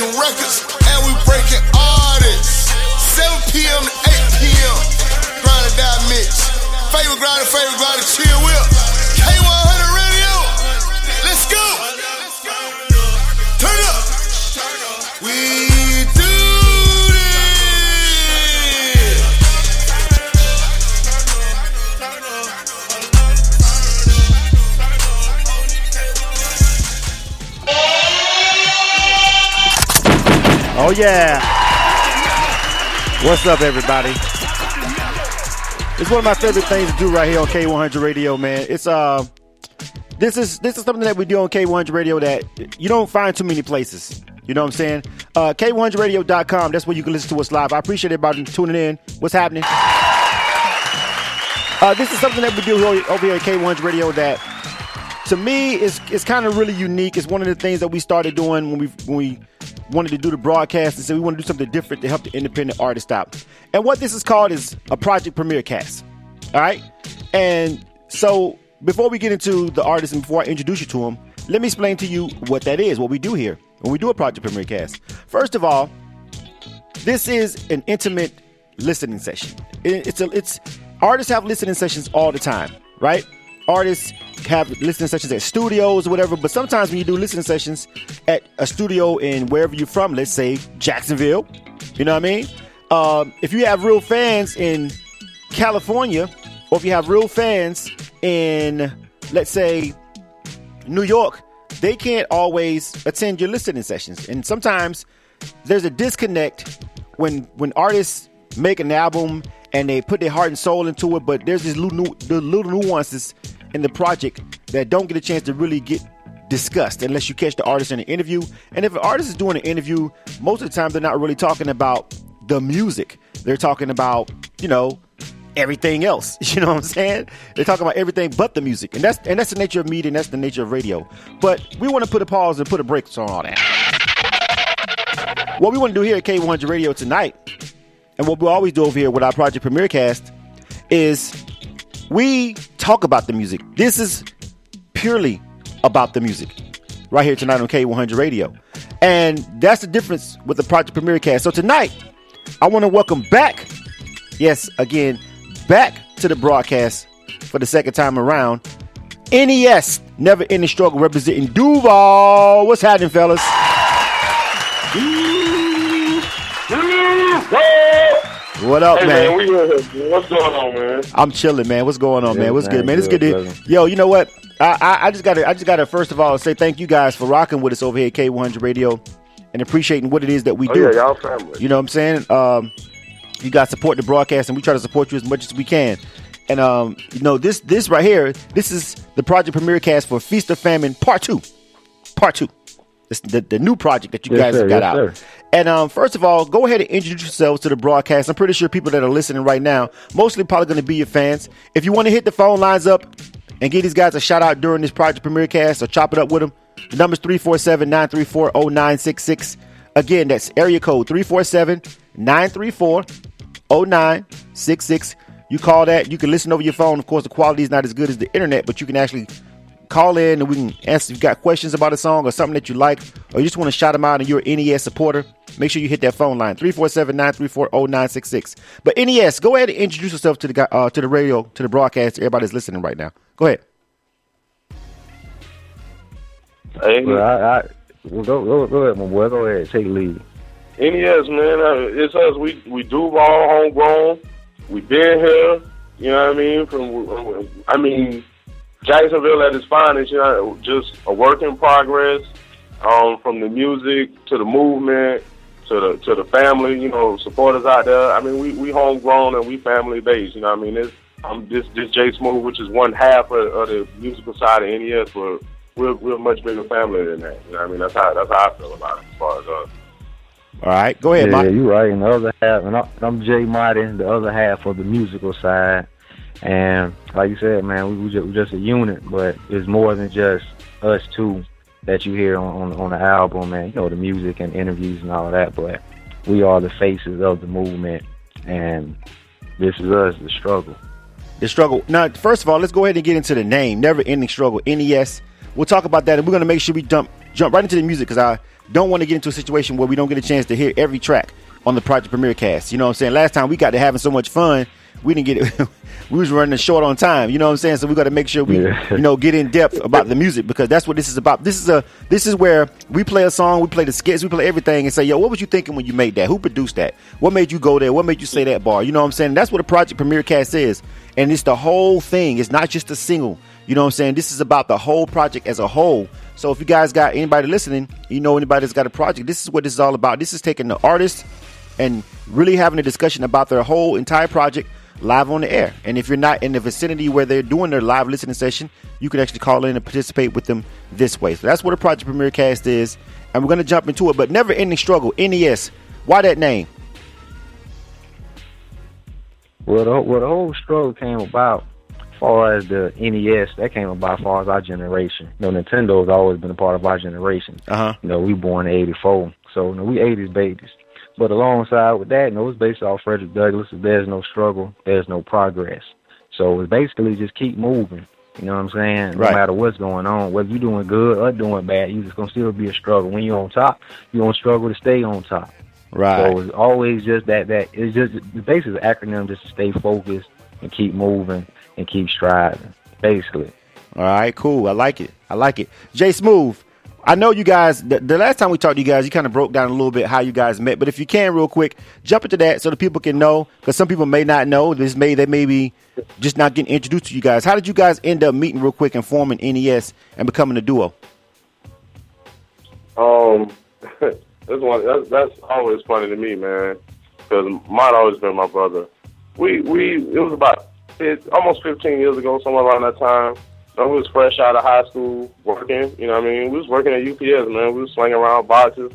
breaking records, and we breaking artists. 7 p.m. to 8 p.m. Grind down Mitch. Favorite grinder, favorite grinder, chill whip. K100 Oh yeah. What's up, everybody? It's one of my favorite things to do right here on K100 Radio, man. It's uh, this is this is something that we do on K100 Radio that you don't find too many places. You know what I'm saying? Uh, K100Radio.com. That's where you can listen to us live. I appreciate everybody tuning in. What's happening? Uh, this is something that we do over here at K100 Radio that to me is is kind of really unique. It's one of the things that we started doing when we when we wanted to do the broadcast and said we want to do something different to help the independent artist out. And what this is called is a project premiere cast. All right, and so before we get into the artist and before I introduce you to him, let me explain to you what that is. What we do here when we do a project premiere cast. First of all, this is an intimate listening session. It's a it's artists have listening sessions all the time, right? Artists have listening sessions at studios or whatever, but sometimes when you do listening sessions at a studio in wherever you're from, let's say Jacksonville, you know what I mean? Um, if you have real fans in California, or if you have real fans in, let's say, New York, they can't always attend your listening sessions. And sometimes there's a disconnect when when artists make an album and they put their heart and soul into it, but there's these little, nu- the little nuances in the project that don't get a chance to really get discussed unless you catch the artist in an interview. And if an artist is doing an interview, most of the time they're not really talking about the music. They're talking about, you know, everything else. You know what I'm saying? They're talking about everything but the music. And that's and that's the nature of media and that's the nature of radio. But we want to put a pause and put a break on all that. What we want to do here at K100 Radio tonight, and what we always do over here with our Project Premiere Cast, is we talk about the music. This is purely about the music right here tonight on K100 Radio. And that's the difference with the Project Premiere Cast. So tonight, I want to welcome back, yes, again, back to the broadcast for the second time around. NES, Never Ending Struggle, representing Duval. What's happening, fellas? What up, Hey man? man, we here. What's going on, man? I'm chilling, man. What's going on, Yeah, man? What's man, good, man? It's good, good to yo. You know what? I, I I just gotta I just gotta first of all say thank you guys for rocking with us over here at K100 Radio and appreciating what it is that we Oh do. yeah, y'all family. You know what I'm saying? Um, you guys support the broadcast, and we try to support you as much as we can. And um, you know this this right here, this is the project premiere cast for Feast or Famine Part Two. Part Two. This, the, the new project that you Yes, guys sir, got yes, out. sir. And um, first of all, go ahead and introduce yourselves to the broadcast. I'm pretty sure people that are listening right now, mostly probably going to be your fans. If you want to hit the phone lines up and give these guys a shout out during this project premiere cast or chop it up with them, the number's 347 934 0966. Again, that's area code 347 934 0966. You call that, you can listen over your phone. Of course, the quality is not as good as the internet, but you can actually call in and we can answer if you've got questions about a song or something that you like, or you just want to shout them out and you're an NES supporter. Make sure you hit that phone line 347 934 0966. But NES, go ahead and introduce yourself to the guy, uh, to the radio, to the broadcast, everybody's listening right now. Go ahead. Hey, Well, I, I well, go, go, go ahead, my boy. Go ahead, take lead. NES man, uh, it's us. We we do all homegrown. We been here. You know what I mean? From I mean, Jacksonville at its finest. You know, just a work in progress. Um, from the music to the movement to the to the family. You know, supporters out there. I mean, we we homegrown and we family based. You know what I mean? It's um, this this J Smooth, which is one half of, of the musical side of NES, but we're we're a much bigger family than that. You know what I mean? That's how that's how I feel about it as far as uh, All right, go ahead, yeah, Mike. you're right. And the other half, and I'm Jay Martin, the other half of the musical side. And like you said, man, we, we just, we just a unit, but it's more than just us two that you hear on, on on the album, and you know the music and interviews and all that. But we are the faces of the movement, and this is us, the struggle. The struggle. Now, first of all, let's go ahead and get into the name. Never ending struggle. NES. We'll talk about that, and we're going to make sure we dump jump right into the music because I don't want to get into a situation where we don't get a chance to hear every track on the Project Premiere cast. You know what I'm saying? Last time we got to having so much fun, we didn't get it. we was running short on time. You know what I'm saying? So we got to make sure we, Yeah. you know, get in depth about the music because that's what this is about. This is a this is where we play a song, we play the skits, we play everything, and say, yo, what was you thinking when you made that? Who produced that? What made you go there? What made you say that bar? You know what I'm saying? That's what a Project Premiere cast is, and it's the whole thing. It's not just a single. You know what I'm saying? This is about the whole project as a whole. So if you guys got anybody listening, you know anybody that's got a project, this is what this is all about. This is taking the artist and really having a discussion about their whole entire project live on the air. And if you're not in the vicinity where they're doing their live listening session, you can actually call in and participate with them this way. So that's what a Project Premiere Cast is. And we're going to jump into it. But never ending struggle, NES. Why that name? Well, the, well, the whole struggle came about as far as the NES, that came about as far as our generation. You know, has always been a part of our generation. Uh huh. You know, we born in 84, so you know, we 80s babies. But alongside with that, you know, it's based off Frederick Douglass. There's no struggle, there's no progress. So it's basically just keep moving. You know what I'm saying? Right. No matter what's going on, whether you're doing good or doing bad, you just gonna still be a struggle. When you're on top, you're gonna struggle to stay on top. Right. So it's always just that that it's just basically the acronym just to stay focused and keep moving and keep striving. Basically. All right, cool. I like it. I like it. Jay Smooth, I know you guys, the, the last time we talked to you guys, you kind of broke down a little bit how you guys met. But if you can, real quick, jump into that so the people can know, because some people may not know. This may, they may be just not getting introduced to you guys. How did you guys end up meeting real quick and forming NES and becoming a duo? Um, that's one. That's, always funny to me, man. Because mine always been my brother. We we it was about it, almost 15 years ago, somewhere around that time. I was fresh out of high school, working. You know what I mean? We was working at UPS, man. We was slinging around boxes,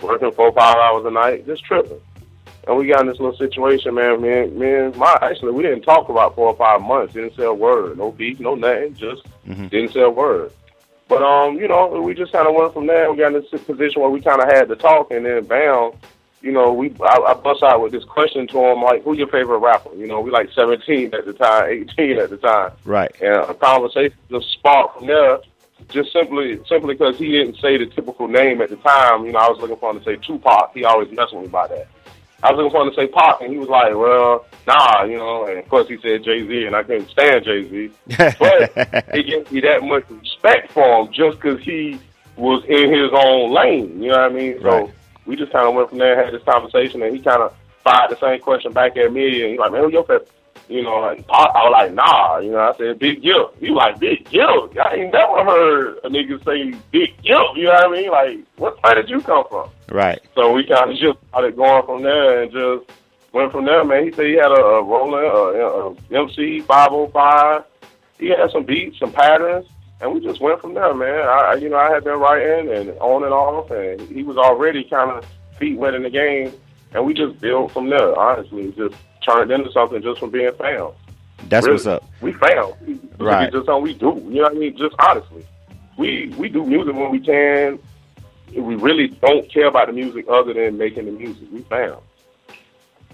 working four five hours a night, just tripping. And we got in this little situation, man. Man, man, my actually we didn't talk about four or five months. Didn't say a word. No beef, no nothing. Just didn't say a word. But um, you know, we just kind of went from there. We got in this position where we kind of had to talk, and then bam, you know, we I, I bust out with this question to him like, "Who's your favorite rapper?" You know, we like 17 at the time, 18 at the time, Right. and a conversation just sparked from there. Just simply, simply because he didn't say the typical name at the time. You know, I was looking for him to say Tupac. He always messed with me about that. I was looking for him to say Pac, and he was like, "Well, nah," you know. And of course, he said Jay Z, and I couldn't stand Jay Z. But it gives me that much respect for him just because he was in his own lane. You know what I mean? So Right. We just kind of went from there, had this conversation, and he kind of fired the same question back at me, and he's like, "Man, who your favorite?" You know, and Pac, I was like, "Nah," you know. I said, "Big Gipp." He was like, "Big Gipp." I ain't never heard a nigga say Big Gipp. You know what I mean? Like, what planet did you come from? right. So we kind of just started going from there and just went from there, man. He said he had a, a Roland uh, uh, MC 505. He had some beats, some patterns, and we just went from there, man. I, you know, I had been writing and on and off, and he was already kind of feet wet in the game, and we just built from there. Honestly, just turned into something just from being fans. That's Really. what's up. We. Music Right. is just something we do. You know what I mean? Just honestly, we we do music when we can. We really don't care about the music other than making the music. We fans.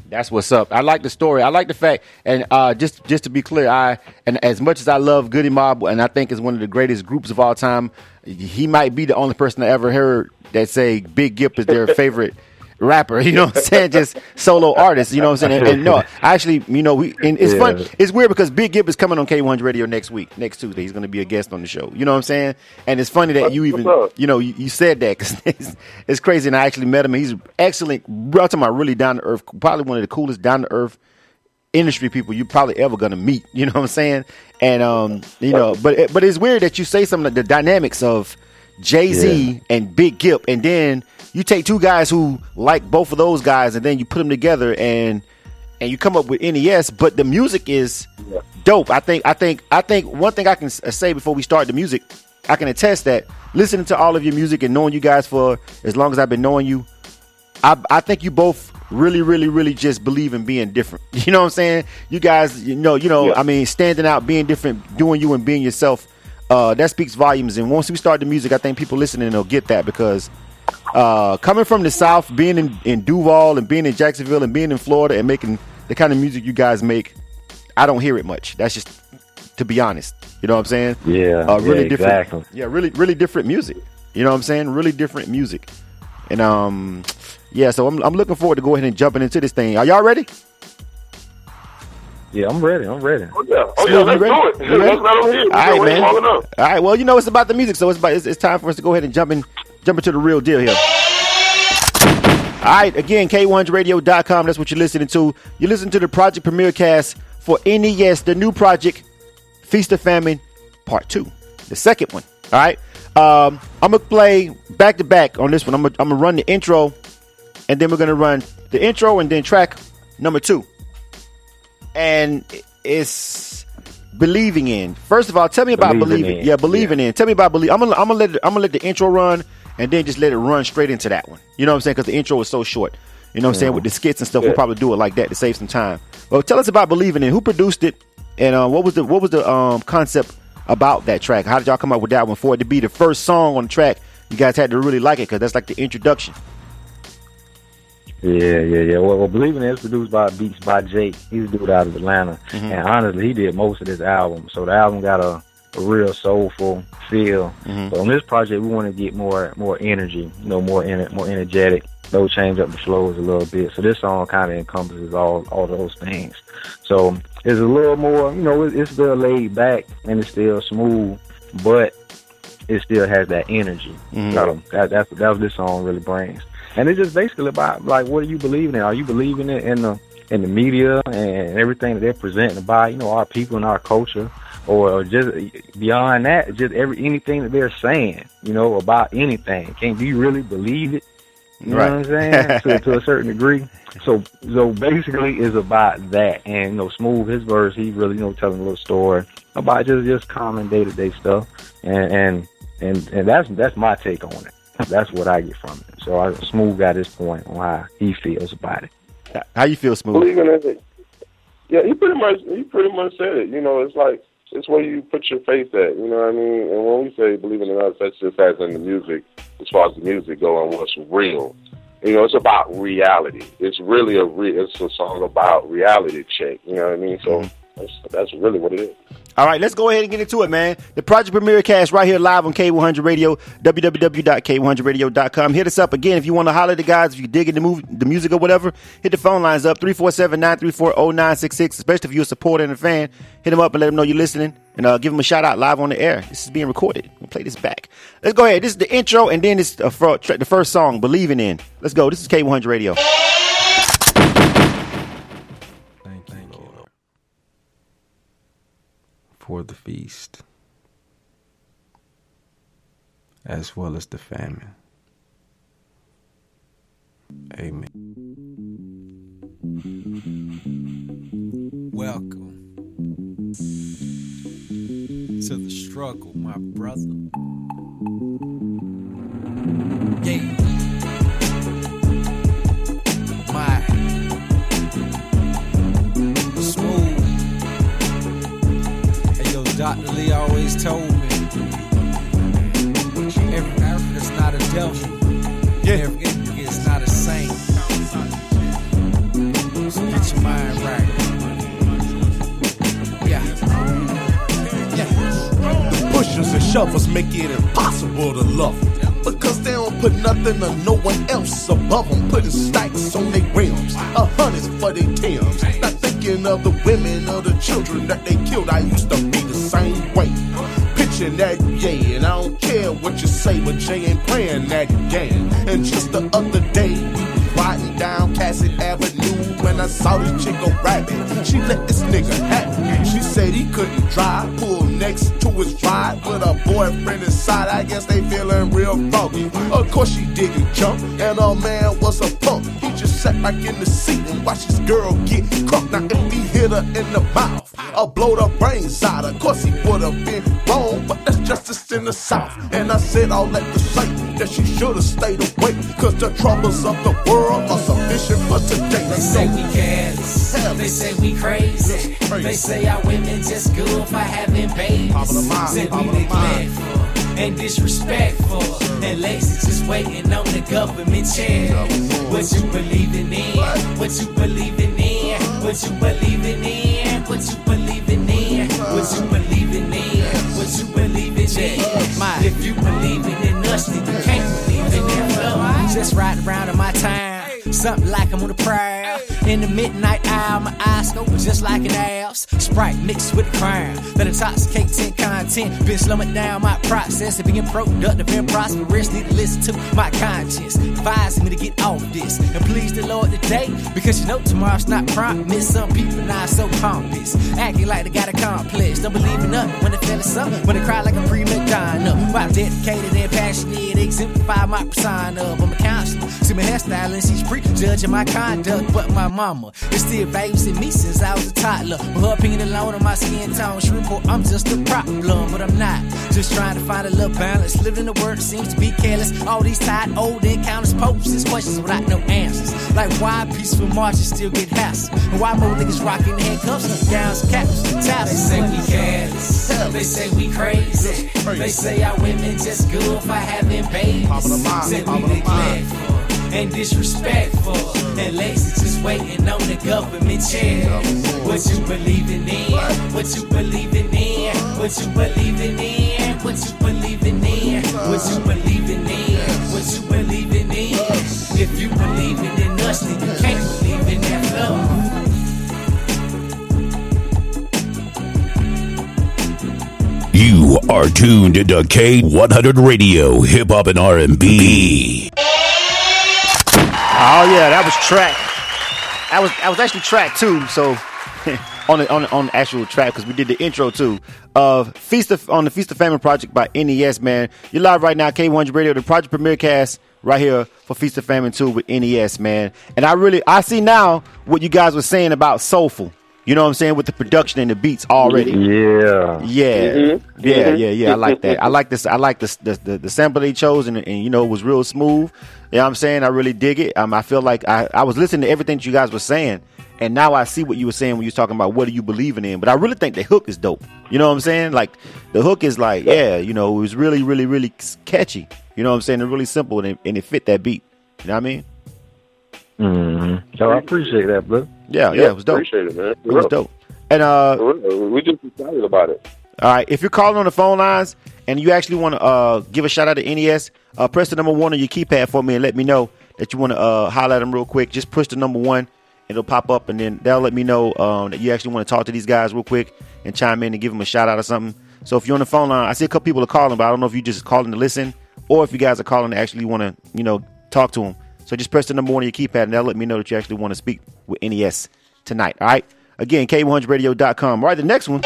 That's what's up. I like the story. I like the fact, and uh, just just to be clear, I and as much as I love Goodie Mob, and I think is one of the greatest groups of all time, he might be the only person I ever heard that say Big Gipp is their favorite rapper. You know what I'm saying? Just solo artist. You know what I'm saying? And, and no, actually, you know, we and it's fun. It's weird because Big Gipp is coming on K100 Radio next week, next Tuesday. He's going to be a guest on the show. You know what I'm saying? And it's funny that you even, up? you know, you, you said that because it's, it's crazy. And I actually met him. He's excellent. I'm my really down to earth. Probably one of the coolest down to earth industry people you probably ever gonna meet. You know what I'm saying? And um, you know, but but it's weird that you say some of the dynamics of Jay Z Yeah. and Big Gipp, and then you take two guys who like both of those guys, and then you put them together and and you come up with NES. But the music is dope. I think I think I think one thing I can uh, say before we start the music, I can attest that listening to all of your music and knowing you guys for as long as I've been knowing you, I, I think you both really, really, really just believe in being different. You know what I'm saying? You guys, you know, you know, Yeah. I mean, standing out, being different, doing you and being yourself. Uh, that speaks volumes. And once we start the music, I think people listening will get that because uh, coming from the South, being in, in Duval and being in Jacksonville and being in Florida and making the kind of music you guys make, I don't hear it much. That's just to be honest. You know what I'm saying? Yeah, Uh, really yeah, different. exactly. Yeah, really, really different music. You know what I'm saying? Really different music. And um, yeah. So I'm I'm looking forward to go ahead and jumping into this thing. Are y'all ready? Yeah, I'm ready. I'm ready. Oh yeah, oh yeah, let's you ready? do it. You ready? Let's let. All right, man. long All enough. right. Well, you know it's about the music, so it's about it's, it's time for us to go ahead and jump in, jump into the real deal here. All right. Again, K100radio.com. That's what you're listening to. You listen to the Project Premiere Cast for NES, the new project, Feast or Famine, Part Two, the second one. All right. Um, I'm gonna play back to back on this one. I'm gonna, I'm gonna run the intro, and then we're gonna run the intro and then track number two. And it's believing in. First of all, tell me about Believing believing. in. Yeah, believing in. Tell me about believe. I'm gonna I'm gonna let it, I'm gonna let the intro run and then just let it run straight into that one. You know what I'm saying? Because the intro is so short. You know what I'm saying? With the skits and stuff, we'll probably do it like that to save some time. Well, tell us about believing in. Who produced it, and uh, what was the what was the um, concept about that track? How did y'all come up with that one for it to be the first song on the track? You guys had to really like it because that's like the introduction. Yeah, yeah, yeah. Well, well Believing it, It is produced by Beats by Jake. He's a dude out of Atlanta. Mm-hmm. And honestly, he did most of this album. So the album got a, a real soulful feel. Mm-hmm. But on this project, we want to get more more energy, you know, more ener- more energetic. Though change up the flows a little bit. So this song kind of encompasses all all those things. So it's a little more, you know, it- it's still laid back and it's still smooth, but it still has that energy. So that, that's that's what this song really brings. And it's just basically about like what are you believing in? Are you believing it in the in the media and everything that they're presenting about, you know, our people and our culture, or just beyond that, just every anything that they're saying, you know, about anything. Can you really believe it? You know what I'm saying? to, to a certain degree. So so basically it's about that. And you know, Smooth his verse, he really, you know, telling a little story about just just common day to day stuff. And and and and that's that's my take on it. That's what I get from it. So I Smooth got his point on how he feels about it. How you feel, Smooth? believing in it. Yeah, he pretty much he pretty much said it. You know, it's like it's where you put your faith at. You know what I mean? And when we say believing in us, that's just as in the music, as far as the music go and what's real. You know, it's about reality. It's really a re- it's a song about reality check. You know what I mean? So mm-hmm. that's that's really what it is. All right, let's go ahead and get into it, man. The Project Premiere Cast right here live on K100 Radio, www.k100radio.com. Hit us up again if you want to holler at the guys, if you dig in the, movie, the music or whatever. Hit the phone lines up, 347-934-0966, especially if you're a supporter and a fan. Hit them up and let them know you're listening and uh, give them a shout out live on the air. This is being recorded. We'll play this back. Let's go ahead. This is the intro and then it's uh, the first song, Believing In. Let's go. This is K100 Radio. For the feast, as well as the famine. Amen. Welcome to the struggle, my brother. Yeah. Dr. Lee always told me every Africa's not a devil. Yeah. Every Africa is not a saint. So get your mind right. Yeah. Yeah. Pushers and shovers make it impossible to love. Because they don't put nothing or no one else above them. Putting stacks on their rims, a hundred for their Timbs. Thinking of the women or the children that they killed. I used to be the same way. Pitching that yeah, and I don't care what you say, but Jay ain't playing that game. And just the other day, riding down Cassat Avenue when I saw this chick go rapping. She let this nigga have it. She said he couldn't drive, pull next to his ride with a boyfriend inside. I guess they feeling real funky. Of course she didn't jump, and her man was a punk. He sat back in the seat and watched his girl get crunk. Now if he hit her in the mouth or blow the brains out, of course he would have been wrong. But that's justice in the South, and I said all that to say that she should have stayed away. Cause the troubles of the world are sufficient for today. They say we careless. They say we crazy. They say our women just good for having babies. Top of the mind, Said we the neglectful and disrespectful and lazy, just waiting on the government chair. What you believing in? What you believing in? What you believing in? What you believing in? What you believing in? What you believing in? If you believing in us, then you can't believe in that. Just riding around in my town, something like I'm on the prowl. In the midnight hour, my eyes open just like an ass. Sprite mixed with crown, that intoxicates in content. Been slowing down my process of being productive and prosperous. Need to listen to my conscience, advising me to get off this and please the Lord today, because you know tomorrow's not promised. Some people not so pompous, acting like they got a complex. Don't believe in nothing when they feel something, when they cry like a prima donna. While dedicated and passionate, exemplify my persona. I'm a counselor, see my hairstyle and she's prejudging my conduct, but my mama is still babysitting me since I was a toddler. With her opinion alone on my skin tone, she report I'm just a problem, but I'm not. Just trying to find a little balance. Living in a world seems to be careless. All these tired old encounters poses questions without no answers. Like why peaceful marches still get hassled, and why more niggas rocking handcuffs, gowns, caps, They tassels. say we careless. They say we crazy. They say our women just good for having babies. Say we neglectful and disrespectful and lazy, just waiting on the government check. What you believing in? What you believing in? What you believing in? What you believing in? What you believing in? What you believing in? If you believing in us, then you can't believe in that love. You are tuned to K100 Radio, Hip Hop and R&B. Oh yeah, that was track. That was that was actually track two. So on the on the, on the actual track because we did the intro too of Feast of, on the Feast or Famine project by NES. Man, you're live right now, K100 Radio, the project premiere cast right here for Feast or Famine two with NES. Man, and I really I see now what you guys were saying about Soulful. You know what I'm saying with the production and the beats already. Yeah. Yeah, yeah, yeah, yeah. I like that. I like this. I like this. The, the, the sample they chose, and, and you know, it was real smooth. You know what I'm saying? I really dig it. Um, I feel like I, I was listening to everything that you guys were saying, and now I see what you were saying when you was talking about what are you believing in. But I really think the hook is dope. You know what I'm saying? Like the hook is like, yeah, you know, it was really, really, really catchy. You know what I'm saying? It's really simple, and it, and it fit that beat. You know what I mean? Mm-hmm. So I appreciate that, bro. Yeah, yeah, it was dope. Appreciate it, man. It was dope. And uh, We just excited about it. All right. If you're calling on the phone lines and you actually want to uh, give a shout out to NES, uh, press the number one on your keypad for me and let me know that you want to uh, highlight them real quick. Just push the number one. It'll pop up and then that'll let me know um, that you actually want to talk to these guys real quick and chime in and give them a shout out or something. So if you're on the phone line, I see a couple people are calling, but I don't know if you're just calling to listen or if you guys are calling to actually want to, you know, talk to them. So just press the number one on your keypad and they'll let me know that you actually want to speak with NES tonight. All right. Again, K100radio.com. All right. The next one.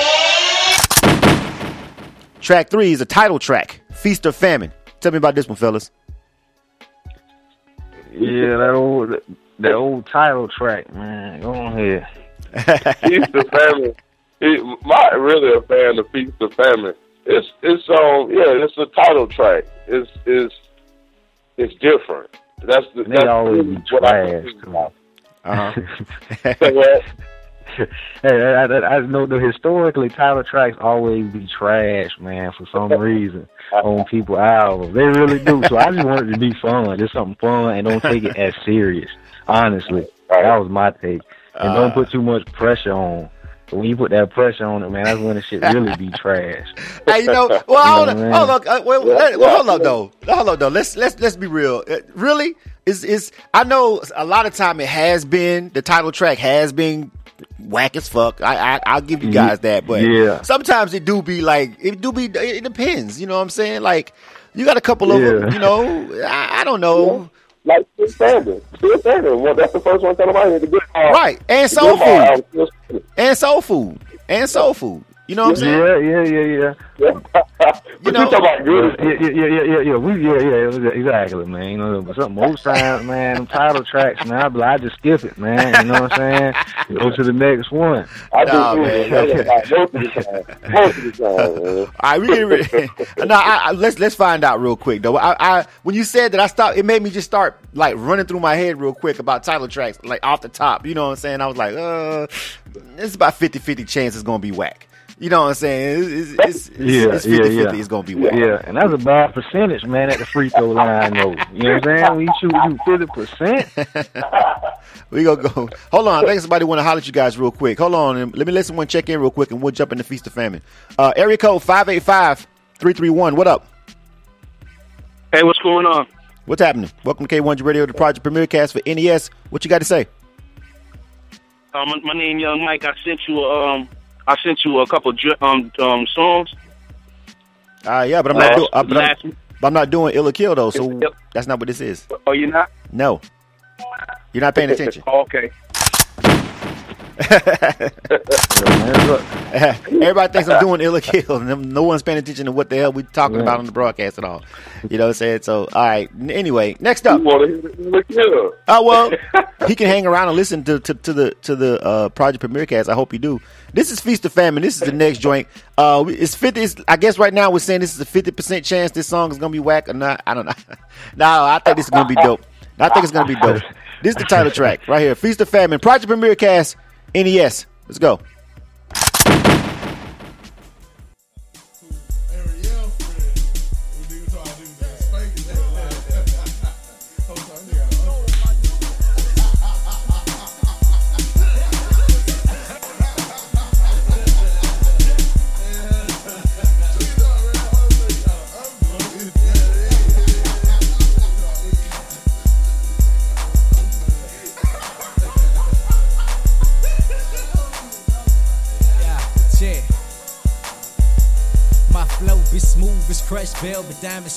Track three is a title track, Feast or Famine. Tell me about this one, fellas. Yeah, that old that old title track, man. Go on here. Feast or Famine. It, my really a fan of Feast or Famine. It's it's um yeah it's a title track. It's it's it's different. That's the They that's always be what I trash. consider. Uh-huh. Say what? hey, I, I, I know the historically Tyler tracks always be trash, man, for some reason on people albums. They really do. So I just want it to be fun, just something fun, and don't take it as serious. Honestly, that was my take. And don't put too much pressure on. But when you put that pressure on it, man, that's when the shit really be trash. hey, you know, well, hold You on, know, hold on, uh, well, well, hold up though, hold up though. Let's let's let's be real. Uh, really, is is I know a lot of time it has been the title track has been whack as fuck. I, I I'll give you guys that, but Yeah. sometimes it do be like it do be. It depends. You know what I'm saying? Like you got a couple of them. You know, I, I don't know. Like Still Standing. Still Standing. Well, that's the first one coming out here. The good. Right, and soul good part, I food, and soul food, and soul food. You know what I'm saying? Yeah, yeah, yeah, yeah. but you, know- talking about good. Yeah, yeah, yeah, yeah, yeah, yeah. We, yeah, yeah, exactly, man. You know, but some most times, man, them title tracks, man, I, be I just skip it, man. You know what I'm saying? Go to the next one. I do Nah, too, man. man. Most of the time. Most of the time. All right, we get ready. no, I, I, let's let's find out real quick though. I, I when you said that, I stopped. It made me just start like running through my head real quick about title tracks, like off the top. You know what I'm saying? I was like, uh, it's about 50-50 chance it's gonna be whack. You know what I'm saying? It's, it's, it's, Yeah, it's yeah, 50-50 yeah. It's gonna be whack. Yeah, and that's a bad percentage, man, at the free throw line, though. You know what I'm saying? We shoot you fifty percent, We gonna go. Hold on. I think somebody want to holler at you guys real quick. Hold on. Let me let someone check in real quick, and we'll jump into feast or famine. Uh, area code 585-331. What up? Hey, what's going on? What's happening? Welcome to K100 Radio, the project premiere cast for NES. What you got to say? My, my name Young Mike. I sent you a um I sent you a couple um um songs. Uh, yeah, but I'm not, Uh, do- uh, but I'm, last- but I'm not doing Ill or Kill though, so that's not what this is. Oh, you're not? No, you're not paying attention. Okay. Everybody thinks I'm doing Ill Kill, and no one's paying attention to what the hell we're talking about on the broadcast at all. You know what I'm saying? So, all right. Anyway, next up. Oh well, he can hang around and listen to, to, to the to the uh, Project Premiere cast. I hope you do. This is Feast or Famine. This is the next joint. Uh, it's fifty. It's, I guess right now we're saying this is a fifty percent chance this song is gonna be whack or not. I don't know. no, I think this is gonna be dope. I think it's gonna be dope. This is the title track right here. Feast or Famine. Project Premiere cast. NES. Let's go.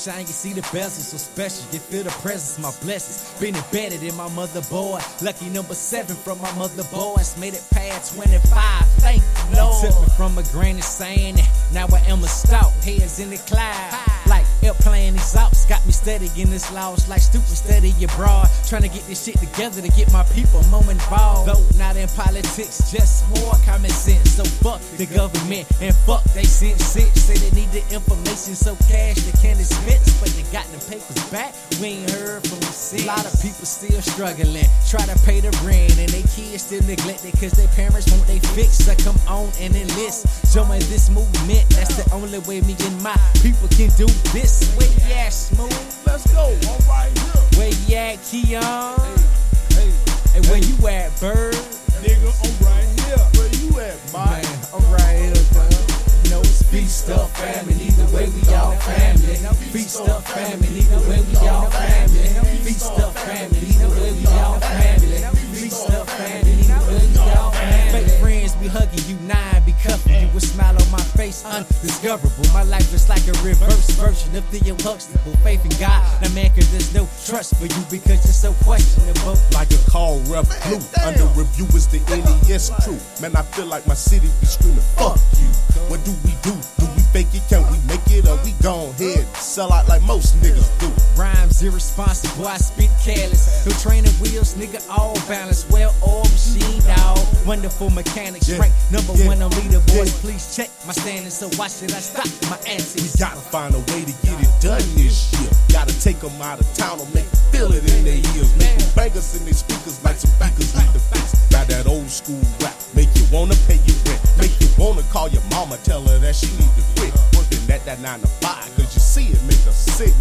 Shine. You see the bezels so special. You feel the presence, my blessings. Been embedded in my motherboard. Lucky number seven from my mother motherboards. Made it past 25. Thank you, Lord. Took me from a grain of sand. Now I am a stout. Heads in the cloud. Like these exhaust. Got me steady in this loss. Like stupid steady abroad. Trying to get this shit together to get my people more involved. Though not in politics, just more common sense. So fuck the government and fuck they sent six. Say they need the information so cash they can't expense. But they got the papers back. We ain't heard from them since. A lot of people still struggling. Try to pay the rent and they kids still neglected cause their parents want they fix. So come on and enlist. Join this movement. That's the only way me and my people can do this. Where you at, Smooth? Let's go. All right here. Where you at, Keon? Hey, hey, where you at, Bird? Nigga, I'm right here. Where you at, man? I'm right here, cuz. No feast of family, either way we all family. Feast of family, either way we all family. Feast of family, either way we all family. Feast of family, either way we all family. Fake friends be hugging you, be you. A smile on my face, undiscoverable. My life is like a reverse version of the Huxtable. Faith in God, now man, cause there's no trust for you because you're so questionable. Like a call rep blue. Under review is the NES crew. Man, I feel like my city be screaming, fuck you. What do we do? Do we fake it? Can we make it? Or we gon' ahead and sell out like most niggas do? Rhymes irresponsible, I spit careless. No training wheels, nigga, all balance. Well oiled machine, dog. Wonderful mechanics, Yeah. rank number Yeah. one on leaderboards. Yeah. Please check my standings, so why should I stop my We antics? gotta find a way to get it done this year. Gotta take them out of town or make them feel it in their ears. Make them us in their speakers like some speakers need to fix. Got that old school rap, make you wanna pay your rent. Make you wanna call your mama, tell her that she need to quit. Working at that 9 to 5, cause you see it make her sick.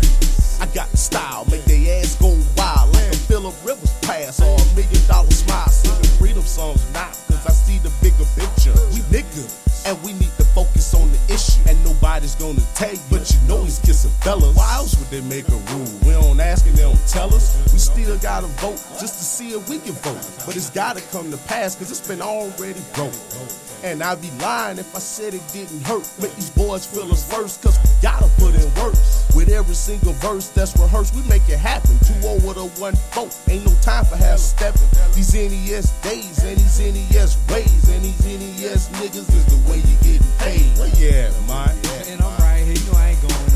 I got the style, make their ass go wild like a Philip Rivers pass or a million dollar smile. Singing freedom songs now, cause I see the bigger picture. We niggas. And we need to focus on the issue. And nobody's gonna you, but you know he's kissing fellas. Why else would they make a rule? We don't ask and they don't tell us. We still gotta vote just to see if we can vote. But it's gotta come to pass, cause it's been already broke. And I'd be lying if I said it didn't hurt. Make these boys feel us first, cause we gotta put in work. With every single verse that's rehearsed, we make it happen. Two oh over to one vote. Ain't no time for half stepping. These NES days and these NES ways and these NES niggas is the way you getting paid. Where you at, man? And I'm right here, you know I ain't going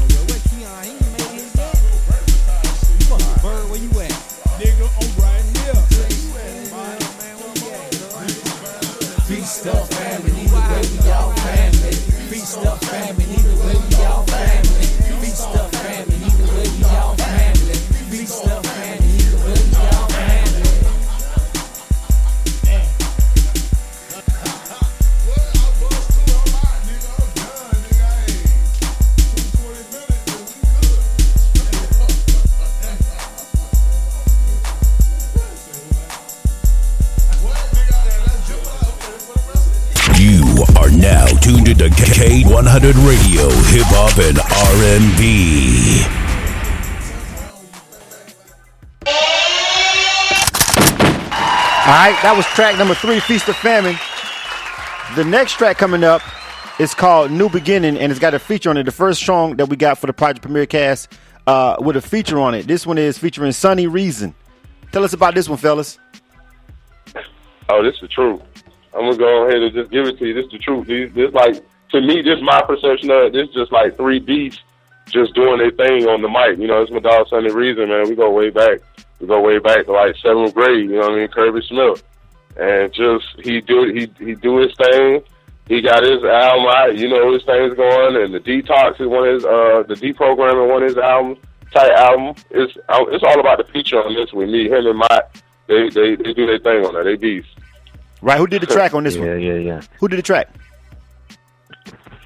Feast of family, either way we all family. Feast of family, either way we all family. Feast of family, either way we all family. Feast of family, 100 Radio, Hip Hop and R&B. All right, that was track number three, Feast or Famine. The next track coming up is called New Beginning, and it's got a feature on it. The first song that we got for the Project Premiere Cast uh, with a feature on it. This one is featuring Sunny Reason. Tell us about this one, fellas. Oh, this is the truth. I'm gonna go ahead and just give it to you. This is the truth. These, this like to me, just my perception of it. it's just like three beats just doing their thing on the mic. You know, it's my dog Sunny Reason, man. We go way back. We go way back to like seventh grade. You know what I mean? Kirby Smith, and just he do he he do his thing. He got his album out. You know, his thing's going, and the Detox is one of his uh the deprogramming one of his albums type album. It's uh, it's all about the feature on this with me, him and Mike. They they they do their thing on that. They beast. Right, who did the track on this yeah, one? Yeah, yeah, yeah, Who did the track?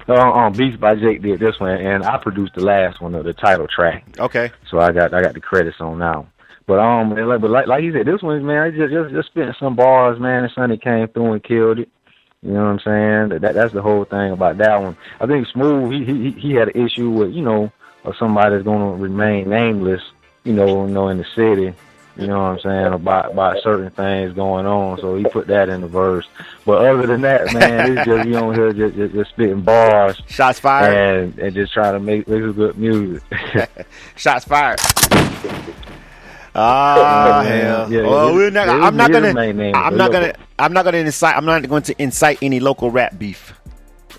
Uh, um, Beats by Jake did this one, and I produced the last one of the title track. Okay. So I got I got the credits on now. But um, like, but like like you said, this one man, I just just just spent some bars, man. And Sonny came through and killed it. You know what I'm saying? That that's the whole thing about that one. I think Smooth he he he had an issue with you know somebody that's going to remain nameless. You know, you know in the city. You know what I'm saying about about certain things going on. So he put that in the verse. But other than that, man, it's just you know here just, just, just spitting bars, shots fired, and and just trying to make make good music. Shots fired. Ah, hell. Yeah, well, we're not, I'm not gonna. I'm not gonna. I'm not gonna incite. I'm not going to incite any local rap beef.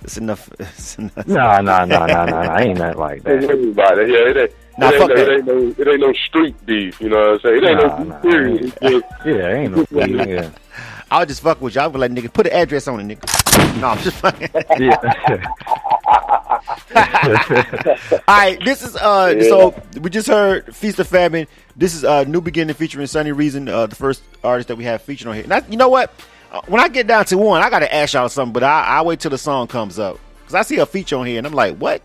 It's enough. It's enough. No, no, no, no, no, no. Ain't nothing like that. Everybody, yeah, it ain't. Nah, it, ain't fuck no, that. it ain't no, it ain't no street beef, you know what I'm saying? It ain't Nah, no nah, period. It's Yeah, ain't no beef, yeah. I'll just fuck with you. I'll be like, nigga, put an address on it, nigga. No, I'm just fucking. yeah. All right, this is uh. Yeah. So we just heard Feast or Famine. This is uh new beginning featuring Sunny Reason, uh, the first artist that we have featured on here. Now, you know what? Uh, when I get down to one, I gotta ask y'all something, but I I wait till the song comes up because I see a feature on here and I'm like, what?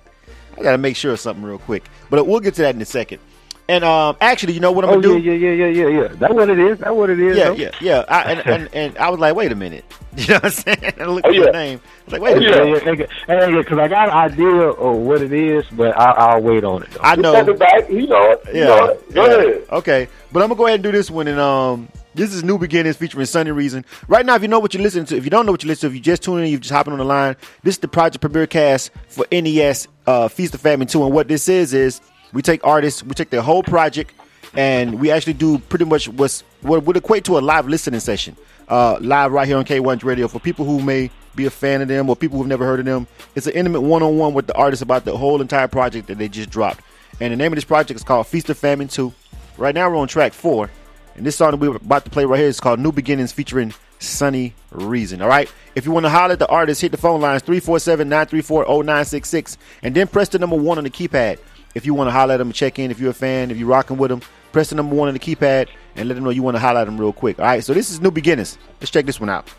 I gotta make sure of something real quick. But we'll get to that in a second. And um, actually, you know what I'm Oh gonna do? yeah, yeah, yeah, yeah, yeah, yeah. That's what it is. That's what it is. Yeah, though. yeah, yeah. I, and, and and I was like, wait a minute. You know what I'm saying? I looked Oh, at yeah. the name. I was like, wait a yeah, minute. yeah, yeah, because I got an idea of what it is, but I, I'll wait on it. Though. I know. back, you know it. You Yeah. know it. Go yeah. ahead. Okay, but I'm gonna go ahead and do this one. And um, this is New Beginnings featuring Sunny Reason. Right now, if you know what you're listening to, if you don't know what you're listening to, if you just tuning in, you're just hopping on the line. This is the Project Premiere Cast for NES uh, Feast or Famine 2. And what this is is we take artists, we take their whole project, and we actually do pretty much what's what would equate to a live listening session, uh, live right here on K100 Radio for people who may be a fan of them or people who've never heard of them. It's an intimate one-on-one with the artist about the whole entire project that they just dropped. And the name of this project is called Feast or Famine 2. Right now we're on track four. And this song that we're about to play right here is called New Beginnings featuring Sunny Reason. All right. If you want to holler at the artist, hit the phone lines 347 934 0966 and then press the number one on the keypad. If you want to holler at them check in, if you're a fan, if you're rocking with them, press the number one on the keypad and let them know you want to holler at them real quick. All right. So this is New Beginnings. Let's check this one out.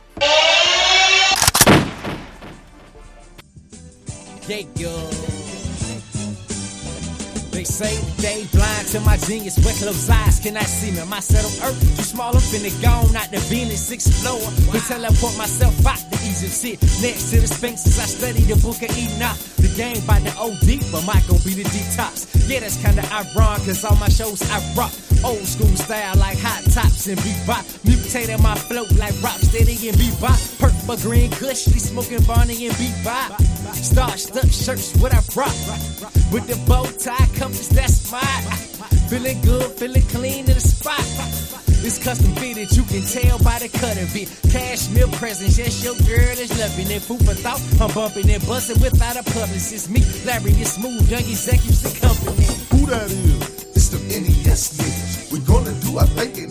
Yeah, yo. Say they blind to my genius. Where closed eyes cannot see me. My set of earth too small. I'm finna gone out the Venus explore. We teleport myself out the Egypt sit next to the Sphinx as I study the book of Enoch. The game by the OD, but my gon' be the detox. Yeah, that's kinda ironic, cause all my shows I rock. Old school style like hot tops and bebop. Mutating my flow like rock steady and bebop. Purple green kush, we smoking Barney and bebop. Starched up shirts, what I rock. With the bow tie compass, that's mine. Feeling good, feeling clean in the spot. It's custom fitted, you can tell by the cut of it. Cashmere presents, yes, your girl is loving it. Food for thought, I'm bumping and busting without a publicist. Me, Larry, is smooth, young executives and company. Who that is? It's the NES niggas. We gonna do our thing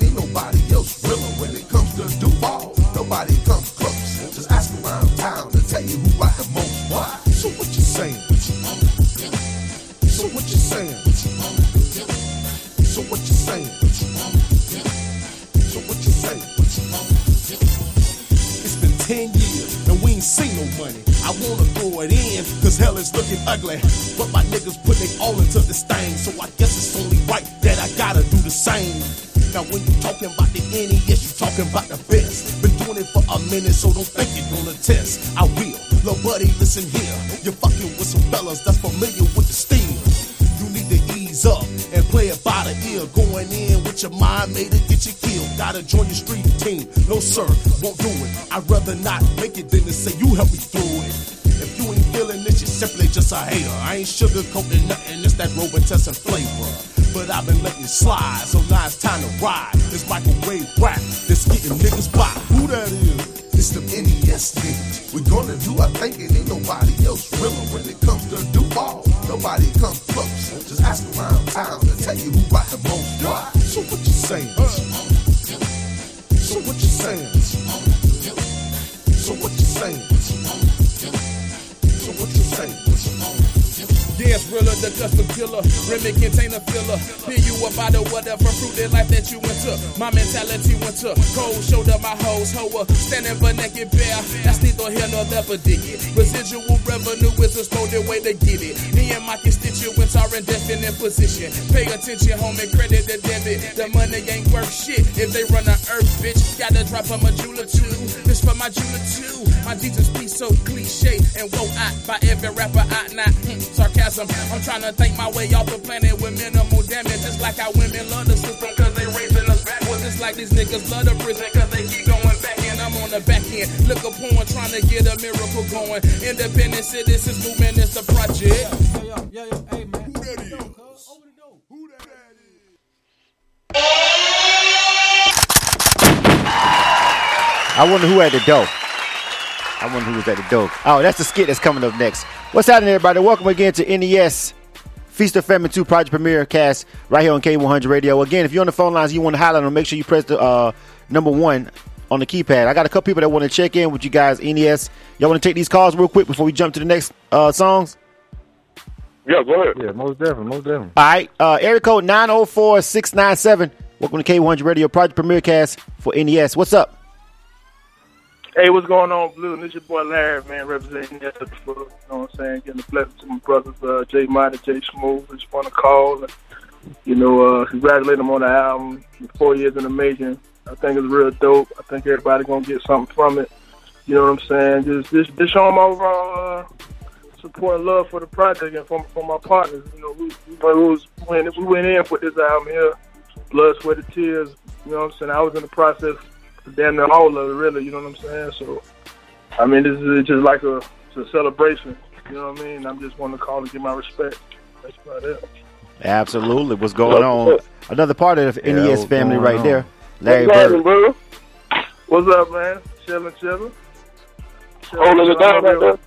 looking ugly. But my niggas put they all into this thing, so I guess it's only right that I gotta do the same. Now when you talking about the NES, you talking about the best. Been doing it for a minute, so don't think you're gonna test. I will. Little buddy, listen here. You're fucking with some fellas that's familiar with the steel. You need to ease up and play it by the ear. Going in with your mind made it get you killed. Gotta join your street team. No sir, won't do it. I'd rather not make it than to say you help me through a hater. I ain't sugarcoating nothing, it's that Robitussin flavor. But I've been letting slide, so now it's time to ride. This microwave rap that's getting niggas by. Who that is? It's the NES niggas. We gonna do our and ain't nobody else realer killer. Remy container filler. Hear you about the whatever fruited life that you went to. My mentality went to cold shoulder, my hoes hoa. Standing but naked bare. That's neither here nor there but dig it. Residual revenue is a exploded way to get it. Me and my constituents are in definite position. Pay attention, homie, credit the debit. The money ain't worth shit if they run the earth, bitch. Gotta drop on my jeweler too. This for my jeweler too. My Jesus be so cliche and woe out by every rapper out now. Hmm, sarcasm. I'm trying to think my way off the planet with minimal damage. Just like how women love the system cause they raising us backwards. Just like these niggas love the prison cause they keep going back and I'm on the back end. Look a porn trying to get a miracle going. Independent citizens movement is the project. I wonder who had the dough. I wonder who was at the dough. Oh, that's the skit that's coming up next. What's happening, everybody? Welcome again to NES Feast or Famine 2 Project Premier Cast right here on K100 Radio. Again, if you're on the phone lines you want to highlight them, make sure you press the uh, number one on the keypad. I got a couple people that want to check in with you guys, NES. Y'all want to take these calls real quick before we jump to the next uh, songs? Yeah, go ahead. Yeah, most definitely, most definitely. All right. Uh, area code 904 697. Welcome to K100 Radio Project Premier Cast for NES. What's up? Hey, what's going on, Blue? This your boy Larry, man, representing the you know what I'm saying? Getting a blessing to my brothers, uh, Jay Mighty, Jay Smooth. Just want to call and, you know, uh, congratulate them on the album. Four years in the making. I think it's real dope. I think everybody gonna get something from it. You know what I'm saying? Just, just, just show them overall uh, support and love for the project and for, from my partners. You know, we, we, was, when we went in for this album here, blood, sweat, and tears. You know what I'm saying? I was in the process damn near all of it, really. You know what I'm saying? So, I mean, this is just like a, it's a celebration. You know what I mean? I'm just wanting to call and give my respect. That's about it. Absolutely. What's going on? Another part of the Yeah, NES family right on? there. Larry What's happening, Bird. bro? What's up, man? Chilling, chilling. Holding it down right there?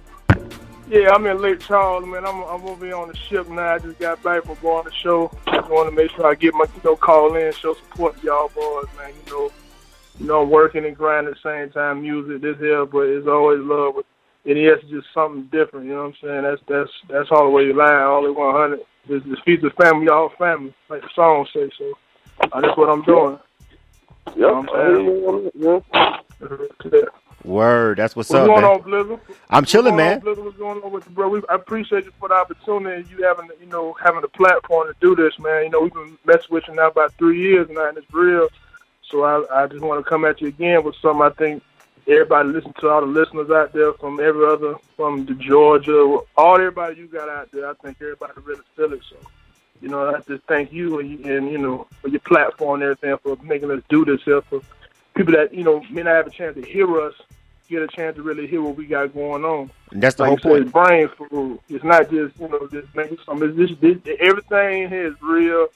Yeah, I'm in Lake Charles, man. I'm I'm gonna be on the ship now. I just got back from going to the show. Just want to make sure I get my you know call in, show support to y'all boys, man. You know, you know, working and grinding at the same time, music this here, but it's always love. With NES is just something different. You know what I'm saying? That's that's that's all the way you lie, all the 100. This this feeds the family, all family, like the song say. So uh, that's what I'm doing. You know what I'm saying? Word. That's what's, What's up, going man. on, Blizzard? I'm chilling, What's going man. on, Blizzard? What's going on with you, bro? We, I appreciate you for the opportunity and you having, you know, having the platform to do this, man. You know, we've been messing with you now about three years now, and it's real. So I, I just want to come at you again with something I think everybody listen to, all the listeners out there from every other, from the Georgia, all everybody you got out there. I think everybody really feel it. So, you know, I just thank you and, you- and you know, for your platform and everything for making us do this here for people that, you know, may not have a chance to hear us, get a chance to really hear what we got going on. And that's the like whole point. brain food. It's not just you know just making something. It's just this, everything here is real.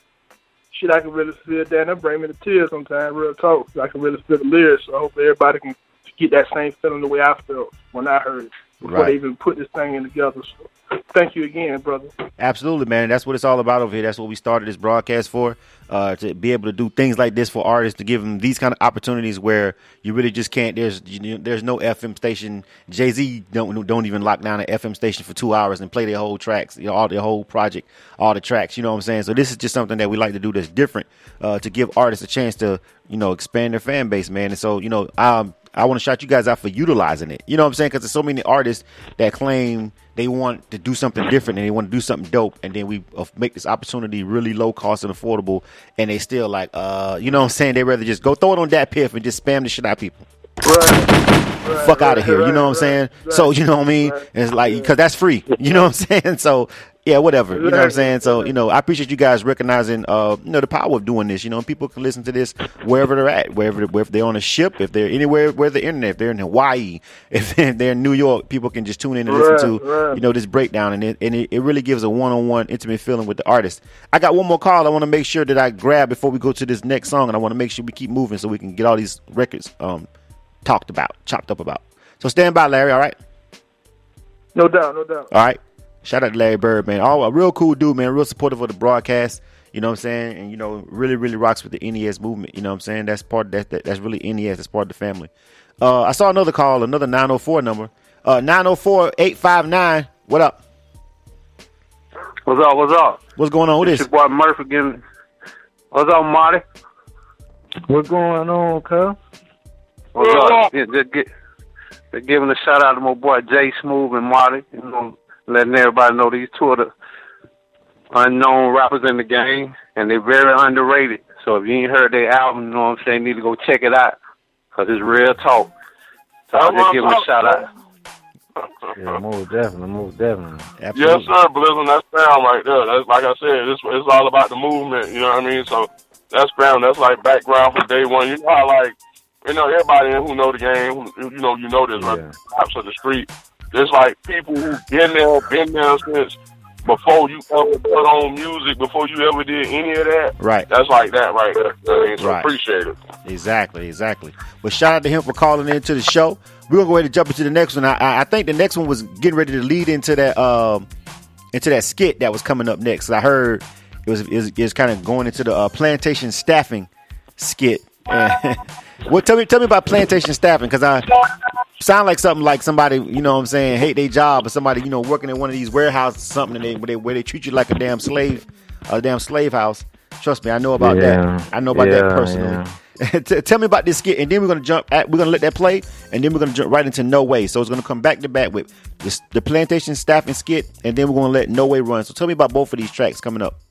Shit, I can really feel that. That bring me to tears sometimes. Real talk. I can really feel the lyrics. So I hope everybody can get that same feeling the way I felt when I heard it before Right. they even put this thing in together. So thank you again, brother. Absolutely, man. That's what it's all about over here. That's what we started this broadcast for. Uh, to be able to do things like this for artists, to give them these kind of opportunities where you really just can't. There's you there's no FM station. Jay Z don't don't even lock down an FM station for two hours and play their whole tracks, you know, all their whole project, all the tracks. You know what I'm saying? So this is just something that we like to do that's different uh, to give artists a chance to you know expand their fan base, man. And so you know, um, I want to shout you guys out for utilizing it. You know what I'm saying? Because there's so many artists that claim they want to do something different and they want to do something dope, and then we uh, make this opportunity really low cost and affordable, and they still like, uh, you know what I'm saying? They rather just go throw it on that piff and just spam the shit out people. Right, fuck out of here. you know what I'm saying? So you know what I mean? It's like because that's free. You know what I'm saying? So yeah, whatever. You know what I'm saying? So you know, I appreciate you guys recognizing uh you know the power of doing this. You know, people can listen to this wherever they're at, wherever wherever they're on a ship, if they're anywhere where the internet, if they're in Hawaii, if they're in New York, people can just tune in and listen to Right, right. you know this breakdown, and it and it, it really gives a one on one intimate feeling with the artist. I got one more call. I want to make sure that I grab before we go to this next song, and I want to make sure we keep moving so we can get all these records um talked about, chopped up about. So stand by, Larry. All right. No doubt, no doubt. All right. Shout out to Larry Bird, man. Oh, a real cool dude, man. Real supportive of the broadcast. You know what I'm saying? And you know, really, really rocks with the NES movement. You know what I'm saying? That's part of that, that that's really NES. That's part of the family. Uh, I saw another call, another 904 number. Uh 904-859. What up? What's up? What's up? What's going on with It's this? your boy Murphy giving. What's up, Marty? What's going on, cuz? What's up? Yeah, just, get, just giving a shout out to my boy Jay Smooth and Marty. You know, letting everybody know these two of the unknown rappers in the game, and they're very underrated. So if you ain't heard their album, you know what I'm saying, you need to go check it out, cause it's real talk. So I'll just give them a shout out. Yeah, most definitely, most definitely. Yes, sir, Blizzard. That's Brown right there. That's like I said. It's it's all about the movement. You know what I mean? So that's Brown. That's like background from day one. You know how like you know everybody who know the game. Who, you know you know this. Right? Cops of the street. There's like people who been there, been there since before you ever put on music, before you ever did any of that. Right. That's like that right there. I so Right. appreciate it. Exactly, exactly. But shout out to him for calling into the show. We're gonna go ahead and jump into the next one. I, I- think the next one was getting ready to lead into that um into that skit that was coming up next. I heard it was it was, was kind of going into the uh, plantation staffing skit. Well, tell me tell me about plantation staffing because I sound like something like somebody you know what I'm saying hate their job or somebody you know working in one of these warehouses or something and they, where they where they treat you like a damn slave, a damn slave house. Trust me, I know about Yeah. that. I know about Yeah, that personally. T- Tell me about this skit, and then we're gonna jump. At, we're gonna let that play, and then we're gonna jump right into No Way. So it's gonna come back to back with this, the plantation staffing skit, and then we're gonna let No Way run. So tell me about both of these tracks coming up.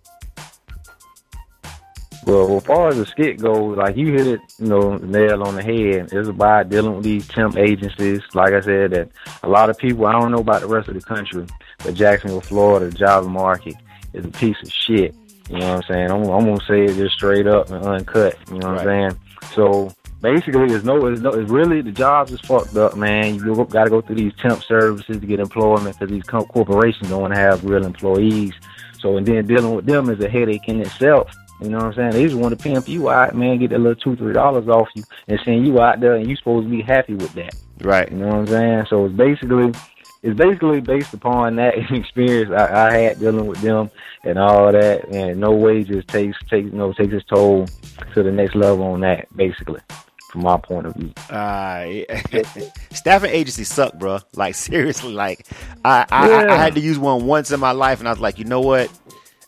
Well, as far as the skit goes, like you hit it, you know, nail on the head. It's about dealing with these temp agencies. Like I said, that a lot of people, I don't know about the rest of the country, but Jacksonville, Florida, the job market is a piece of shit. You know what I'm saying? I'm, I'm gonna say it just straight up and uncut. You know what I'm saying? So basically, there's no, it's no, it's really the jobs is fucked up, man. You got to go through these temp services to get employment because these co- corporations don't want to have real employees. So and then dealing with them is a headache in itself. You know what I'm saying? They just want to pimp you out, man, get that little two, three dollars off you and send you out there and you supposed to be happy with that. Right. You know what I'm saying? So it's basically it's basically based upon that experience I, I had dealing with them and all that and no wages takes takes you know, takes its toll to the next level on that, basically, from my point of view. Uh, staffing agencies suck, bro. Like seriously, like I, I, I, I had to use one once in my life, and I was like, you know what?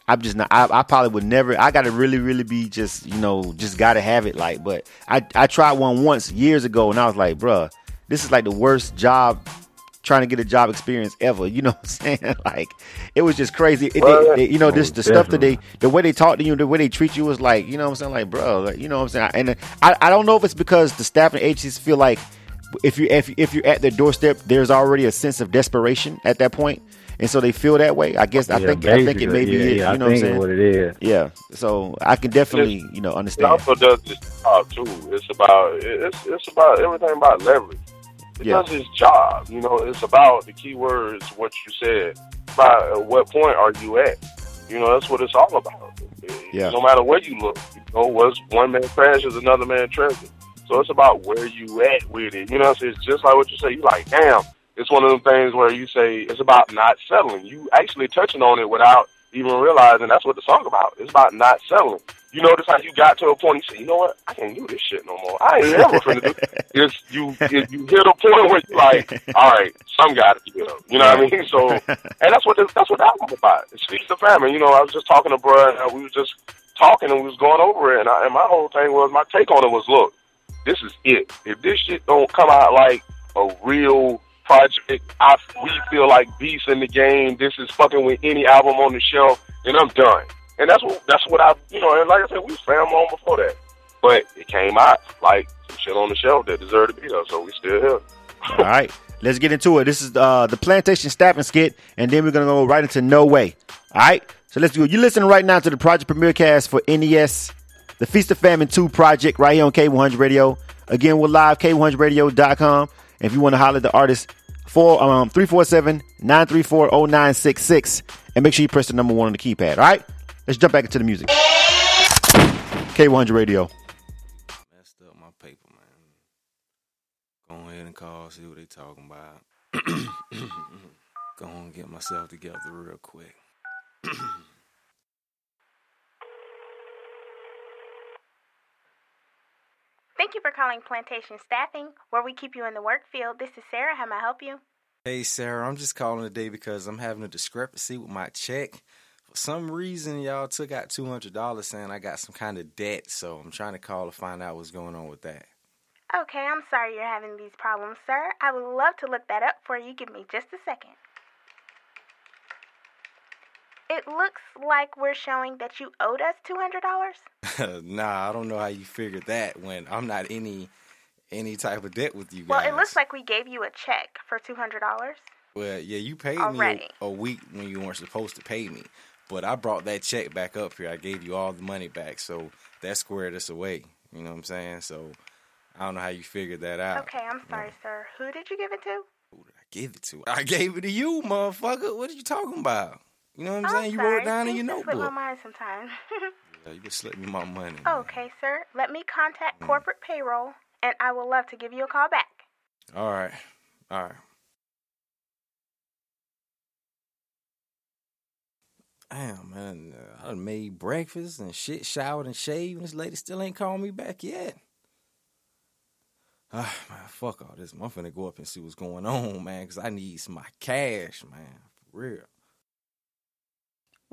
I'm just not. I, I probably would never. I got to really, really be just, you know, just got to have it. Like, but I, I tried one once years ago, and I was like, bruh, this is like the worst job trying to get a job experience ever. You know what I'm saying? Like, it was just crazy. It, they- they- you know, this oh, the stuff that they, the way they talk to you, the way they treat you was like, you know what I'm saying? Like, bro, like, you know what I'm saying? And uh, I, I don't know if it's because the staffing agencies feel like if you if if you're at their doorstep, there's already a sense of desperation at that point, and so they feel that way. I guess I Yeah, think I think it basically, may be yeah, it. yeah, I you know what I'm saying? what it is. Yeah. So I can definitely you know It understand. also does this job too. It's about it's it's about everything about leverage. It Yeah. does his job. You know, it's about the key words, what you said. About at what point are you at? You know, that's what it's all about. Yeah. No matter where you look, you know, what's one man trash is another man treasure. So it's about where you at with it. You know, so it's just like what you say. You like, damn. It's one of them things where you say it's about not settling. You actually touching on it without even realizing that's what the song about. It's about not settling. You notice how you got to a point. You say, you know what? I can't do this shit no more. I ain't ever finna do. It's you. You you hit a point where you're like, all right, some got to give up. You know what I mean? So, and that's what this, that's what the album's about. It speaks to family. You know, I was just talking to bro, and we was just talking and we was going over it, and, I, and my whole thing was my take on it was, look, this is it. If this shit don't come out like a real project, I we feel like beasts in the game. This is fucking with any album on the shelf, and I'm done. And that's what that's what I you know. And like I said, we fam on before that, but it came out like some shit on the shelf that deserved to be there. So we still here. All right, let's get into it. This is uh, the plantation staffing skit, and then we're gonna go right into No Way. All right, so let's do it. You're listening right now to the Project Premier Cast for NES, the Feast or Famine 2 project, right here on K100 Radio. Again, we're live, K100Radio.com. And if you want to holler at the artist, four um 347-934-0966. And make sure you press the number one on the keypad. All right? Let's jump back into the music. K100 Radio. Messed up my paper, man. Go ahead and call, see what they talking about. Go on, get myself together real quick. Thank you for calling Plantation Staffing, where we keep you in the work field. This is Sarah. How may I help you? Hey, Sarah, I'm just calling today because I'm having a discrepancy with my check. For some reason, y'all took out $200 saying I got some kind of debt, so I'm trying to call to find out what's going on with that. Okay, I'm sorry you're having these problems, sir. I would love to look that up for you. Give me just a second. It looks like we're showing that you owed us $200. nah, I don't know how you figured that when I'm not any any type of debt with you guys. Well, it looks like we gave you a check for $200. Well, yeah, you paid Already. me a, a week when you weren't supposed to pay me. But I brought that check back up here. I gave you all the money back, so that squared us away. You know what I'm saying? So I don't know how you figured that out. Okay, I'm sorry, sir. Who did you give it to? I gave it to. I gave it to you, motherfucker. What are you talking about? You know what I'm, I'm saying? You wrote it down in Things your just slip my notebook. mind sometimes. Yeah, you just slipped me my money. okay, sir. Let me contact Mm. corporate payroll, and I will love to give you a call back. All right, all right. Damn, man. uh, I done made breakfast and shit, showered and shaved, and this lady still ain't called me back yet. Ah, man, fuck all this. I'm finna go up and see what's going on, man, because I need some my cash, man. For real.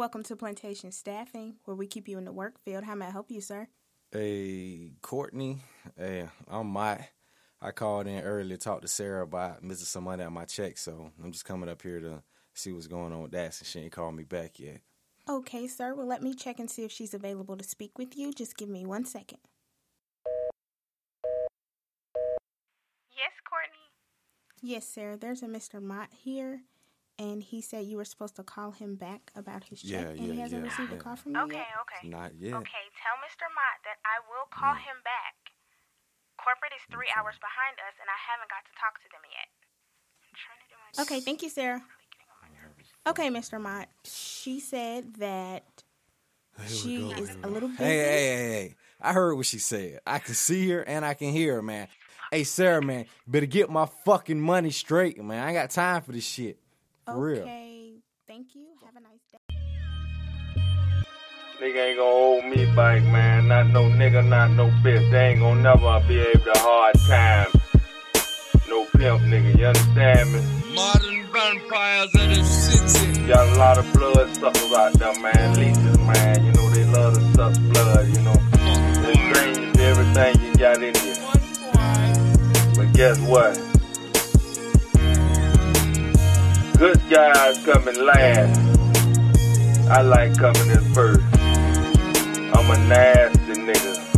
Welcome to Plantation Staffing, where we keep you in the work field. How may I help you, sir? Hey, Courtney. Hey, I'm Mike. I called in earlier to talk to Sarah about missing some money on my check, so I'm just coming up here to see what's going on with that since she ain't called me back yet. Okay, sir. Well, let me check and see if she's available to speak with you. Just give me one second. Yes, Courtney. Yes, Sarah. There's a Mr. Mott here, and he said you were supposed to call him back about his check, Yeah, and yeah, he hasn't yeah, received yeah. a call from you Okay, yet. okay. Not yet. Okay, tell Mr. Mott that I will call mm. him back. Corporate is three hours behind us, and I haven't got to talk to them yet. To Okay, thank you, Sarah. Okay, Mr. Mott. She said that she is a little busy. Hey, hey, hey, hey. I heard what she said. I can see her and I can hear her, man. Hey, Sarah, man, better get my fucking money straight, man. I ain't got time for this shit. For real. Okay, thank you. Have a nice day. Nigga ain't gonna hold me back, man. Not no nigga, not no bitch. They ain't gonna never be able to hard time. No pimp, nigga. You understand me? Modern vampires of the city. Got a lot of blood suckers out there, man. Leeches, man. You know they love to suck blood. You know they drain everything you got in you. But guess what? Good guys coming last. I like coming in first. I'm a nasty nigga.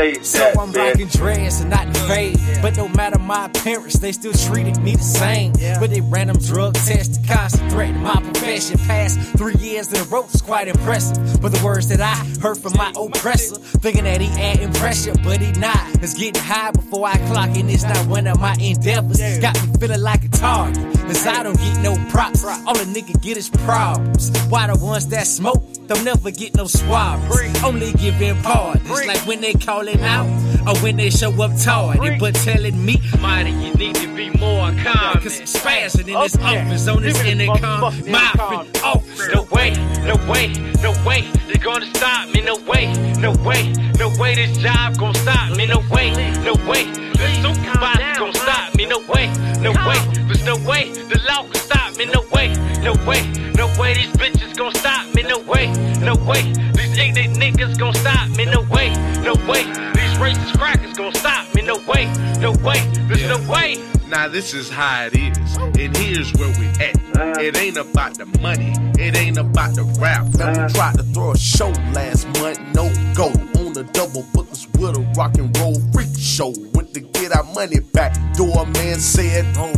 So that, I'm bitch. rocking dreads and not in fade. But no matter my appearance, they still treated me the same. But they random drug tests, constant threatening my profession. Past three years in a row was quite impressive. But the words that I heard from my oppressor, thinking that he adding pressure, but he not. It's getting high before I clock, and it's not one of my endeavors. Got me feeling like a target. Cause I don't get no props. All a nigga get is problems. Why the ones that smoke don't never get no swabs? Only giving pardons. Like when they calling out or when they show up tardy. But telling me, Mighty, you need to be more calm. Cause I'm spazzing in this office on this intercom. Mopping office. No way, no way, no way, they're gonna stop me. No way, no way, no way, this job gonna stop me. No way, no way, the supervisor gonna stop me. No way, no way, there's no way, the law can stop me. No way, no way, no way, these bitches gonna stop me. No way, no way, these ignorant niggas gonna stop me. No way, no way, these racist crackers gonna stop me. No way, no way, there's no way. Now this is how it is, and here's where we at. Uh-huh. It ain't about the money, it ain't about the rap. Now we tried to throw a show last month, no go. On the double, but this with a rock and roll freak show. To get our money back, Doorman said, oh,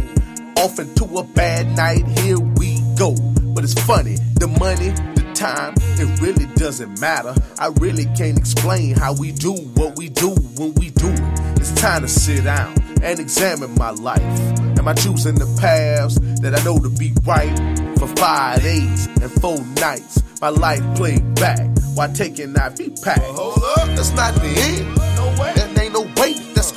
off into a bad night, here we go. But it's funny, the money, the time, it really doesn't matter. I really can't explain how we do what we do when we do it. It's time to sit down and examine my life. Am I choosing the paths that I know to be right? For five days and four nights, my life played back while taking IV pack. Hold up, that's not the end. No way.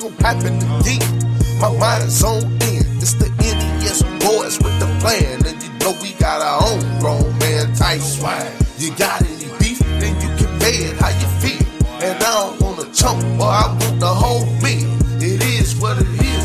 Way that's gonna happen again. My mind is on in. It's the NES boys with the plan, and you know we got our own grown man type swag. You got any beef, then you can pay it how you feel. And I don't wanna chunk, or I want the whole meal. It is what it is.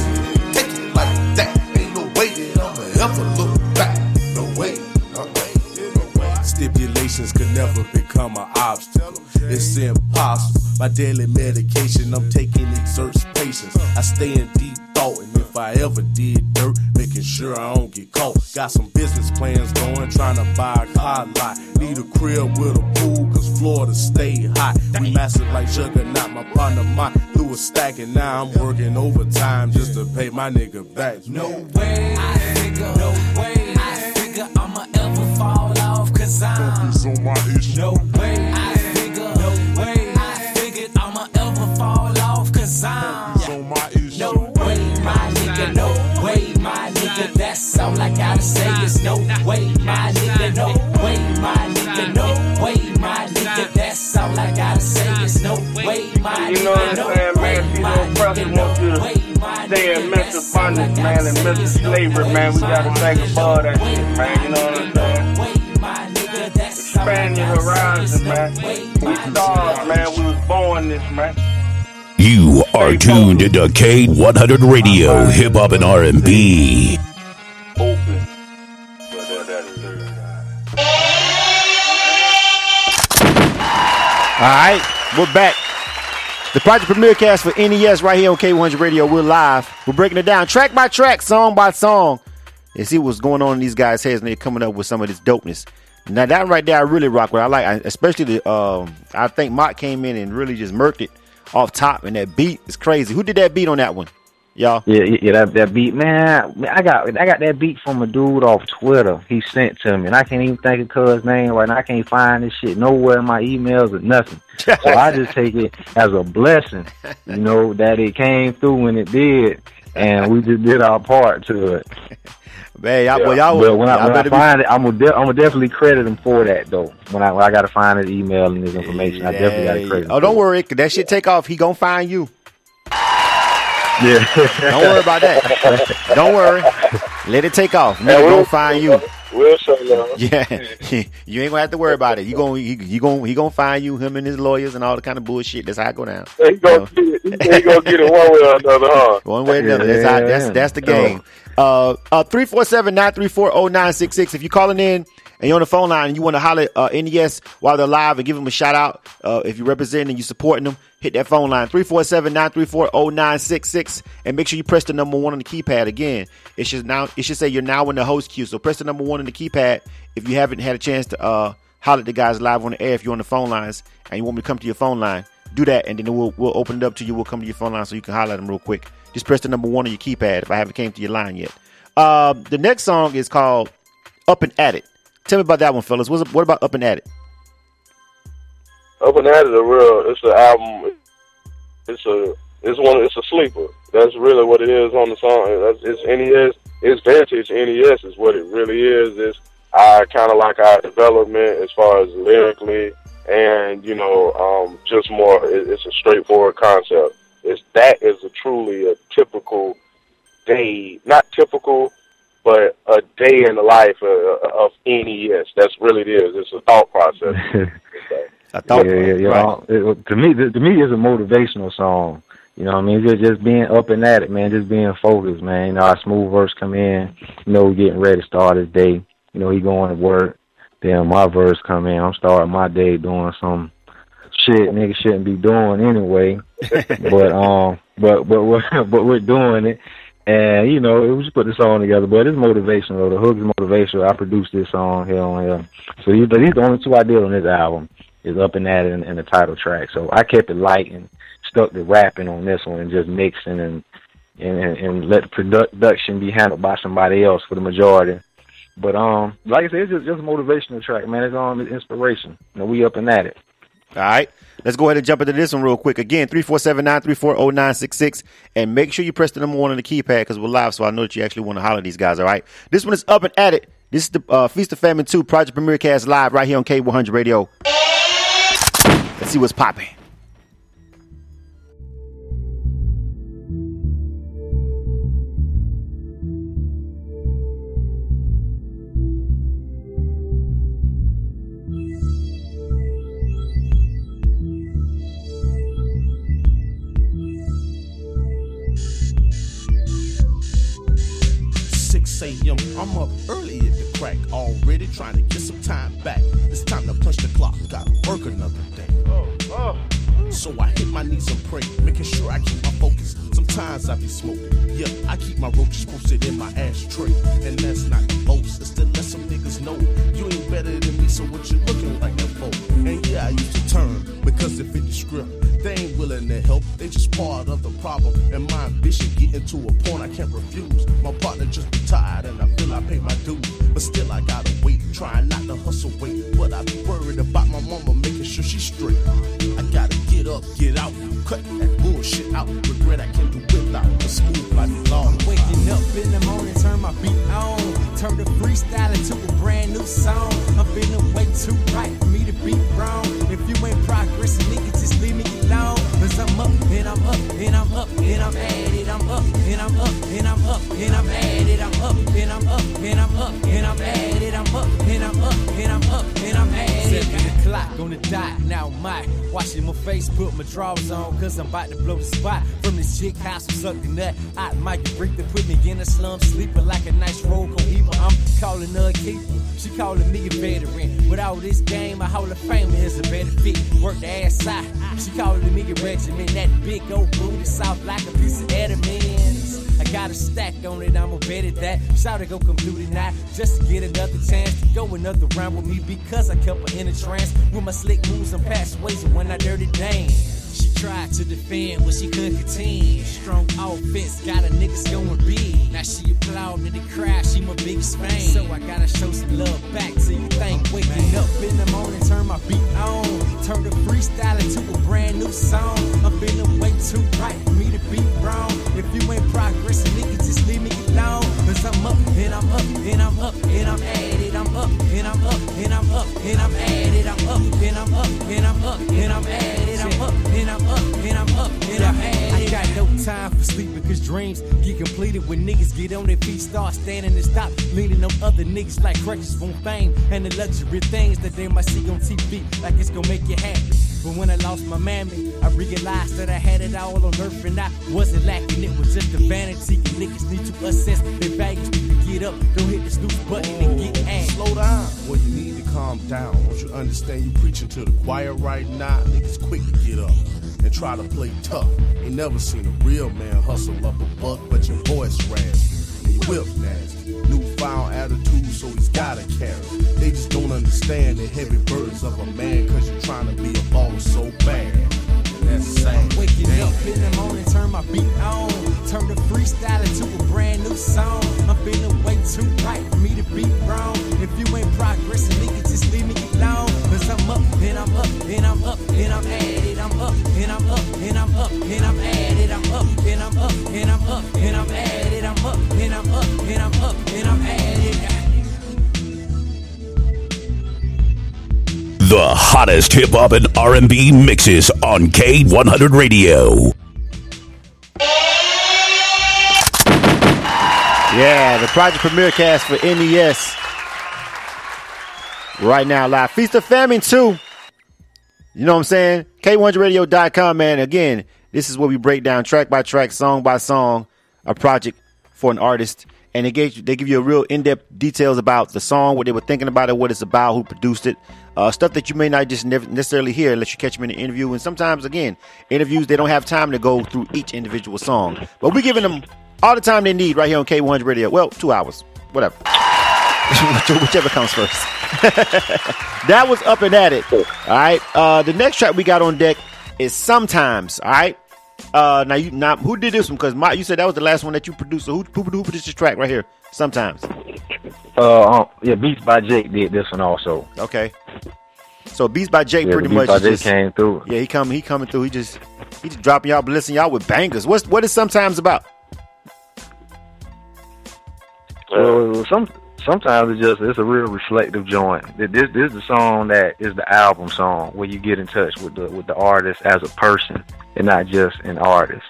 Take it like that. Ain't no way that I'ma ever look back. No way, no way, no way. Stipulations could never become an obstacle. It's impossible. My daily medication, I'm taking exerts patience. I stay in deep thought, and if I ever did dirt, making sure I don't get caught. Got some business plans going, trying to buy a car lot. Need a crib with a pool, cause Florida stay hot. We massive like sugar, not my partner. My through a stack, and now I'm working overtime just to pay my nigga back. No way, I figure, no way, I figure I'ma ever fall off, cause I'm on my no way, that's all I gotta say is no way, my nigga, no way, my nigga, no way, my nigga, that's all I gotta say is no way, my You know what I'm saying, man? See those brothers want you to stay in mental bondage, man, and mental slavery, man. We gotta think about that shit, man. You know what I'm saying? Expand your horizon, man. We stars, man. We was born this, man. You are tuned into K100 Radio, Hip Hop and R&B. All right, we're back. The Project Premier Cast for NES right here on K100 Radio. We're live. We're breaking it down track by track, song by song, and see what's going on in these guys' heads, and they're coming up with some of this dopeness. Now that right there, I really rock with. I like, especially the. Um, I think Mott came in and really just murked it off top, and that beat is crazy. Who did that beat on that one? Yeah, yeah, yeah, that that beat, man. I got I got that beat from a dude off Twitter. He sent to me, and I can't even think of cuz name right now. I can't find this shit nowhere in my emails or nothing. so I just take it as a blessing, you know, that it came through when it did, and we just did our part to it. Man, y'all, well, y'all, But when I, when I better be- find it, I'm gonna de- I'm gonna definitely credit him for that though. When I when I gotta find his email and his information, I definitely gotta credit. Oh, him Oh, don't worry. That shit take off. He gonna find you. Yeah. Don't worry about that. don't worry. Let it take off. Yeah, Nigga we'll- gonna find you. We'll show love. Yeah, you ain't gonna have to worry about it. You gonna he, he gonna he gonna find you him and his lawyers and all the kind of bullshit. That's how it go down. He gonna get it. He, he gonna get it one way or another, huh? One way or another. That's how, that's that's the game. Uh, uh, three four seven nine three four zero nine six six. If you're calling in and you're on the phone line and you want to holler uh, NES while they're live and give them a shout out, uh, if you're representing and you're supporting them, hit that phone line 347 934 0966 and make sure you press the number one on the keypad. Again, it should now it should say you're now in the host queue. So press the number one on the keypad if you haven't had a chance to uh, holler at the guys live on the air. If you're on the phone lines and you want me to come to your phone line, do that and then we'll we'll open it up to you. We'll come to your phone line so you can holler at them real quick. Just press the number one on your keypad if I haven't came to your line yet. Um, the next song is called Up and At It. Tell me about that one, fellas. What's, what about Up and At It? Up and at it, a real. It's an album. It's a. It's one. It's a sleeper. That's really what it is on the song. That's, it's NES. It's vintage NES is what it really is. It's I kind of like our development as far as lyrically and you know um, just more. It, it's a straightforward concept. It's that is a truly a typical day, not typical, day in the life of, of NES. That's really it is. It's a thought process. I yeah, yeah, yeah. It- to me, to me, it's a motivational song. You know what I mean? Just just being up and at it, man. Just being focused, man. You know, our smooth verse come in. You know, getting ready to start his day. You know, he going to work. Then my verse come in. I'm starting my day doing some shit nigga shouldn't be doing anyway. but um, but but we're but we're doing it. And you know, we just put the song together, but it's motivational. The hook is motivational. I produced this song here on here, so these, these the only two I did on this album is up and at and, and the title track. So I kept it light and stuck to rapping on this one and just mixing and and, and and let the production be handled by somebody else for the majority. But um, like I said, it's just, just a motivational track, man. It's on inspiration. You know, we up and at it. All right. Let's go ahead and jump into this one real quick. Again, 347-934-0966. And make sure you press the number one on the keypad because we're live, so I know that you actually want to holler these guys, all right? This one is up and at it. This is the uh, Feast or Famine 2 Project Premier Cast live right here on K100 Radio. Let's see what's popping. a.m. I'm up early at the crack, already trying to get some time back. It's time to punch the clock, gotta work another day. Oh, oh. So I hit my knees and pray, making sure I keep my focus. Sometimes I be smoking, yeah, I keep my roaches posted in my ashtray. And that's not the boast, it's to let some niggas know better than me, so what you looking like that for? And yeah, I used to turn because it fit the script. They ain't willing to help, they just part of the problem. And my ambition getting to a point I can't refuse. My partner just retired and I feel I pay my dues. But still I gotta wait, trying not to hustle wait. But I be worried about my mama making sure she's straight. I gotta get up, get out, cut bullshit out. Regret I can't do without the smooth like long. Waking up in the morning, turn my beat on. Turn the freestyle into a brand new song. I'm feeling way too right for me to be wrong. If you ain't progressing, nigga, just leave me alone. I'm up and I'm up and I'm up and I'm at it. I'm up and I'm up and I'm up and I'm at it. I'm up and I'm up and I'm up and I'm at it. I'm up and I'm up and I'm up and I'm at it. Seven o'clock on the dot. Now my washing my face, put my drawers on. Cause I'm about to blow the spot from this chick house sucked the nut. I might break the put me in a slum, sleeping like a nice roll cohiba. I'm calling her keeper. She calling me a veteran. With all this game, a Hall of Fame is a better fit. Work the ass out. She calling me a regiment. That big old booty soft like a piece of Edmonds. I got a stack on it, I'ma bet it that. Shout go come tonight just to get another chance to go another round with me because I kept her in a trance with my slick moves and past ways and when I dirty dance. Tried to defend what she couldn't contend. Strong offense got a niggas going big. Now she applauding in the crowd, she my biggest fan. So I gotta show some love back to you. Think oh, waking up in the morning, turn my beat on. Turn the freestyle into a brand new song. I'm feeling way too right for me to be wrong. If you ain't progressing, nigga, just leave me alone. Cause I'm up and I'm up and I'm up and I'm at it. I'm up and I'm up and I'm up and I'm at it. I'm up and I'm up and I'm up and I'm at it. I'm up and I'm up and I'm up and I'm at it. I got no time for sleep because dreams get completed when niggas get on their feet, start standing and stop leaning on other niggas like crutches from fame and the luxury things that they might see on TV like it's gonna make you happy. But when I lost my mammy, I realized that I had it all on earth and I wasn't lacking. It was just a vanity. And niggas need to assess their values. To get up, don't hit the snooze button and get ass. Slow down. Well, you need to calm down. Don't you understand? You preaching to the choir right now. Niggas quick to get up and try to play tough. Ain't never seen a real man hustle up a buck, but your voice raspy and your whip nasty. Newfound attitude, so he's gotta carry. They just don't understand the heavy burdens of a man, cause you're trying to be a boss so bad. That's sad. Waking up in the morning, turn my beat on. Turn the freestyle into a brand new song. I'm feeling way too right for me to be wrong. If you ain't progressing, nigga, just leave me alone. Cause I'm up and I'm up and I'm up and I'm at it. I'm up and I'm up and I'm up and I'm at it. I'm up and I'm up and I'm up and I'm at it. I'm up and I'm up and I'm up and I'm at it. The hottest hip hop and R&B mixes on K100 Radio. Yeah, the Project Premier Cast for NES. Right now, live. Feast or Famine 2. You know what I'm saying? K100radio.com, man. Again, this is where we break down track by track, song by song, a project for an artist. And they, they give you a real in depth details about the song, what they were thinking about it, what it's about, who produced it, uh, stuff that you may not just necessarily hear unless you catch them in an interview. And sometimes, again, interviews, they don't have time to go through each individual song. But we're giving them all the time they need right here on K100 Radio. Well, two hours, whatever. Whichever comes first. that was up and at it. All right. Uh, the next track we got on deck is Sometimes. All right. Uh, now you now who did this one? Because my you said that was the last one that you produced. So who who, who produced this track right here? Sometimes. Uh, um, yeah, Beats by Jake did this one also. Okay. So Beats by Jake Yeah, pretty Beats much by Jake just, came through. Yeah, he coming he coming through. He just he just dropping y'all, blessing y'all with bangers. What's what is sometimes about? Well, some sometimes it's just it's a real reflective joint. This this is the song that is the album song where you get in touch with the with the artist as a person and not just an artist.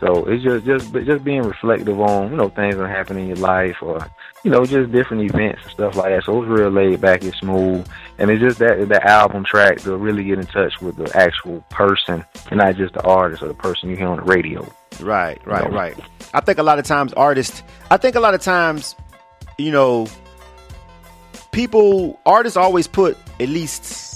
So it's just just just being reflective on you know things that happen in your life or you know just different events and stuff like that. So it's real laid back and smooth, and it's just that the album track to really get in touch with the actual person and not just the artist or the person you hear on the radio. Right, right, You know? right. I think a lot of times artists. I think a lot of times, you know, people artists always put at least.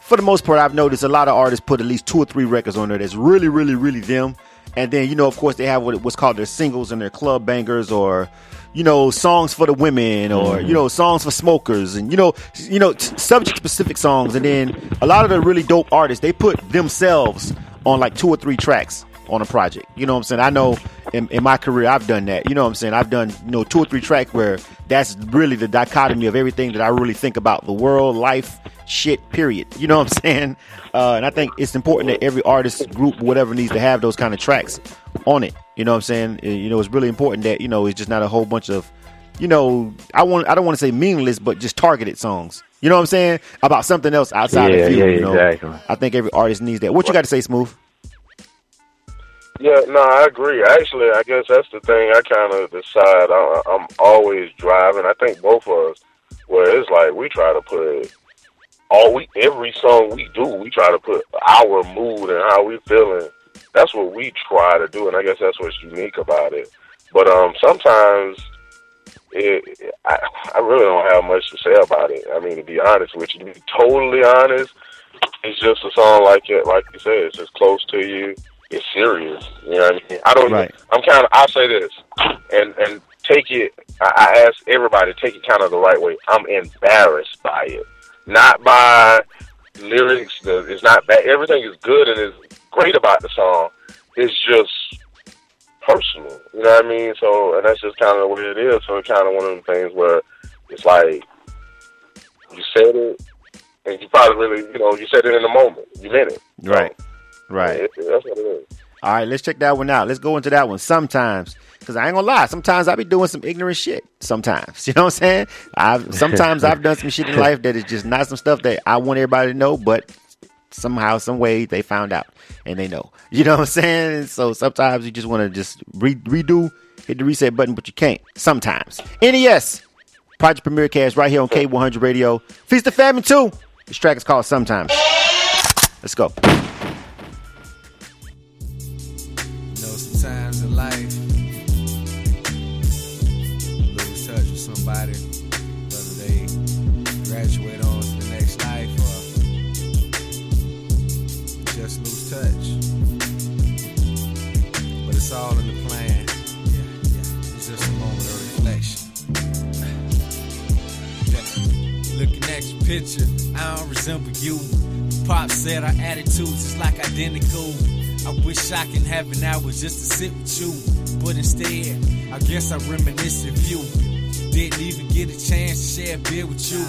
For the most part, I've noticed a lot of artists put at least two or three records on there that's really, really, really them. And then you know, of course, they have what's called their singles and their club bangers, or you know, songs for the women, or you know, songs for smokers, and you know, you know, subject specific songs. And then a lot of the really dope artists, they put themselves on like two or three tracks on a project. You know what I'm saying? I know in, in my career I've done that. You know what I'm saying? I've done, you know, two or three tracks where that's really the dichotomy of everything that I really think about the world, life, shit, period. You know what I'm saying? Uh, and I think it's important that every artist group, whatever needs to have those kind of tracks on it. You know what I'm saying? You know, it's really important that, you know, it's just not a whole bunch of you know, I want I don't want to say meaningless, but just targeted songs. You know what I'm saying? About something else outside Yeah, of you. yeah, you know? exactly. I think every artist needs that. What you got to say, Smooth? Yeah, no, I agree. Actually, I guess that's the thing. I kind of decide I, I'm always driving. I think both of us, where it's like we try to put all we every song we do, we try to put our mood and how we feeling. That's what we try to do, and I guess that's what's unique about it. But um, sometimes it, I, I really don't have much to say about it. I mean, to be honest with you, to be totally honest, it's just a song like it, like you said, it's just close to you. It's serious. You know what I mean? I don't. Right. I'm kind of. I'll say this, and and take it. I, I ask everybody to take it kind of the right way. I'm embarrassed by it, not by lyrics. The, it's not bad. Everything is good and is great about the song. It's just personal. You know what I mean? So, and that's just kind of the way it is. So, it's kind of one of them things where it's like you said it, and you probably really, you know, you said it in the moment. You meant it. Right. Right. It- that's what it is. All right, let's check that one out. Let's go into that one sometimes. Because I ain't gonna lie, sometimes I be doing some ignorant shit. Sometimes. You know what I'm saying? I've sometimes I've done some shit in life that is just not some stuff that I want everybody to know, but somehow, some way they found out and they know. You know what I'm saying? And so sometimes you just want to just re- redo, hit the reset button, but you can't. Sometimes. NES, Project Premier Cast right here on K100 Radio. Feast or Famine 2. This track is called Sometimes. Let's go. Picture, I don't resemble you. Pop said our attitudes is like identical. I wish I can have an hour just to sit with you. But instead, I guess I reminisce of you. Didn't even get a chance to share a beer with you.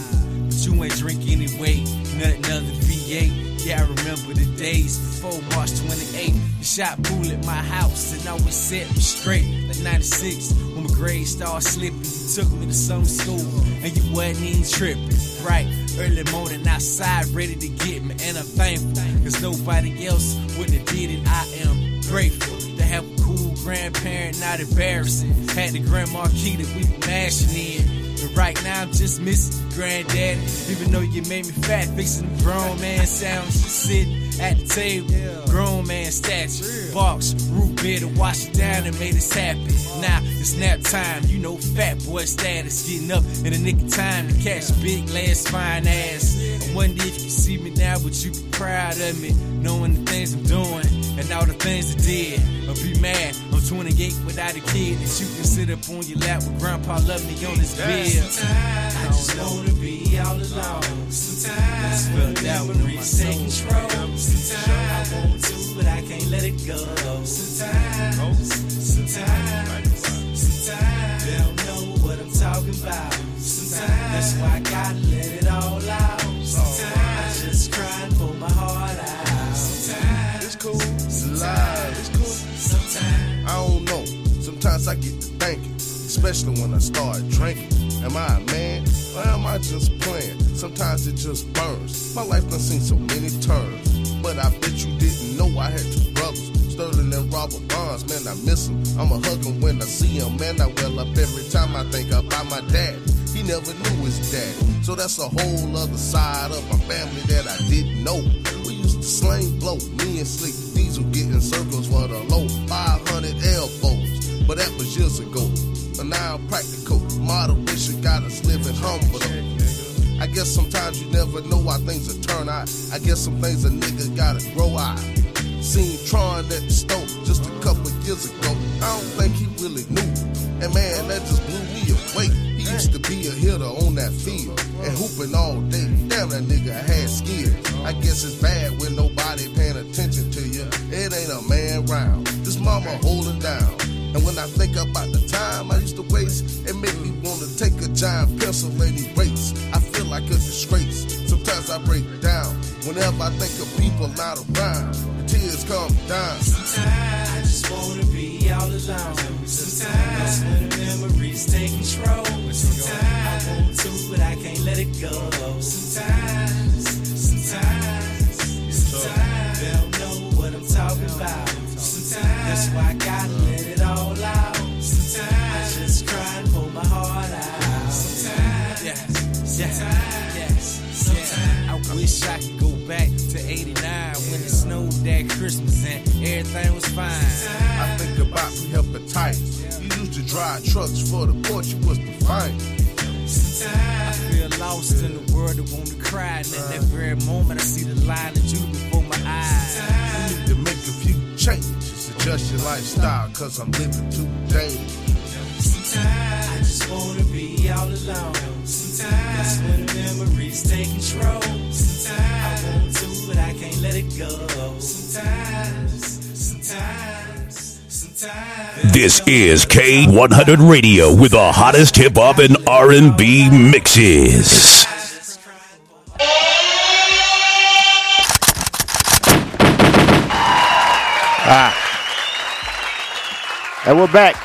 But you ain't drink anyway, nothing other than V8. Yeah, I remember the days before March 28th. You shot pool at my house and always set straight. Like 96, when my grades started slipping, you took me to some school and you wasn't even tripping. Right, early morning outside, ready to get me, and I'm thankful. Cause nobody else would have did it. I am grateful to have a cool grandparent, not embarrassing. Had the grandma key that we were mashing in. But right now I'm just missing your granddaddy. Even though you made me fat, fixing the grown man sound. Just sitting at the table, grown man stature. Box, root beer to wash it down and made us happy. Now it's nap time, you know fat boy status. Getting up in the nick of time to catch big last fine ass. Wonder if you see me now, would you be proud of me? Knowing the things I'm doing and all the things I did. Or be mad, I'm 28 without a kid. That you can sit up on your lap with grandpa love me on his bed. Sometimes I just wanna be all alone. Sometimes I feel that when we take control. Sometimes I want to, but I can't let it go. Sometimes, sometimes, sometimes they don't know what I'm talking about. Sometimes that's why I gotta Sometimes I get to thinking, especially when I start drinking. Am I a man or am I just playing? Sometimes it just burns. My life done seen so many turns, but I bet you didn't know I had two brothers. Sterling and Robert Bonds, man, I miss them. I'ma hug them when I see them, man. I well up every time I think about my dad. He never knew his dad, so that's a whole other side of my family that I didn't know. We used to slang blow, me and Slick Diesel getting circles for the low 500 elbows, but that was years ago. But now I'm practical, moderation got us living humble. I guess sometimes you never know how things will turn out. I guess some things a nigga gotta grow out. Seen Tron at the stove just a couple years ago. I don't think he really knew. And man, that just blew me away. He used to be a hitter on that field and hooping all day. Damn, that nigga had skill. I guess it's bad when nobody paying attention to you. It ain't a man round. This mama holding down. And when I think about the time I used to waste, it make me wanna take a giant pencil and erase. I feel like a disgrace. Sometimes I break down. Whenever I think of people not around, the tears come down. Sometimes I just wanna be all alone. Sometimes when the memories take control. Sometimes I want to, but I can't let it go. Sometimes, sometimes, sometimes they don't know what I'm talking about. Sometimes that's why I gotta yes, sometimes I wish I could go back to 89 when it snowed that Christmas and everything was fine. I think about hepatitis. You used to drive trucks for the port, you was the finest. I feel lost in the world want to cry, and at that very moment I see the line of you before my eyes. You need to make a few changes, adjust your lifestyle, cause I'm living too dangerous. Sometimes I just wanna be all alone. Sometimes that's when memories take control. Sometimes I want to, but I can't let it go. Sometimes, sometimes, sometimes. This is K100 Radio with the hottest hip hop and R&B mixes. Ah. And we're back.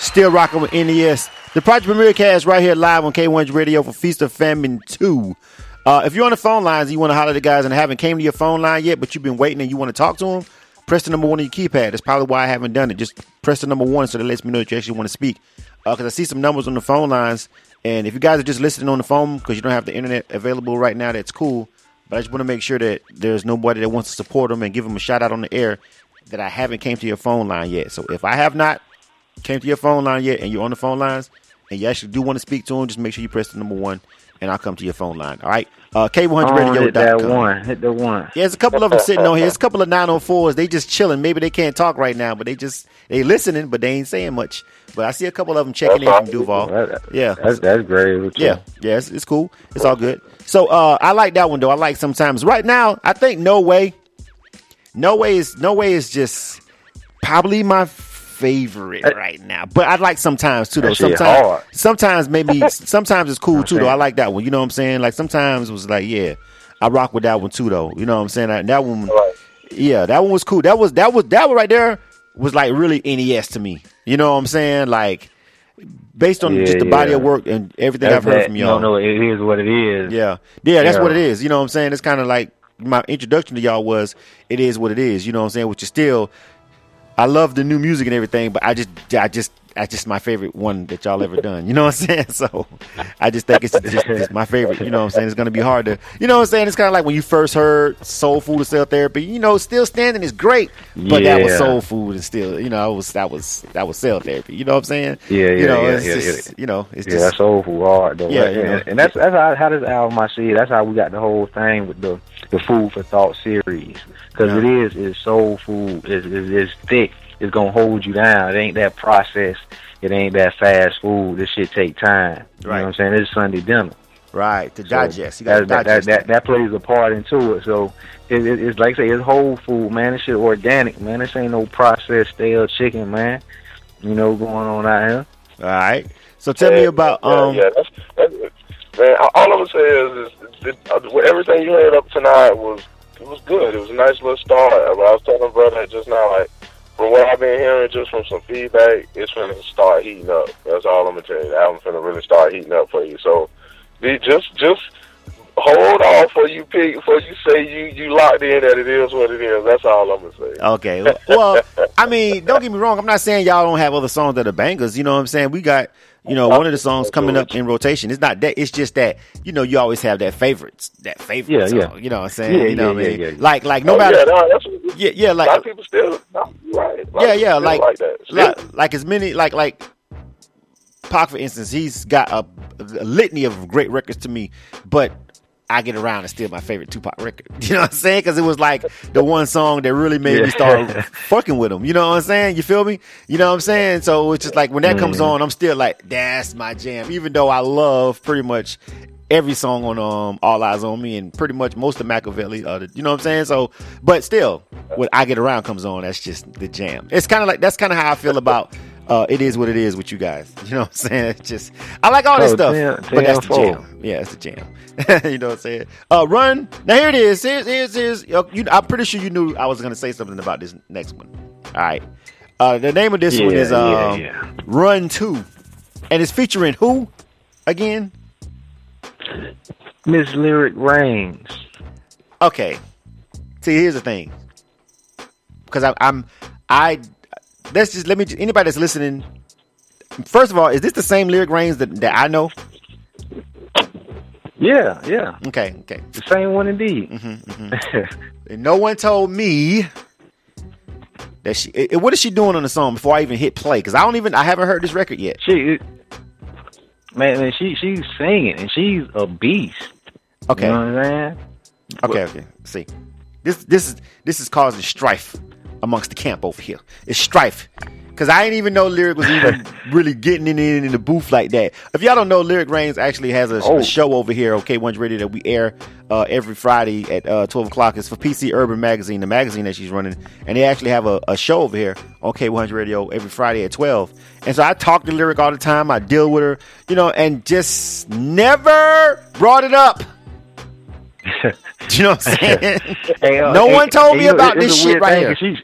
Still rocking with NES. The Project Premier Cast right here live on K1's Radio for Feast or Famine 2. Uh, if you're on the phone lines and you want to holler at the guys and haven't came to your phone line yet, but you've been waiting and you want to talk to them, press the number one on your keypad. That's probably why I haven't done it. Just press the number one so that lets me know that you actually want to speak. Because I see some numbers on the phone lines, and if you guys are just listening on the phone because you don't have the internet available right now, that's cool. But I just want to make sure that there's nobody that wants to support them and give them a shout out on the air that I haven't came to your phone line yet. So if I have not came to your phone line yet and you're on the phone lines and you actually do want to speak to him, just make sure you press the number one and I'll come to your phone line. All right. Uh, K100radio.com. hit that one. Hit the one. Yeah, there's a couple of them sitting on here. There's a couple of 904s. They just chilling. Maybe they can't talk right now, but they just they listening, but they ain't saying much. But I see a couple of them checking in from Duval. Yeah, That's, that's great. yeah, yeah, it's, it's cool. It's all good. So uh, I like that one though. I like sometimes. Right now, I think No Way. No Way is No Way is just probably my favorite uh, right now. But I like sometimes too though. Sometimes, sometimes maybe sometimes it's cool too though. I like that one. You know what I'm saying? Like sometimes it was like yeah, I rock with that one too though. You know what I'm saying? That, that one, yeah, that one was cool. That was that was that one right there was like really NES to me. You know what I'm saying? Like based on Yeah, just the body of work and everything That's I've heard that- from y'all. don't know, it is what it is. Yeah, yeah, that's Yeah. what it is. You know what I'm saying? It's kind of like my introduction to y'all was it is what it is. You know what I'm saying? Which is still, I love the new music and everything, but I just, I just, that's just my favorite one that y'all ever done. You know what I'm saying? So I just think it's just it's my favorite. You know what I'm saying? It's gonna be hard to, you know what I'm saying? It's kind of like when you first heard Soul Food or Cell Therapy. You know, still standing is great, but that was Soul Food and still, you know, it was that was that was Cell Therapy. You know what I'm saying? Yeah, yeah, you know, yeah, it's yeah, just, yeah. you know, it's yeah, just that's soulful hard though. Yeah, and, you know. and that's that's how, how this album I see. it. That's how we got the whole thing with the the food for thought series because it is is soul food. is is thick. It's gonna hold you down. It ain't that processed. It ain't that fast food. This shit take time. You know what I'm saying? It's Sunday dinner. Right, to So digest. You got to that, that, digest. that, that, that plays a part into it. So it, it, it's like I say, it's whole food, man. This shit organic, man. This ain't no processed stale chicken, man. You know going on out here. All right. So tell me about yeah, um. yeah, that's, that's man. All I'm gonna say is, is, is uh, everything you heard up tonight was it was good. It was a nice little start. I was telling brother just now, like from what I've been hearing, just from some feedback, it's gonna start heating up. That's all I'm gonna tell you. The album's gonna really start heating up for you. So, just just hold off for you pick for you say you you locked in that it is what it is. That's all I'm gonna say. Okay. Well- Well, I mean, don't get me wrong. I'm not saying y'all don't have other songs that are bangers. You know what I'm saying? We got, you know, one of the songs coming up in rotation. It's not that. It's just that, you know, you always have that favorites, that favorite Yeah, song. yeah. You know what I'm saying? Yeah, you know yeah, what I mean? yeah, yeah. Like, like no Oh, matter. yeah, no, that's, yeah, yeah, a lot like of people still no, you're right. Yeah, yeah, like like that. Like, like as many like like Pac, for instance, he's got a, a litany of great records to me, but I get around and still my favorite Tupac record. You know what I'm saying? Because it was like the one song that really made me start fucking with him. You know what I'm saying? You feel me? You know what I'm saying? So it's just like when that comes Mhm. on, I'm still like, that's my jam. Even though I love pretty much every song on um All Eyez on Me and pretty much most of Makaveli. Uh, you know what I'm saying? So, but still, when I Get Around comes on, that's just the jam. It's kind of like that's kind of how I feel about. Uh, it is what it is with you guys. You know what I'm saying? It's just I like all this Oh, stuff, damn- but that's the jam. Yeah, it's the jam. you know what I'm saying? Uh, run. Now here it is. Here's here's, here's uh, you, I'm pretty sure you knew I was gonna say something about this next one. All right. Uh, the name of this one Yeah, is yeah, um, yeah. Run Two, and it's featuring who again? Miss Lyric Reigns. Okay. See, here's the thing. Because I'm, I, let's just let me. Anybody that's listening, first of all, is this the same Lyric Reigns that, that I know? Yeah, yeah. Okay, okay. The same one indeed. And no one told me that she. eh, what is she doing on the song before I even hit play? Because I don't even. I haven't heard this record yet. She, man, man, she she's singing and she's a beast. Okay. You know what I'm saying? Okay, okay. See, this this is this is causing strife amongst the camp over here. It's strife because I ain't even know lyric was even really getting in, in in the booth like that. If y'all don't know, lyric Reigns actually has a, Oh. a show over here, OK One Radio, that we air uh, every Friday at uh, twelve o'clock. It's for PC Urban Magazine, the magazine that she's running, and they actually have a, a show over here on K100 Radio every Friday at twelve. And so I talk to lyric all the time. I deal with her, you know, and just never brought it up. you know what I'm saying? Hey, uh, no hey, one told hey, me about this shit right thing, here.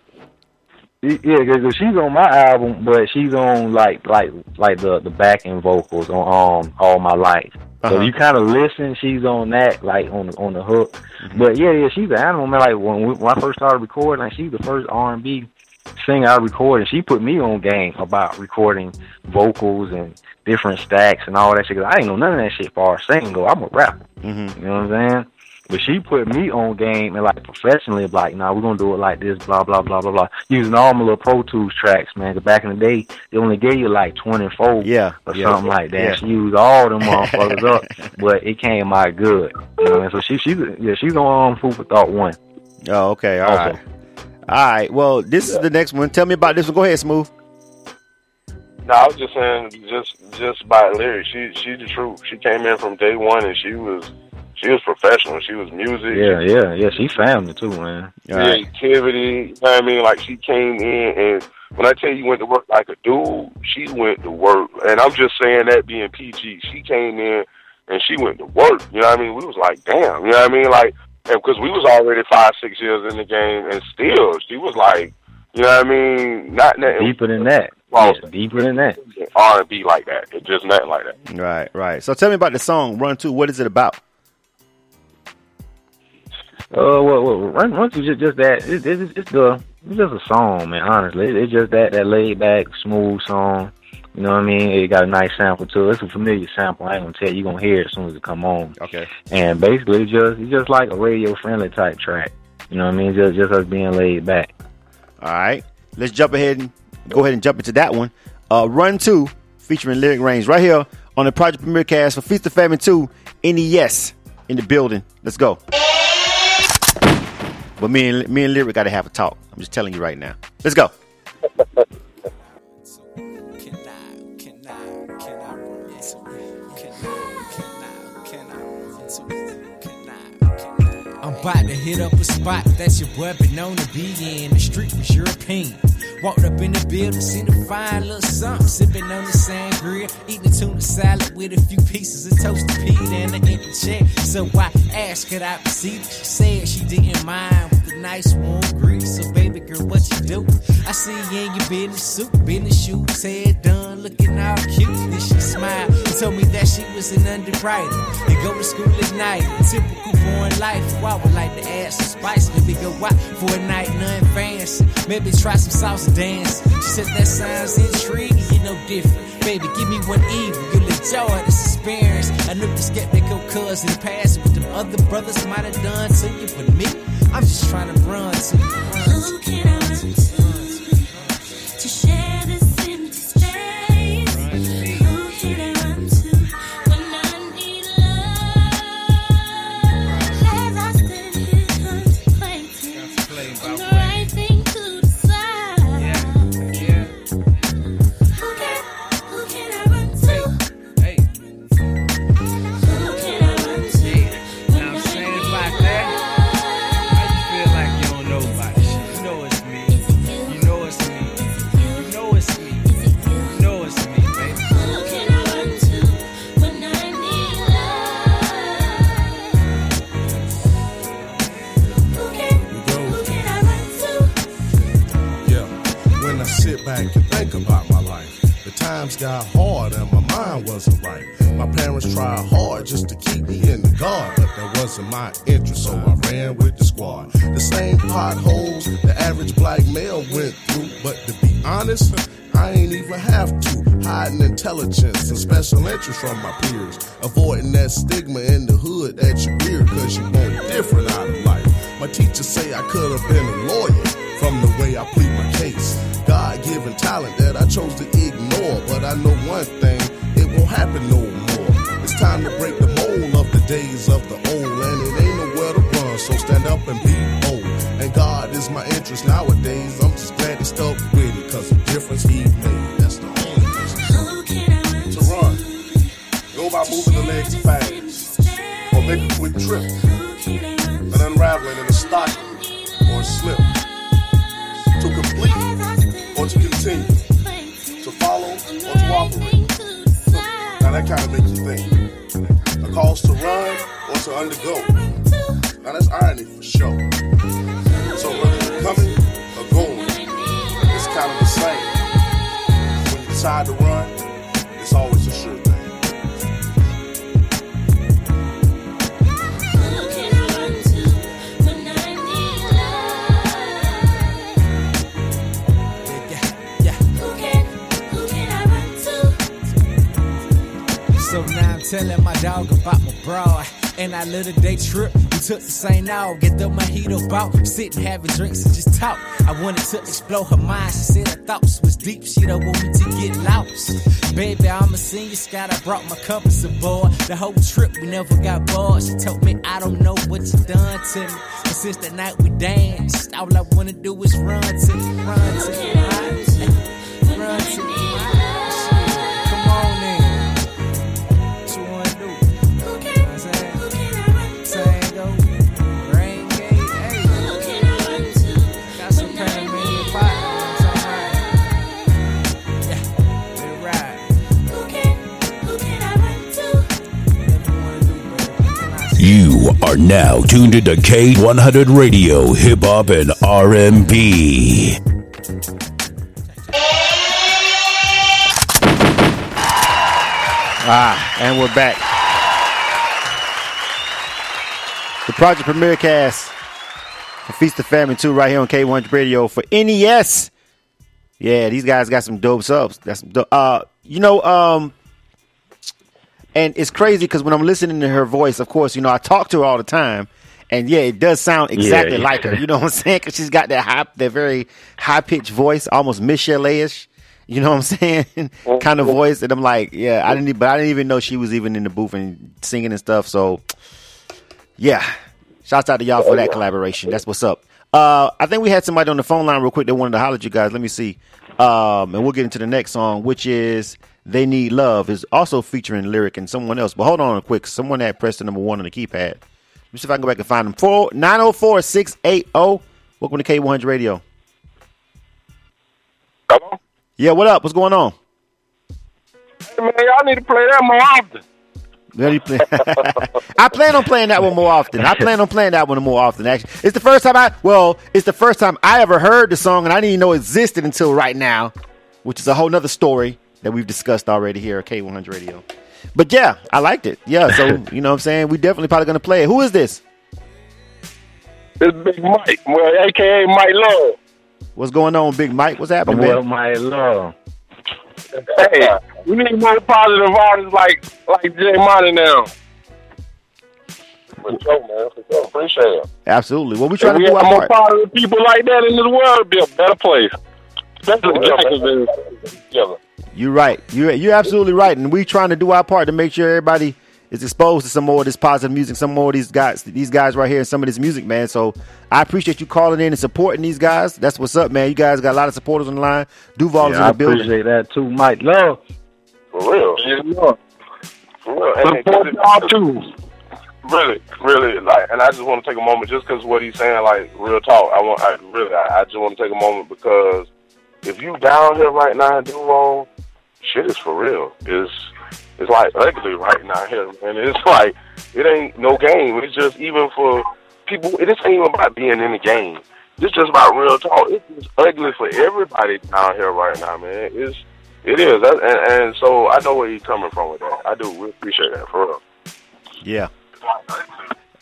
'Cause yeah, because she's on my album, but she's on like like like the the backing vocals on um all my life. So Uh-huh. you kind of listen, she's on that like on the on the hook. Mm-hmm. But yeah, yeah, she's an animal man. Like when we, when I first started recording, like she's the first R and B singer I recorded. She put me on game about recording vocals and different stacks and all that shit. 'Cause I ain't know none of that shit for singing. Go, I'm a rapper. Mm-hmm. You know what I'm saying? But she put me on game and like professionally, like, nah, we're gonna do it like this, blah blah blah blah blah. Using all my little Pro Tools tracks, man. 'Cause back in the day, they only gave you like 24 Yeah, or yeah. something like that. Yeah. She used all them motherfuckers up, but it came out good. You know what I mean? So she she's yeah she's on um, Food for Thought one. Oh, okay. All right. All right. Well, this is the next one. Tell me about this one. Go ahead, Smooth. No, I was just saying, just just by lyrics, she she's the truth. She came in from day one, and she was she was professional. She was music. Yeah, yeah, yeah. She family too, man. creativity. You know what I mean? Like she came in and when I tell you went to work like a dude, she went to work. And I'm just saying that being PG. She came in and she went to work. You know what I mean? We was like, damn. You know what I mean? Like, because we was already five, six years in the game, and still she was like, you know what I mean? Not nothing Deeper than that. Well, Yeah, deeper than that. R and B like that. It just nothing like that. Right, right. So tell me about the song Run Two. What is it about? Uh, well, well run, run just just that. It, it, it's, it's the it's just a song, man. Honestly, it, it's just that that laid back, smooth song. You know what I mean? It got a nice sample too. It's a familiar sample. I ain't gonna tell you. You gonna hear it as soon as it come on. Okay. And basically, it's just it's just like a radio friendly type track. You know what I mean? Just just us being laid back. All right. Let's jump ahead and go ahead and jump into that one. Uh, Run Two, featuring Lyric Reigns, right here on the Project Premier Cast for Feast or Famine Two. NES in the building. Let's go. But me and me and Lyric got to have a talk. I'm just telling you right now. Let's go. I'm about to hit up a spot that you known to be in. The street was Walked up in the building, seen a fine little something, sipping on the sangria, eating tuna salad with a few pieces of toasted pea and an empty chair. So I asked, could I proceed? She said she didn't mind with the nice warm grease. So baby girl, what you do? I see you in your business suit, business shoes, head done, looking all cute. Then she smiled and told me that she was an underwriter and go to school at night. Typical foreign life. Well, I would like to add some spice, maybe go out for a night, nothing fancy. Maybe try some salsa dance. She said that sounds intriguing, you know different. Baby, give me one evening, you'll enjoy this experience. I knew the skeptical cuz in the past, what them other brothers might have done to you, but me, I'm just trying to run to you. Who can I got hard and my mind wasn't right. My parents tried hard just to keep me in the guard, but that wasn't my interest, so I ran with the squad. The same potholes the average black male went through, but to be honest, I ain't even have to. Hiding intelligence and special interest from my peers. Out, sit and having drinks and just talk. I wanted to explore her mind. She said her thoughts was deep. She don't want me to get lost. Baby, I'm a senior scout. I brought my compass aboard. The whole trip we never got bored. She told me I don't know what you done to me. But since that night we danced, all I wanna do is now tuned into K100 Radio, Hip Hop and R&B. Ah, and we're back. The Project Premier Cast for Feast or Famine 2 right here on K100 Radio for NES. Yeah, these guys got some dope subs. That's some dope. Uh, you know, um, and it's crazy because when I'm listening to her voice, of course, you know, I talk to her all the time. And yeah, it does sound exactly yeah. like her. You know what I'm saying? Because she's got that high, that very high pitched voice, almost Michelle ish. You know what I'm saying? kind of voice. And I'm like, yeah, I didn't, but I didn't even know she was even in the booth and singing and stuff. So, yeah, shouts out to y'all for that collaboration. That's what's up. Uh, I think we had somebody on the phone line real quick that wanted to holler at you guys. Let me see. Um, and we'll get into the next song, which is "They Need Love," is also featuring lyric and someone else. But hold on, quick. Someone had pressed the number one on the keypad. Let me see if I can go back and find them. 4 904 680. Welcome to K100 Radio. Hello? Yeah, what up? What's going on? Hey, man, y'all need to play that more often. I plan on playing that one more often. I plan on playing that one more often. Actually, it's the first time I well, it's the first time I ever heard the song, and I didn't even know it existed until right now, which is a whole nother story that we've discussed already here at K100 Radio. But yeah, I liked it. Yeah, so you know what I'm saying we definitely probably gonna play it. Who is this? It's Big Mike, well, aka Mike Love. What's going on, Big Mike? What's happening, Well, man? my love. Hey, we need more positive artists like like Jay Money now. For sure, man. For sure. Appreciate it. Absolutely. What we If trying to we do had our more part. positive people like that in this world, it'd be a better place. Especially Jacksonville. Together. You're right. You're you're absolutely right, and we're trying to do our part to make sure everybody is exposed to some more of this positive music, some more of these guys, these guys right here, and some of this music, man. So I appreciate you calling in and supporting these guys. That's what's up, man. You guys got a lot of supporters on the line. Duval is Yeah, I in the building. I appreciate that too, Mike. Love. For real. For real. And Support it- y'all too. Really, really, like, and I just want to take a moment just because what he's saying, like, real talk. I want, I really, I, I just want to take a moment because if you down here right now and do Duval, shit is for real. It's, it's like ugly right now here, and it's like it ain't no game. It's just even for people. It ain't even about being in the game. It's just about real talk. It's just ugly for everybody down here right now, man. It's, it is, and, and so I know where he's coming from with that. I do we appreciate that for real. Yeah.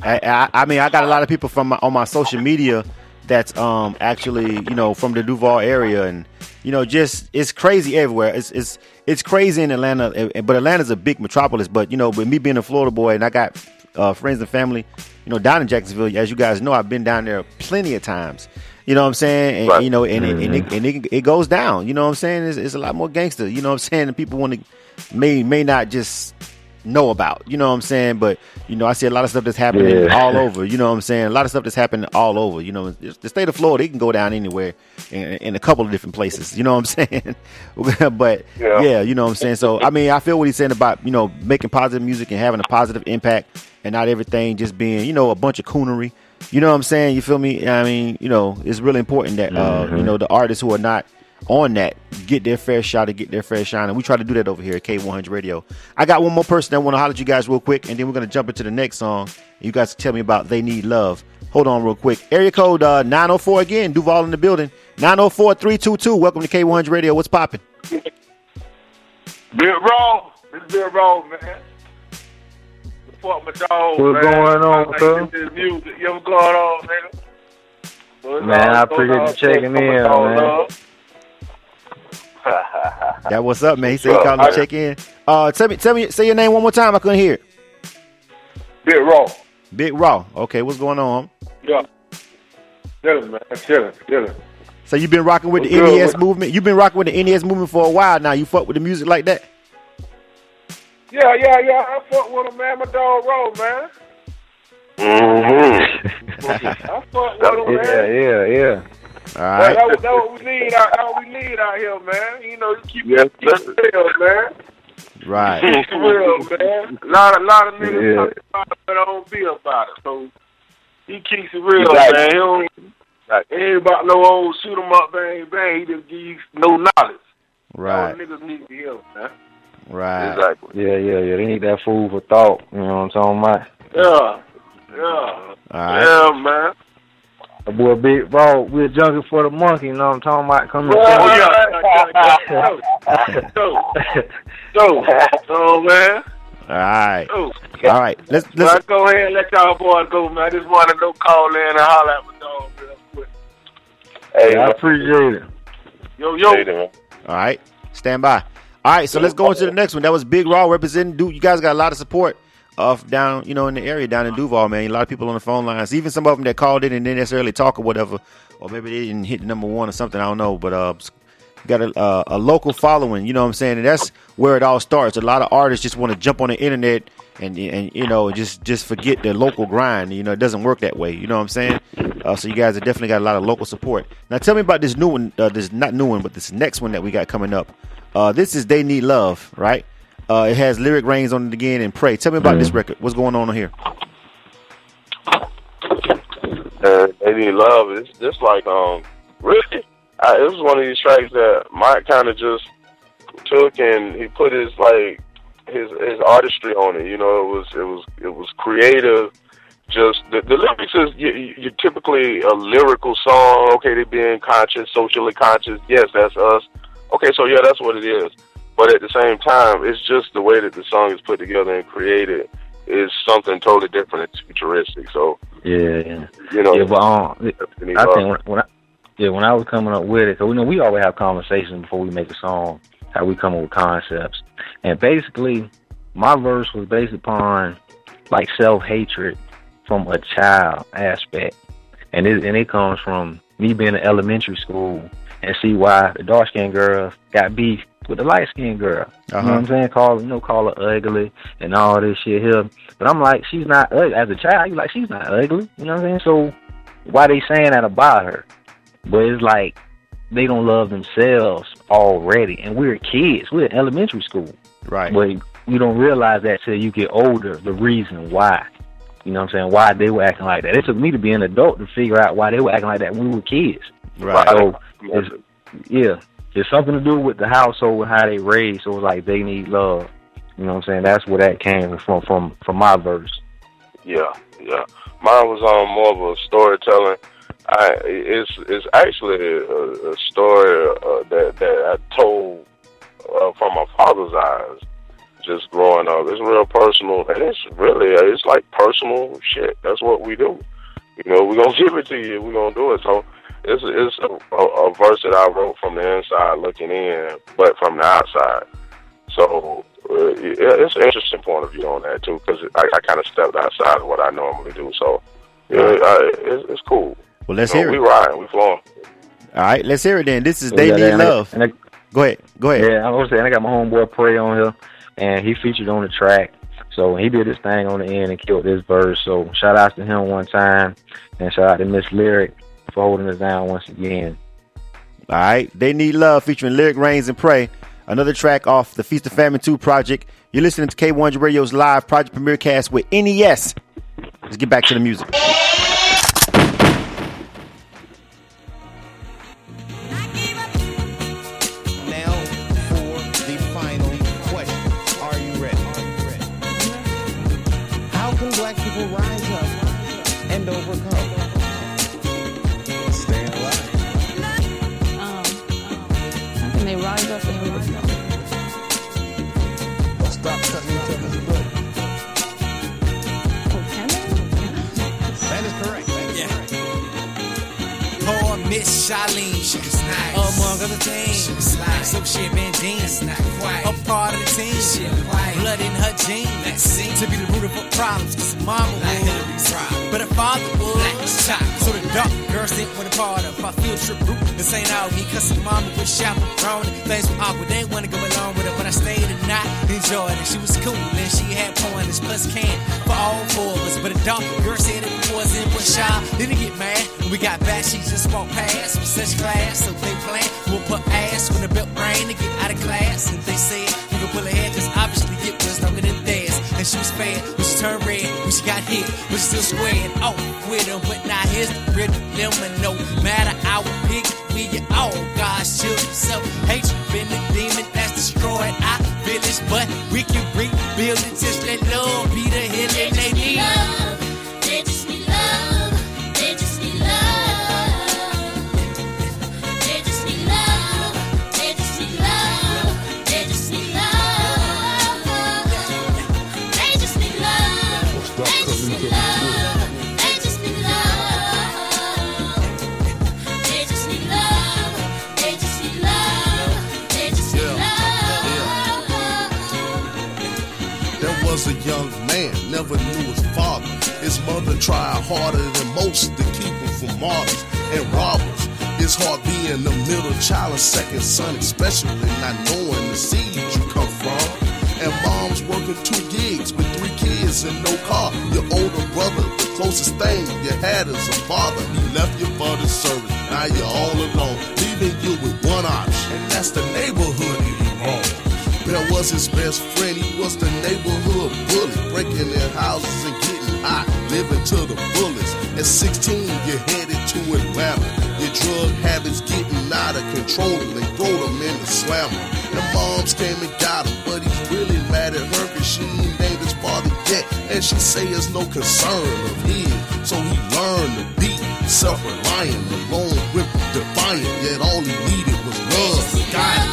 I, I, I mean, I got a lot of people from my, on my social media that's um actually you know from the Duval area, and you know just it's crazy everywhere. It's it's it's crazy in Atlanta, eh, eh, but Atlanta's a big metropolis. But you know, with me being a Florida boy, and I got uh, friends and family, you know, down in Jacksonville. As you guys know, I've been down there plenty of times. You know what I'm saying? And, You know, and, it, and, it, and it, it goes down. You know what I'm saying? It's, it's a lot more gangster. You know what I'm saying? And people want to may may not just know about. You know what I'm saying? But you know, I see a lot of stuff that's happening Yeah. all over. You know what I'm saying? A lot of stuff that's happening all over. You know, the state of Florida, it can go down anywhere in, in a couple of different places. You know what I'm saying? but Yeah. yeah, you know what I'm saying. So I mean, I feel what he's saying about you know making positive music and having a positive impact, and not everything just being you know a bunch of coonery. You know what I'm saying? You feel me? I mean, you know, it's really important that uh, you know the artists who are not on that get their fair shot and get their fair shine, and we try to do that over here at K100 Radio. I got one more person that want to holler at you guys real quick, and then we're gonna jump into the next song. You guys tell me about "They Need Love." Hold on, real quick. Area code uh, 904 again. Duval in the building. 904-322. Welcome to K100 Radio. What's popping? Bill Raw. This is Big Raw, man. Support my dog, What's man. going on, like cuz? this music. You ever going on, nigga? What's Man, on, I what's appreciate on, you checking support in, man. love? That what's up, man? He said he What's called up? to check in. Uh, tell me, tell me, say your name one more time. I couldn't hear it. Big Raw. Big Raw. Okay, what's going on? Yeah. Chilling, man. Chilling, chilling. So you've been rocking with the good? NES movement. You've been rocking with the NES movement for a while now. You fuck with the music like that. Yeah, yeah, yeah. I fuck with him, man. My dog Raw, man. Mm-hmm. I fuck with him, yeah, yeah, yeah. All That, right. that, what- we need out, that what we need out here, man. You know, you keep, Yes, keep it real, man. Right. Keep it real, man. A lot, a lot of niggas Yeah. talk about it, but I don't be about it. So he keeps it real, Exactly. man. He don't. It ain't about no old shoot 'em up, bang bang. He just give you no knowledge. Right. All niggas need to hear, man. Right. Exactly. Yeah, yeah, yeah. They need that food for thought. You know what I'm talking about? Yeah, yeah, All right. yeah, man. That boy Big Raw, we're junkie for the monkey. You know what I'm talking about? Come Oh here. yeah, yeah, yeah. So, so, so, man. All right. So, All right. Let's let's. go ahead and let y'all boys go, man. I just wanted to call in and holler at my dog real quick. Hey, I appreciate it. Yo, yo. All right. Stand by. All right. So let's go into the next one. That was Big Raw representing. Dude, you guys got a lot of support. Uh, down, you know, in the area down in Duval, man. A lot of people on the phone lines. Even some of them that called in and didn't necessarily talk or whatever, or maybe they didn't hit number one or something. I don't know, but uh, got a, uh, a local following. You know what I'm saying? And that's where it all starts. A lot of artists just want to jump on the internet and and you know just just forget the local grind. You know, it doesn't work that way. You know what I'm saying? Uh, so you guys have definitely got a lot of local support. Now tell me about this new one. Uh, this not new one, but this next one that we got coming up. Uh, this is "They Need Love," right? Uh, it has Lyric Reigns on it again and pray. Tell me about this record. What's going on here? They need love. It's just like um, really, I, it was one of these tracks that Mike kind of just took and he put his like his his artistry on it. You know, it was it was it was creative. Just the, the lyrics is you, you typically a lyrical song. Okay, they being conscious, socially conscious. Yes, that's us. Okay, so yeah, that's what it is. But at the same time, it's just the way that the song is put together and created is something totally different. It's futuristic. So Yeah, yeah. you know, yeah, but um, I think when, when I, yeah, when I was coming up with it, cause we know we always have conversations before we make a song, how we come up with concepts, and basically, my verse was based upon like self hatred from a child aspect, and it and it comes from me being in elementary school and see why the dark skinned girl got beef with the light skinned girl. You know Uh-huh. what I'm saying? Call you know, call her ugly and all this shit here. But I'm like, she's not ugly. As a child, you like she's not ugly. You know what I'm saying? So why they saying that about her? But it's like they don't love themselves already, and we're kids. We're in elementary school, right? But you don't realize that till you get older. The reason why. You know what I'm saying? Why they were acting like that. It took me to be an adult to figure out why they were acting like that when we were kids. Right. So, yeah, it's something to do with the household and how they raised. So it's like they need love. You know what I'm saying? That's where that came from from from my verse. Yeah, yeah. Mine was um more of a storytelling. I it's it's actually a, a story uh, that that I told uh, from my father's eyes, just growing up. It's real personal, and it's really it's like personal shit. That's what we do. You know, we're gonna give it to you. We're gonna do it. So it's it's a, a, a verse that I wrote from the inside looking in, but from the outside. So uh, it's an interesting point of view on that too, because I, I kind of stepped outside of what I normally do. So yeah, I, it's, it's cool. Well, let's You know, hear it. we it. riding, we flowing. All right, let's hear it then. This is So They yeah, Need and I- Love. and I- Go ahead. Go ahead. Yeah, I was saying I got my homeboy Prey on here, and he featured on the track. So he did his thing on the end and killed this verse. So shout out to him one time, and shout out to Miss Lyric for holding us down once again. All right. They Need Love featuring Lyric Reigns and Pray. Another track off the Feast or Famine 2 project. You're listening to K100 Radio's live project premier cast with NES. Let's get back to the music. Charlene, she was nice. Among other things, she was like some shit been jeans. Not quite a part of the team. She white. Blood in her jeans. To be the root of her problems, cause mama like Hillary's problem. But her father was black So the dark girl sent with a part of our field trip. This ain't all me, cause her mama was chaperone. Things were awkward, they wanna go along with her, but I stayed and I enjoyed it. She was cool and she had pointers plus can for all four of us. But a dark girl said it wasn't but shy. Didn't get mad when we got back. She just walked past with such class. So they plan we'll put ass when the belt rain to get out of class. And they said we could pull ahead cause obviously it was longer than theirs. And she was fair turned red when she got hit, but she still squared off with him. But now here's the real dilemma. No matter our pick, we all God's children. So hatred been the demon that's destroyed our village, but we can rebuild it. Just let love be the healing they need. A young man, never knew his father. His mother tried harder than most to keep him from martyrs and robbers. It's hard being the middle child and second son, especially not knowing the seed you come from. And mom's working two gigs with three kids and no car. Your older brother, the closest thing you had is a father. He left you for the service. Now you're all alone, leaving you with one option, and that's the neighborhood he wrong. Bill was his best friend, he was the neighborhood bully, breaking in houses and getting hot, living to the fullest. At 16, you're headed to Atlanta. Your drug habits getting out of control. They throw them in the slammer. The moms came and got him, but he's really mad at her cause she ain't named his father yet. And she say it's no concern of his. So he learned to be self-reliant, alone with defiant. Yet all he needed was love. Guidance.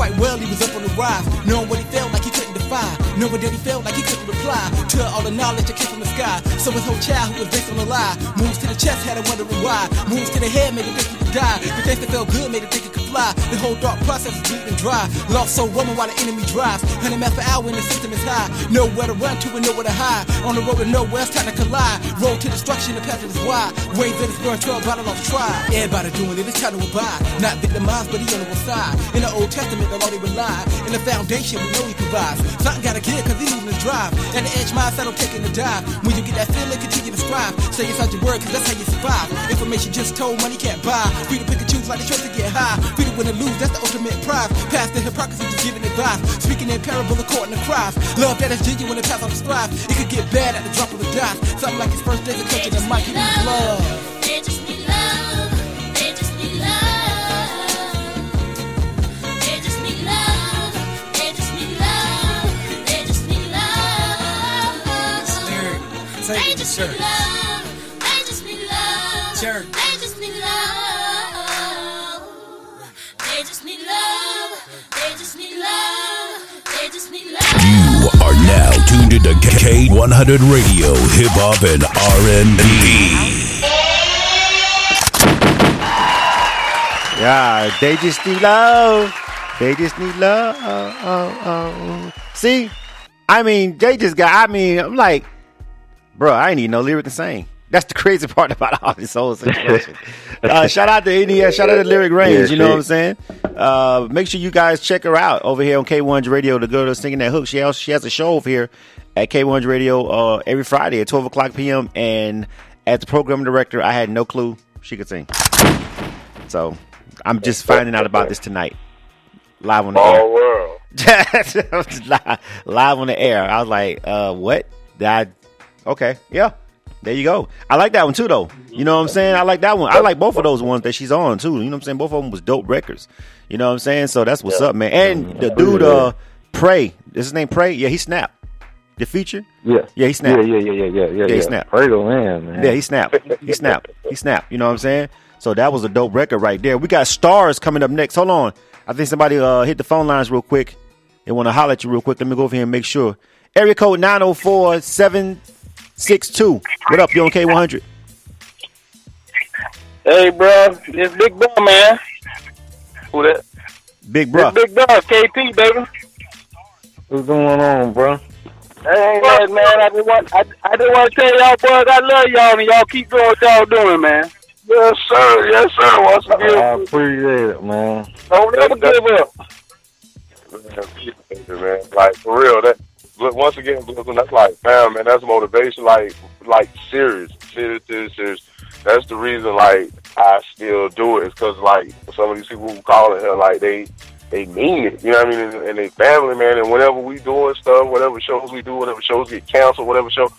Quite well he was up on the rise, knowing what he felt like he couldn't defy, knowing that he felt like he couldn't reply to all the knowledge that came from the sky. So his whole childhood was based on a lie. Moves to the chest had him wondering why. Moves to the head made him think he could die. The taste that felt good made him think he could fly. The whole dark process is bleeding dry. Lost so woman while the enemy drives. 100 miles per hour and the system is high. Nowhere to run to and nowhere to hide. On the road to nowhere, it's time to collide. Road to destruction, the path is wide. Waves that is burned, 12 battle off try. Everybody doing it, it's time to abide. Not victimized, but the side. In the Old Testament, the Lord he relied. In the foundation, we know he provides. Something gotta give, cause he's moving to drive. At the edge, mindset, I'm taking the dive. When you get that feeling, continue to strive. Say it's out your word, cause that's how you survive. Information just told, money can't buy. Free to pick and choose like the choice to get high. Free to win and lose, that's the ultimate prize. Past the hypocrisy, just giving advice. Speaking in parable according to Christ. Love that is genuine and pass on the strive. It could get bad at the drop of a dot. Something like his first days of touching the mic, he needs love. They just need love. They just need love. They just need love. They just need love. They just need love. They just need love. They just need love. Church. They just need love. Just need love. They just need love. You are now tuned into K100 Radio, Hip Hop and R&B. Yeah, they just need love. They just need love. Oh, oh, oh. See, I mean, they just got. I mean, I'm like, bro, I ain't even no lyric to sing. That's the crazy part about all this whole situation. uh, shout out to NES, shout out to Lyric Reigns. Yeah, you know shit. what I'm saying? Uh, make sure you guys check her out over here on K100 Radio to go to singing that hook. She has, she has a show over here at K100 Radio uh, every Friday at 12 o'clock p.m. And as the program director, I had no clue she could sing. So I'm just finding out about this tonight, live on the air. All world. live, live on the air. I was like, uh, what? Did I? Okay, yeah. There you go. I like that one too, though. You know what I'm saying? I like that one. I like both of those ones that she's on too. You know what I'm saying? Both of them was dope records. You know what I'm saying? So that's what's up, man. And the dude, uh, Pray. Is his name Pray? Yeah, he snapped. The feature? Yeah. Yeah, he snapped. Yeah, yeah, yeah, yeah, yeah, yeah. Yeah, he yeah. snapped. Pray the man, man. Yeah, he snapped. He snapped. He snapped. You know what I'm saying? So that was a dope record right there. We got stars coming up next. Hold on. I think somebody uh, hit the phone lines real quick. They want to holler at you real quick. Let me go over here and make sure. Area code 904 762. What up? You on K100? Hey, bro, this Big Bro, man. Who that? Big This bro. Big Bro, KP, baby. What's going on, bro? Hey, ain't man. I just want, I, I just want to tell y'all, boys, I love y'all, and y'all keep doing what y'all doing, man. Yes, sir. Yes, sir. Once I appreciate it, man. Don't ever give up. man. Like for real, that look once again, that's like, man, man, that's motivation. Like, like serious, serious, serious, serious. That's the reason, like, I still do it. it. Is because like some of these people who call it like they, they mean it. You know what I mean? And, and they family, man. And whenever we doing stuff, whatever shows we do, whatever shows get canceled, whatever show.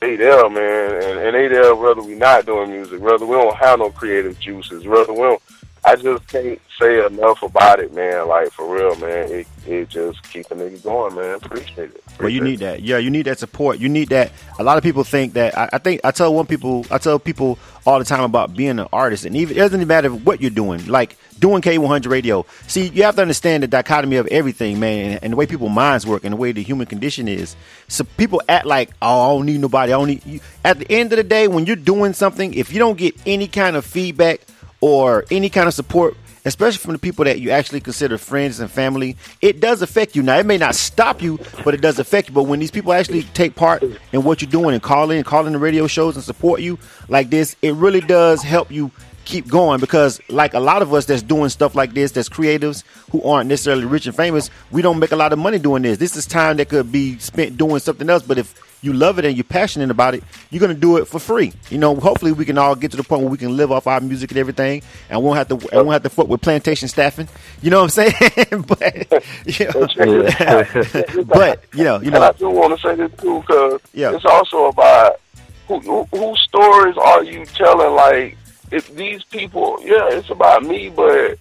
They there, man, and, and they there whether we not doing music, whether we don't have no creative juices, whether we don't I just can't say enough about it, man. Like for real, man. It it just keep a nigga going, man. Appreciate it. Well, you need that. Yeah, you need that support. You need that. A lot of people think that. I, I think I tell one people. I tell people all the time about being an artist, and even it doesn't even matter what you're doing. Like doing K100 radio. See, you have to understand the dichotomy of everything, man, and the way people's minds work, and the way the human condition is. So people act like, oh, I don't need nobody. I don't need. You. At the end of the day, when you're doing something, if you don't get any kind of feedback or any kind of support especially from the people that you actually consider friends and family, it does affect you. Now, it may not stop you, but it does affect you. But when these people actually take part in what you're doing and call in, call in the radio shows and support you like this, it really does help you keep going because like a lot of us that's doing stuff like this that's creatives who aren't necessarily rich and famous we don't make a lot of money doing this this is time that could be spent doing something else but if you love it and you're passionate about it you're going to do it for free. You know hopefully we can all get to the point where we can live off our music and everything and won't have to and won't have to fuck with plantation staffing. You know what i'm saying? But you know, but you know you And know. I do want to say this too, because Yeah. it's also about who, who whose stories are you telling? Like, if these people, yeah, it's about me, but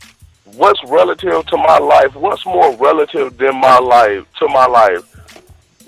what's relative to my life? What's more relative than my life to my life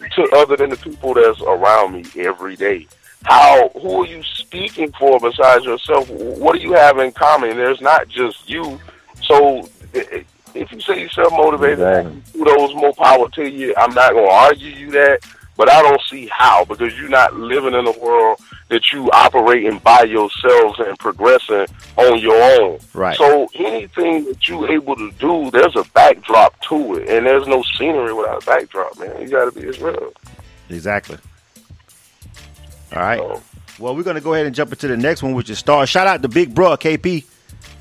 to other than the people that's around me every day? How who are you speaking for besides yourself? What do you have in common? There's not just you. So if you say you're self motivated, kudos, more power to you. I'm not going to argue you that, but I don't see how because you're not living in a world that you operating by yourselves and progressing on your own. Right. So anything that you able to do, there's a backdrop to it, and there's no scenery without a backdrop, man. You got to be as real. Exactly. All right. Well, we're going to go ahead and jump into the next one, which is Star. Shout out to Big Bro KP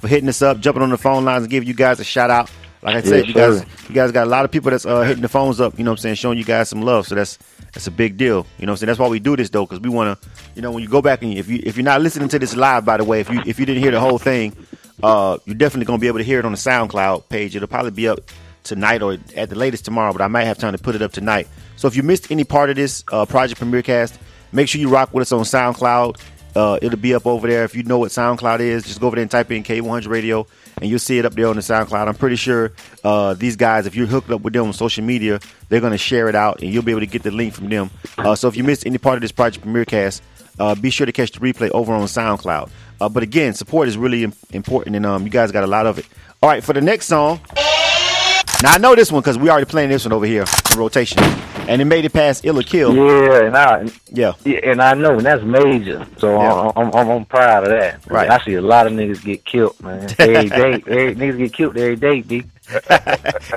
for hitting us up, jumping on the phone lines, and giving you guys a shout out. Like I said, Yes, you guys, sir. you guys got a lot of people that's uh, hitting the phones up. You know what I'm saying, showing you guys some love. So that's that's a big deal. You know I'm saying. That's why we do this though, because we want to. You know, when you go back and if you if you're not listening to this live, by the way, if you if you didn't hear the whole thing, uh, you're definitely gonna be able to hear it on the SoundCloud page. It'll probably be up tonight or at the latest tomorrow, but I might have time to put it up tonight. So if you missed any part of this uh, Project Premier Cast, make sure you rock with us on SoundCloud. Uh, it'll be up over there. If you know what SoundCloud is, just go over there and type in K100 Radio, and you'll see it up there on the SoundCloud. I'm pretty sure uh, these guys, if you're hooked up with them on social media, they're going to share it out, and you'll be able to get the link from them. Uh, so if you missed any part of this Project Premier Cast, uh, be sure to catch the replay over on SoundCloud. Uh, but again, support is really im- important, and um, you guys got a lot of it. All right, for the next song. Now I know this one because we already playing this one over here in rotation, and it made it past Illa Kill. Yeah, and I yeah, yeah, and I know, and that's major. So Yeah. I'm, I'm I'm proud of that. Right. I see a lot of niggas get killed, man. Every day, every, niggas get killed every day, b.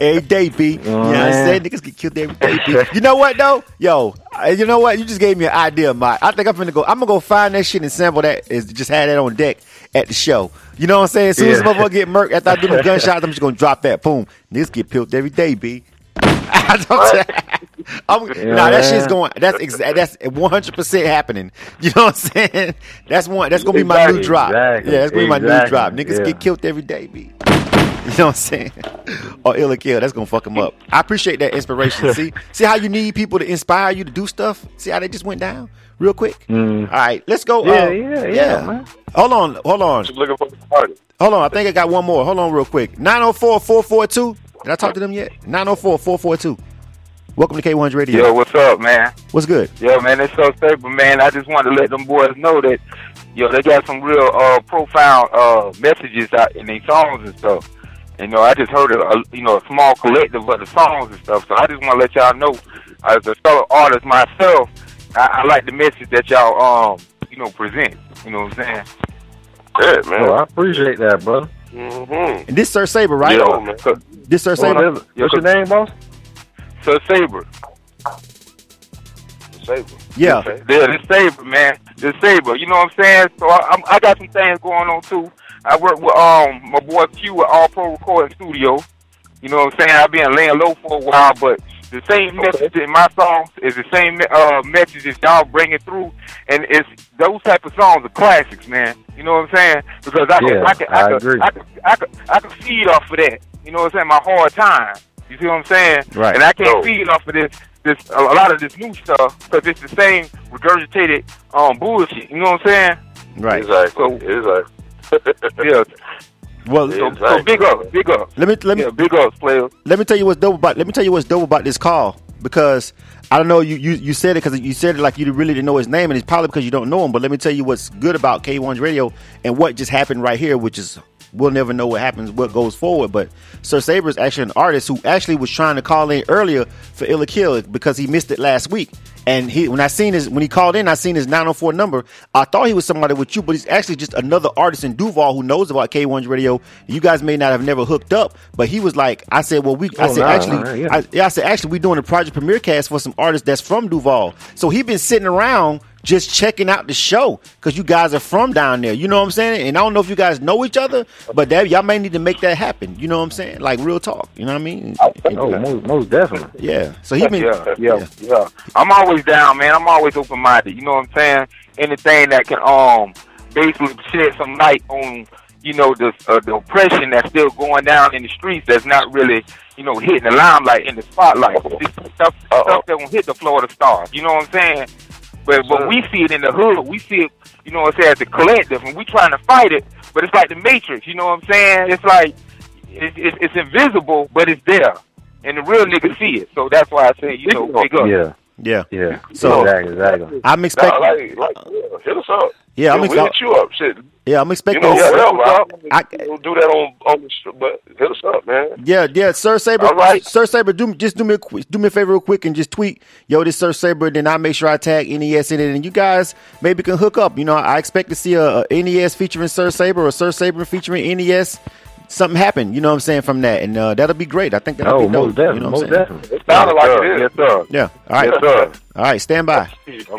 every day, B. You know what I'm saying? Niggas get killed every day, B. You know what though? Yo, uh, you know what? You just gave me an idea, Mike. I think I'm gonna go. I'm gonna go find that shit and sample that. Is just had that on deck at the show. You know what I'm saying? As soon as Yeah. the motherfucker get murked after I do the gunshots, I'm just gonna drop that. Boom. Niggas get killed every day, B. I'm, nah, that shit's going. That's exa- that's 100 percent happening. You know what I'm saying? That's one. That's gonna be my new drop. exactly, Yeah, that's gonna be my new drop. Niggas yeah. get killed every day, B. You know what I'm saying? or ill or kill. That's gonna fuck them up. I appreciate that inspiration. see, see how you need people to inspire you to do stuff. See how they just went down real quick. Mm. All right, let's go. Yeah, uh, yeah, yeah, man. Hold on, hold on. Looking for the party. Hold on. I think I got one more. Hold on, real quick. 904 442. Did I talk to them yet? 904 442. Welcome to K100 Radio. Yo, what's up, man? What's good? Yo, man, it's so stable, man. I just wanted to let them boys know that, yo, they got some real uh, profound uh, messages out in these songs and stuff. And, you know, I just heard a, a you know a small collective of the songs and stuff. So I just want to let y'all know, as a fellow artist myself, I, I like the message that y'all um you know present. You know what I'm saying? Good man. Oh, I appreciate that, brother. Mm-hmm. And this Sir Saber, right? Yo, man. This Sir Yo, Saber. What's your name, boss? Sir Saber. Saber. Yeah. Yeah, this Saber, man. This Saber. You know what I'm saying? So I, I'm, I got some things going on too. I work with um my boy Q at All Pro Recording Studio. You know what I'm saying? I've been laying low for a while, but the same message in my songs is the same uh that y'all bringing through, and it's those type of songs are classics, man. You know what I'm saying? Because I can, Yeah, I can, I I can, agree. I can, I can, I can feed off of that. You know what I'm saying? My hard time. You see what I'm saying? Right. And I can't feed off of this, this a lot of this new stuff because it's the same regurgitated um bullshit. You know what I'm saying? Right. Exactly. exactly. Yeah. Well, So, so big up, big up. Let me let me Yeah, big ups, players. let me tell you what's dope about let me tell you what's dope about this call because I don't know you you, you said it because you said it like you really didn't know his name and it's probably because you don't know him. But let me tell you what's good about K1's radio and what just happened right here, which is we'll never know what happens, what goes forward. But Sir Saber is actually an artist who actually was trying to call in earlier for Illa Kill because he missed it last week. And he, when I seen his, when he called in, I seen his 904 number. I thought he was somebody with you, but he's actually just another artist in Duval who knows about K1's radio. You guys may not have never hooked up, but he was like, I said, well, we, I Oh, said, nah, actually, nah, yeah. I, yeah, I said, actually, we doing a project premier cast for some artists that's from Duval. So he been sitting around just checking out the show because you guys are from down there. You know what I'm saying? And I don't know if you guys know each other, but that y'all may need to make that happen. You know what I'm saying? Like real talk. You know what I mean? Oh, most, most definitely. Yeah. So he been yeah, yeah, yeah. I'm always down, man. I'm always open minded. You know what I'm saying? Anything that can um basically shed some light on you know the uh, the oppression that's still going down in the streets. That's not really you know hitting the limelight in the spotlight. This stuff stuff that won't hit the Florida stars. You know what I'm saying? But but we see it in the hood. We see it. You know what I'm saying? As a collective, and we trying to fight it. But it's like the Matrix. You know what I'm saying? It's like it's, it's, it's invisible, but it's there, and the real niggas see it. So that's why I say, you know, big up. Yeah. Yeah. Yeah. So- exactly, exactly. I'm expecting. Nah, like, like, yeah, hit us up. Yeah, I'm excited. hit you up. Shit. Yeah, I'm expecting. You know, whatever. I, we'll do that on on the but hit us up, man. Yeah, yeah, Sir Saber. All right. Sir Saber, do just do me a do me a favor real quick and just tweet, yo, this Sir Saber. Then I make sure I tag NES in it, and you guys maybe can hook up. You know, I expect to see a, a NES featuring Sir Saber or Sir Saber featuring NES. Something happen, you know what I'm saying from that, and uh, that'll be great. I think that'll Oh, be dope. most definitely, you know what most I'm saying? definitely. It sounded like it is. Yes, sir. Yeah. All right. Yes, sir. All right. Stand by.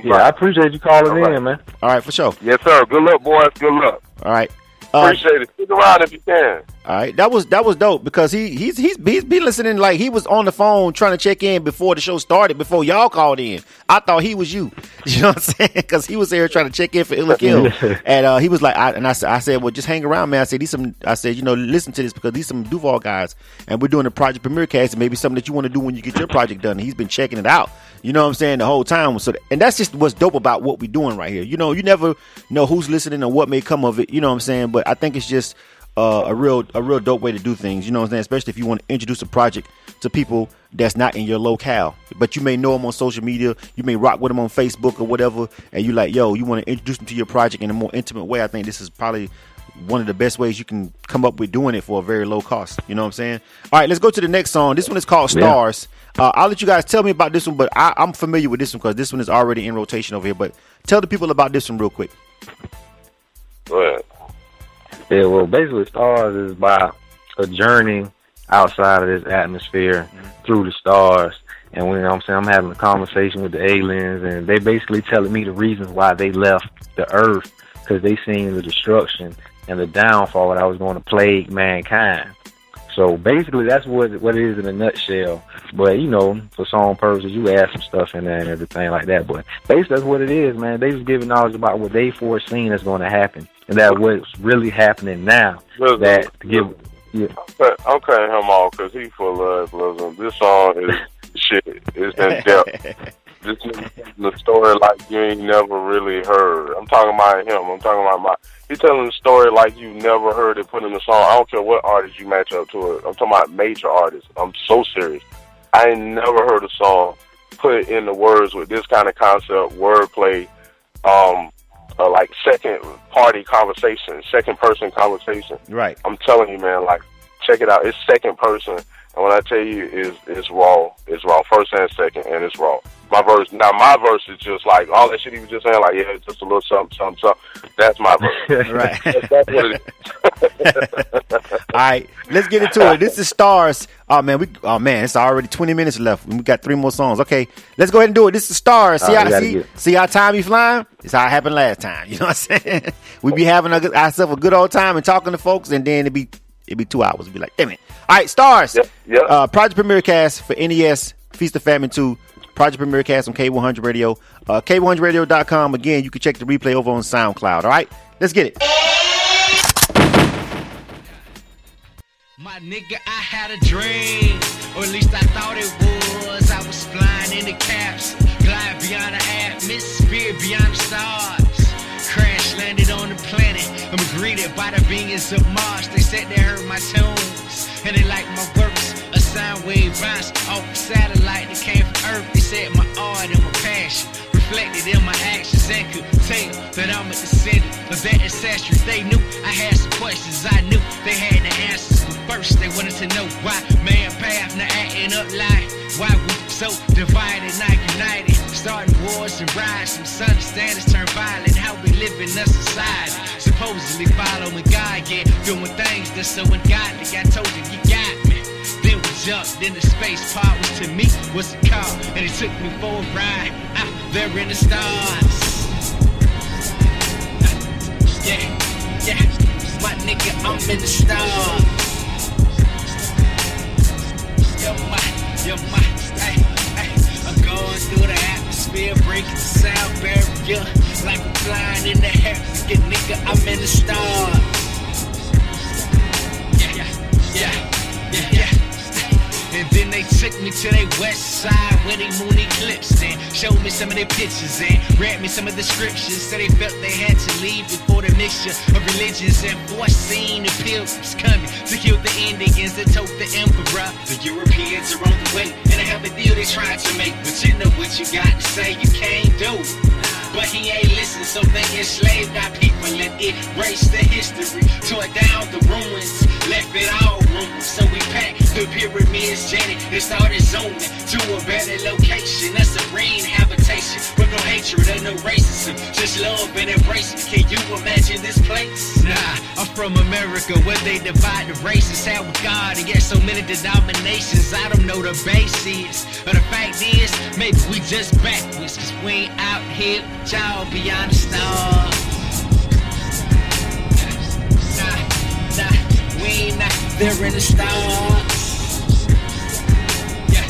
Yeah, I appreciate you calling in, man. All right, for sure. Yes, sir. Good luck, boys. Good luck. All right. Appreciate it. Stick around if you can. All right, that was that was dope because he he's he's he's been listening like he was on the phone trying to check in before the show started before y'all called in. I thought he was you, you know what I'm saying? Because he was there trying to check in for Illa Kill, and uh, he was like, I, and I said, I said, well, just hang around, man. I said these some, I said, you know, listen to this because these some Duval guys, and we're doing a project premier cast, and maybe something that you want to do when you get your project done. And he's been checking it out, you know what I'm saying, the whole time. So, and that's just what's dope about what we're doing right here. You know, you never know who's listening or what may come of it. You know what I'm saying? But I think it's just uh, a real a real dope way to do things. You know what I'm saying? Especially if you want to introduce a project to people that's not in your locale, but you may know them on social media. You may rock with them on Facebook or whatever, and you like, yo, you want to introduce them to your project in a more intimate way. I think this is probably one of the best ways you can come up with doing it for a very low cost. You know what I'm saying? All right, let's go to the next song. This one is called Yeah. Stars. Uh, I'll let you guys tell me about this one, but I, I'm familiar with this one because this one is already in rotation over here. But tell the people about this one real quick. Go ahead. Yeah, well, basically, stars is about a journey outside of this atmosphere through the stars. And when I'm saying I'm having a conversation with the aliens, and they basically telling me the reasons why they left the Earth because they seen the destruction and the downfall that I was going to plague mankind. So basically, that's what what it is in a nutshell. But you know, for song purposes, you add some stuff in there and everything like that. But basically, that's what it is, man. They just giving knowledge about what they foreseen is going to happen, that what's really happening now. Listen, That to give, yeah, Okay, I'm cutting him off because he full of listen. This song is shit. It's in depth. This telling the story like you ain't never really heard. I'm talking about him. I'm talking about my. He telling the story like you never heard it put in the song. I don't care what artist you match up to it. I'm talking about major artists. I'm so serious. I ain't never heard a song put in the words with this kind of concept, wordplay, um, uh, like second party conversation, second person conversation. Right. I'm telling you, man, like check it out. It's second person, and when I tell you, is it's raw. It's raw. First and second, and it's raw. My verse now, my verse is just like all that shit he was just saying. Like, yeah, it's just a little something, something, something. That's my verse. Right. that's, that's what it is. All right, let's get into it. This is Stars. Oh man, we oh man, it's already 20 minutes left. We got three more songs. Okay, let's go ahead and do it. This is Stars. See All right, how we see, get- see how time be flying? It's how it happened last time. You know what I'm saying? we be having ourselves a good old time and talking to folks, and then it be it be two hours. It'd be like, damn it. All right, Stars. Yeah. Uh, Project Premier Cast for NES Feast or Famine 2. Project Premier Cast on K100 Radio. Uh, K100Radio.com. Again, you can check the replay over on SoundCloud. All right, let's get it. My nigga, I had a dream, or at least I thought it was. I was flying in the caps, glide beyond the atmosphere, beyond the stars. Crash landed on the planet. I'm greeted by the beings of Mars. They said they heard my tunes, and they like my works. A sound wave bounced off a satellite that came from Earth. They said my art and my passion reflected in my actions and could tell that I'm a descendant of that ancestry. They knew I had some questions, I knew they had the answers. But first, they wanted to know why man path not acting up like why we so divided, not united. Starting wars and riots, misunderstandings turn violent. How we live in a society, supposedly following God, yeah, doing things that's so ungodly. I told you, you got me. Then the space. Powers to me was a car, and it took me for a ride out there in the stars. Yeah, yeah, my nigga, I'm in the stars. Yo, my, yo, my, hey, hey, I'm going through the atmosphere, breaking the sound barrier, like I'm flying in the heaven. Nigga, I'm in the stars. Yeah, yeah, yeah, yeah, yeah. And then they took me to their west side where they moon eclipsed and showed me some of their pictures and read me some of the scriptures. So they felt they had to leave before the mixture of religions and foreseen the pilgrims coming to kill the Indians that told the emperor. The Europeans are on the way and they have a deal they trying to make. But you know what you got to say, you can't do. But he ain't listen, so they enslaved our people and erased the history. Tore down the ruins, left it all So we packed the pyramids, Janet, and started zooming to a better location. A serene habitation with no hatred and no racism. Just love and embrace it. Can you imagine this place? Nah, I'm from America where they divide the races. How with God and yet so many denominations. I don't know the basis. But the fact is, maybe we just backwards. Cause we ain't out here y'all beyond the stars. Nah, we ain't out there in the stars. Yeah,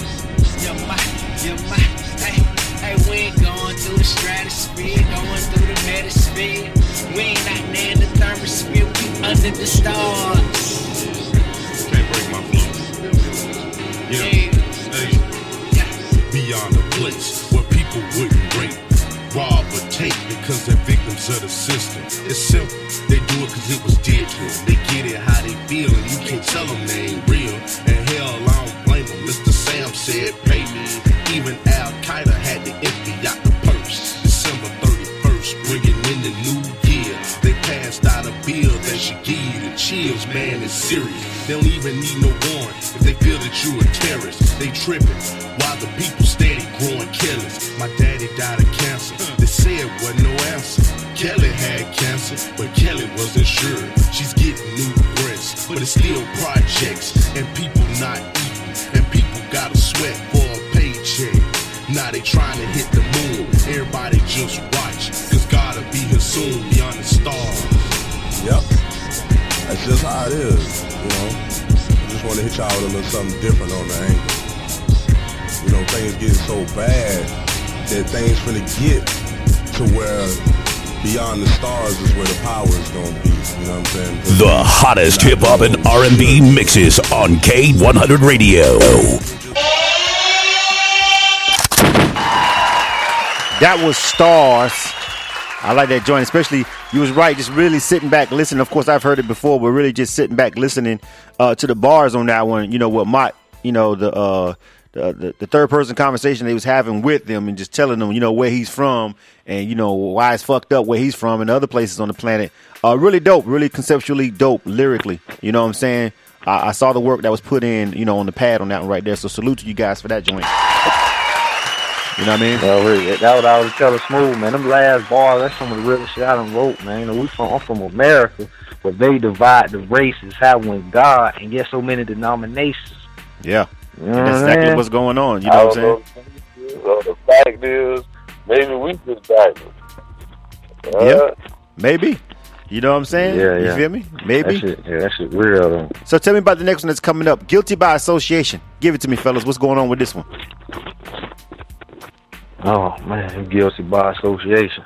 you're my, you're my, hey, hey, we ain't going through the stratosphere, going through the metasphere. We ain't there in the thermosphere, we under the stars. Can't break my flow. Yeah. Hey. Beyond the place where people wouldn't rape, rob, or take because they're victims of the system. It's simple. They do it because it was them. They get it how they feel, and you can't tell them they ain't real. And hell, I don't blame them. Mr. Sam said, pay me. Even Al Qaeda had to empty out the purse. December 31st, bringing in the new year. They passed out a bill that should give you the chills. Man, it's serious. They don't even need no warrant if they feel that you're a terrorist. They tripping while the people wasn't. She's getting new breasts, but it's still projects and people not eating. And people gotta sweat for a paycheck. Now they trying to hit the moon. Everybody just watch, cause God'll be here soon beyond the stars. Yep. That's just how it is, you know. I just want to hit y'all with a little something different on the angle. You know, things getting so bad that things finna get to where beyond the stars is where the power is gonna be. You know what I'm saying? The hottest hip hop and R&B mixes on K100 Radio. That was Stars. I like that joint, especially you was right, just really sitting back, listening. Of course, I've heard it before, but really just sitting back, listening uh, to the bars on that one. You know what Mott, you know the, uh, the the the third person conversation they was having with them, and just telling them, you know, where he's from, and you know why it's fucked up where he's from, and other places on the planet. Uh, really dope, really conceptually dope, lyrically. You know what I'm saying? I, I saw the work that was put in, you know, on the pad on that one right there. So salute to you guys for that joint. You know what I mean? Well, really, that what I was telling Smooth, man. Them last bars, that's some of the real shit I done wrote, man. You know, we from I'm from America, where they divide the races, have one God, and get so many denominations. Yeah, You know that's exactly saying? what's going on. You know what I'm saying? So the fact is, maybe we just backwards. Yeah, maybe. You know what I'm saying? Yeah, You yeah. feel me? Maybe. That shit, yeah, that shit real though. So tell me about the next one that's coming up. Guilty by association. Give it to me, fellas. What's going on with this one? Oh man, guilty by association.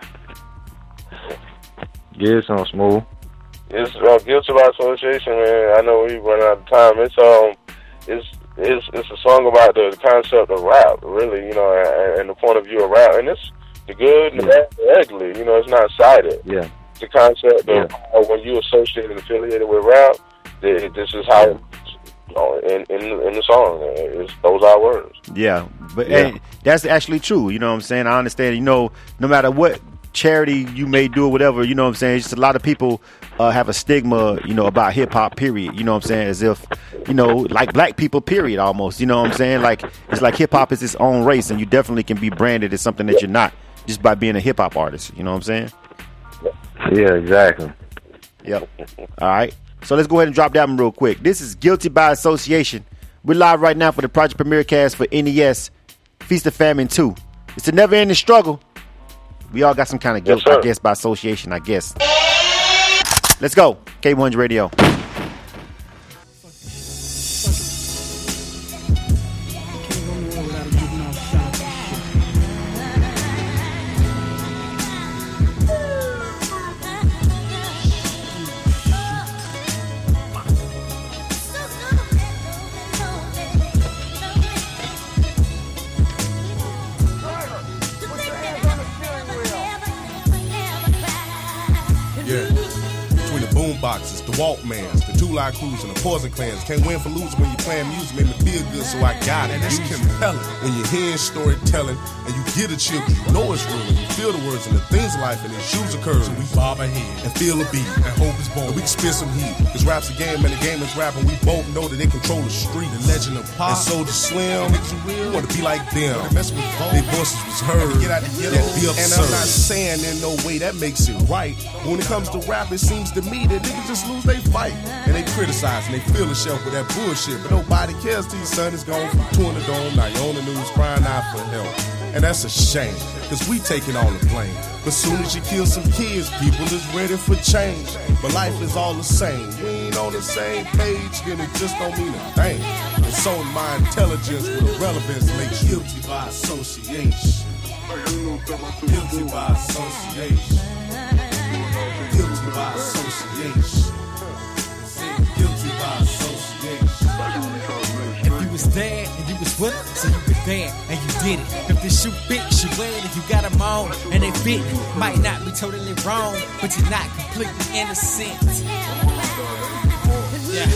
Get it on Smooth. It's uh, guilty by association, man. I know we run out of time. It's um, it's it's it's a song about the concept of rap, really. You know, and, and the point of view of rap, and it's the good and the bad, the ugly. You know, it's not sided. Yeah. The concept of how when you associate and affiliated with rap, th- this is how. You know, in, in in the song, it's, those are words. Yeah, but Yeah. that's actually true. You know what I'm saying? I understand. You know, no matter what charity you may do or whatever. You know what I'm saying? It's just a lot of people uh, have a stigma, you know, about hip hop. Period. You know what I'm saying? As if you know, like black people. Period. Almost. You know what I'm saying? Like it's like hip hop is its own race, and you definitely can be branded as something that you're not just by being a hip hop artist. You know what I'm saying? Yeah, exactly. Yep. All right. So let's go ahead and drop that one real quick. This is Guilty by Association. We're live right now for the Project Premier cast for NES Feast or Famine 2. It's a never ending struggle. We all got some kind of guilt, Yes. I guess, by association, I guess. Let's go. K100 Radio. Boxes, the Walkmans, the 2 Live Crews, and the Poison Clans. Can't win for losing when you're playing music. Made me feel good, so I got it. It's compelling. When you're hearing storytelling and you get a chill. you know it's real. And you feel the words and the things of life and the shoes courage. So we bob ahead and feel a beat and hope is born. And we can spit some heat. Cause rap's a game and the game is rap. And we both know that they control the street. The legend of pop. And Soulja Slim. You want to be like them. Their voices was heard. Get out the ghetto. Be and I'm not saying in no way that makes it right. But when it comes to rap, it seems to me that niggas just lose they fight. And they criticize and they fill the shelf with that bullshit. But nobody cares till your son is gone from in the dome. Now you on the news crying out for help. And that's a shame, cause we taking all the blame. But soon as you kill some kids, people is ready for change. But life is all the same. We ain't on the same page, and it just don't mean a thing. And so my intelligence with relevance makes guilty by association. Guilty by association. Guilty by association. Was there and you was with so you were there and you did it. If the shoe fits, you wear it. If you got them on and they fit, might not be totally wrong, but you're not completely innocent. Yeah.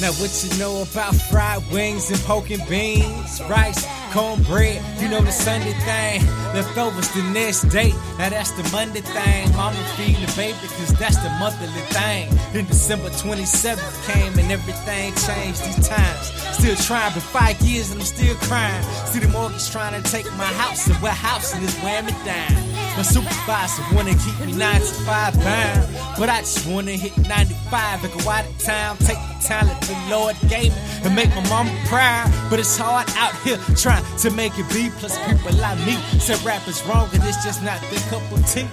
Now what you know about fried wings and poking beans, rice, cornbread, you know the Sunday thing. Leftovers the next day, now that's the Monday thing. Mama feed the baby cause that's the monthly thing. Then December 27th came and everything changed these times. Still trying, but five years and I'm still crying. See the mortgage trying to take my house and we're housing is wearing me down. My supervisor wanna keep me 9 to 5 bound. But I just wanna hit 95 and go out of town. Take the talent the Lord gave me and make my mama proud. But it's hard out here trying to make it be. Plus people like me said rap is wrong and it's just not their cup of tea.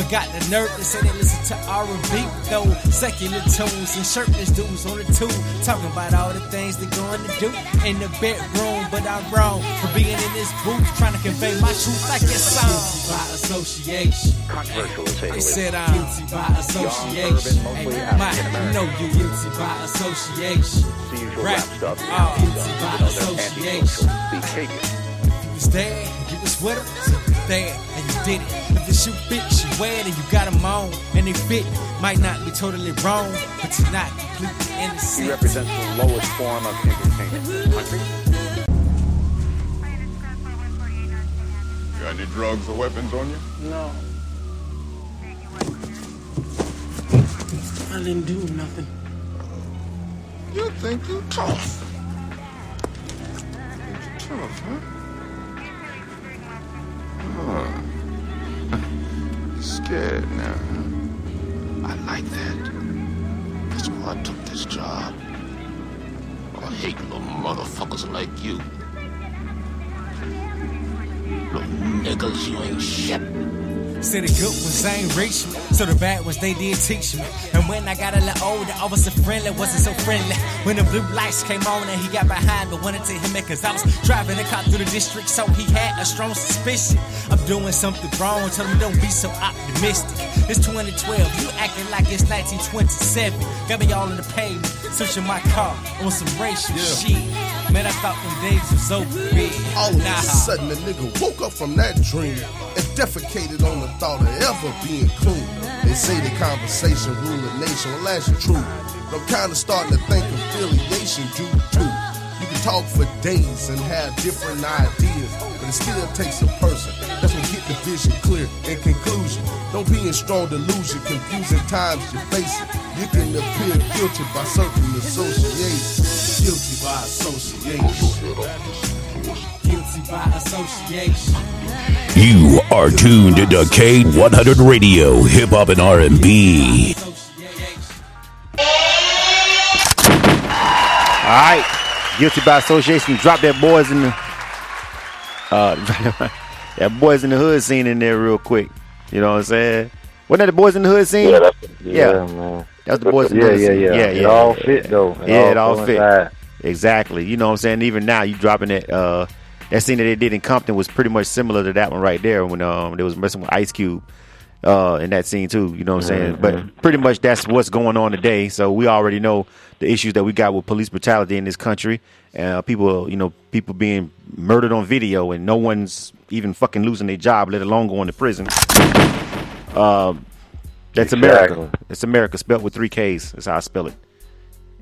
But got the nerve to say they listen to R&B though secular tunes and shirtless dudes on the tube talking about all the things they're going to do in the bedroom. But I'm wrong for being in this booth trying to convey my truth like it's song by association. Controversial to say the They least. said I'm guilty by association. urban, mostly Hey, Mike, African-American. you know you guilty by association. The usual Rap, stuff. guilty by You know, that association. behavior. You was there, you was with her, so you there, and you did it. If the shoe fits, you wear it, and you got them on, and they fit. Might not be totally wrong, but you're not completely innocent. He represents the lowest form of entertainment in the country. Got any drugs or weapons on you? No. I didn't do nothing. You think you tough? Think you tough, huh? Huh. Scared now. I like that. That's why I took this job. I hate little motherfuckers like you. Little niggas, you ain't shit. Said the good ones ain't reach me, so the bad ones they did teach me. And when I got a little older, I was so friendly, wasn't so friendly. When the blue lights came on and he got behind me, wanted to hit me cause I was driving a car through the district, so he had a strong suspicion. I'm doing something wrong, tell him don't be so optimistic. It's 2012, you acting like it's 1927. Got me all in the pavement, searching my car on some racial shit. Man, I thought them days was over. All of Nah. a sudden, the nigga woke up from that dream and defecated on the thought of ever being clean. They say the conversation rule the nation. Well, that's true. But I'm kind of starting to think affiliation do too. You can talk for days and have different ideas, but it still takes a person that's gonna get the vision clear. In conclusion, don't be in strong delusion, confusing times you face it. You can appear guilty by certain association. Guilty by association. Guilty by association. You are tuned to the K100 Radio, Hip Hop and R&B. All right. Guilty by association. Drop that boys in the uh that boys in the hood scene in there real quick. You know what I'm saying? Wasn't that the boys in the hood scene? Yeah, that's- yeah, man. That was the boys in the Yeah, hood yeah, scene. yeah. Yeah, It yeah. all fit, though. It yeah, all it all fit. coincide. Exactly. You know what I'm saying? Even now you dropping that uh that scene that they did in Compton was pretty much similar to that one right there when um they was messing with Ice Cube uh in that scene too, you know what I'm saying? Mm-hmm. But pretty much that's what's going on today. So we already know the issues that we got with police brutality in this country. Uh people, you know, people being murdered on video and no one's even fucking losing their job, let alone going to prison. Um that's America. Exactly. It's America spelled with three K's. That's how I spell it.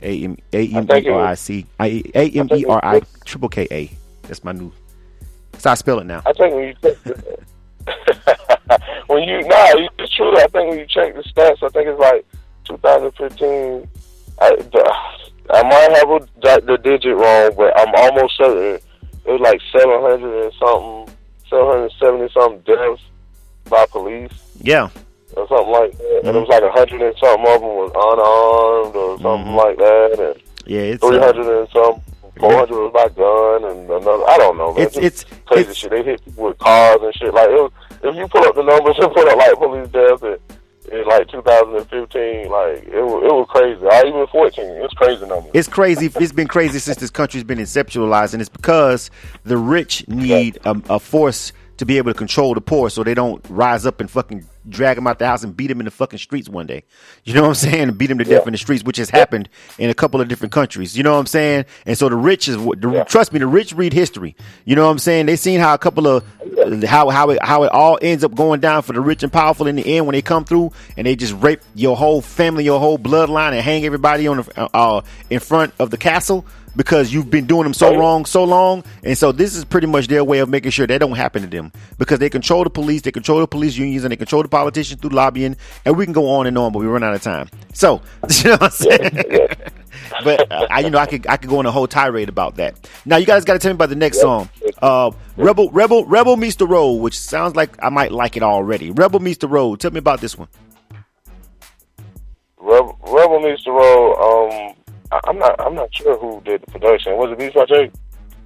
A M A M E R I C I A M E R I triple K A. That's my new. How I spell it now. I think when you check the, when you nah, it's true. I think when you check the stats, I think it's like 2015. I, the, I might have a, the, the digit wrong, but I'm almost certain it was like 700 and something, 770 something deaths by police Yeah. Or something like that. Mm-hmm. And it was like a hundred and something of them was unarmed or something like that, and Yeah, it's uh, three hundred and some. Four hundred was by gun, and another. I don't know, man. It's- it's- crazy it's- shit. They hit people with cars and shit. Like it was, if you pull up the numbers and put up like police deaths in, in like 2015, like it was, it was crazy. I even 14, it's crazy numbers. It's crazy. It's been crazy since this country's been inceptualized, and it's because the rich need a, a force to be able to control the poor, so they don't rise up and fucking drag them out the house and beat them in the fucking streets one day. You know what I'm saying? And beat them to death in the streets, which has happened in a couple of different countries. You know what I'm saying? And so the rich is what. The, Trust me, the rich read history. You know what I'm saying? They seen how a couple of how how it how it all ends up going down for the rich and powerful in the end when they come through and they just rape your whole family, your whole bloodline, and hang everybody on the uh, in front of the castle because you've been doing them so wrong so long. And so this is pretty much their way of making sure that don't happen to them because they control the police, they control the police unions, and they control the politicians through lobbying. And we can go on and on, but we run out of time. So you know what I'm saying. but uh, I, you know, I could I could go on a whole tirade about that. Now you guys got to tell me about the next song. Uh, Rebel Rebel Rebel meets the road, which sounds like I might like it already. Rebel meets the road. Tell me about this one. Rebel, Rebel meets the road. Um, I, I'm not, I'm not sure who did the production. Was it Beats by Jake?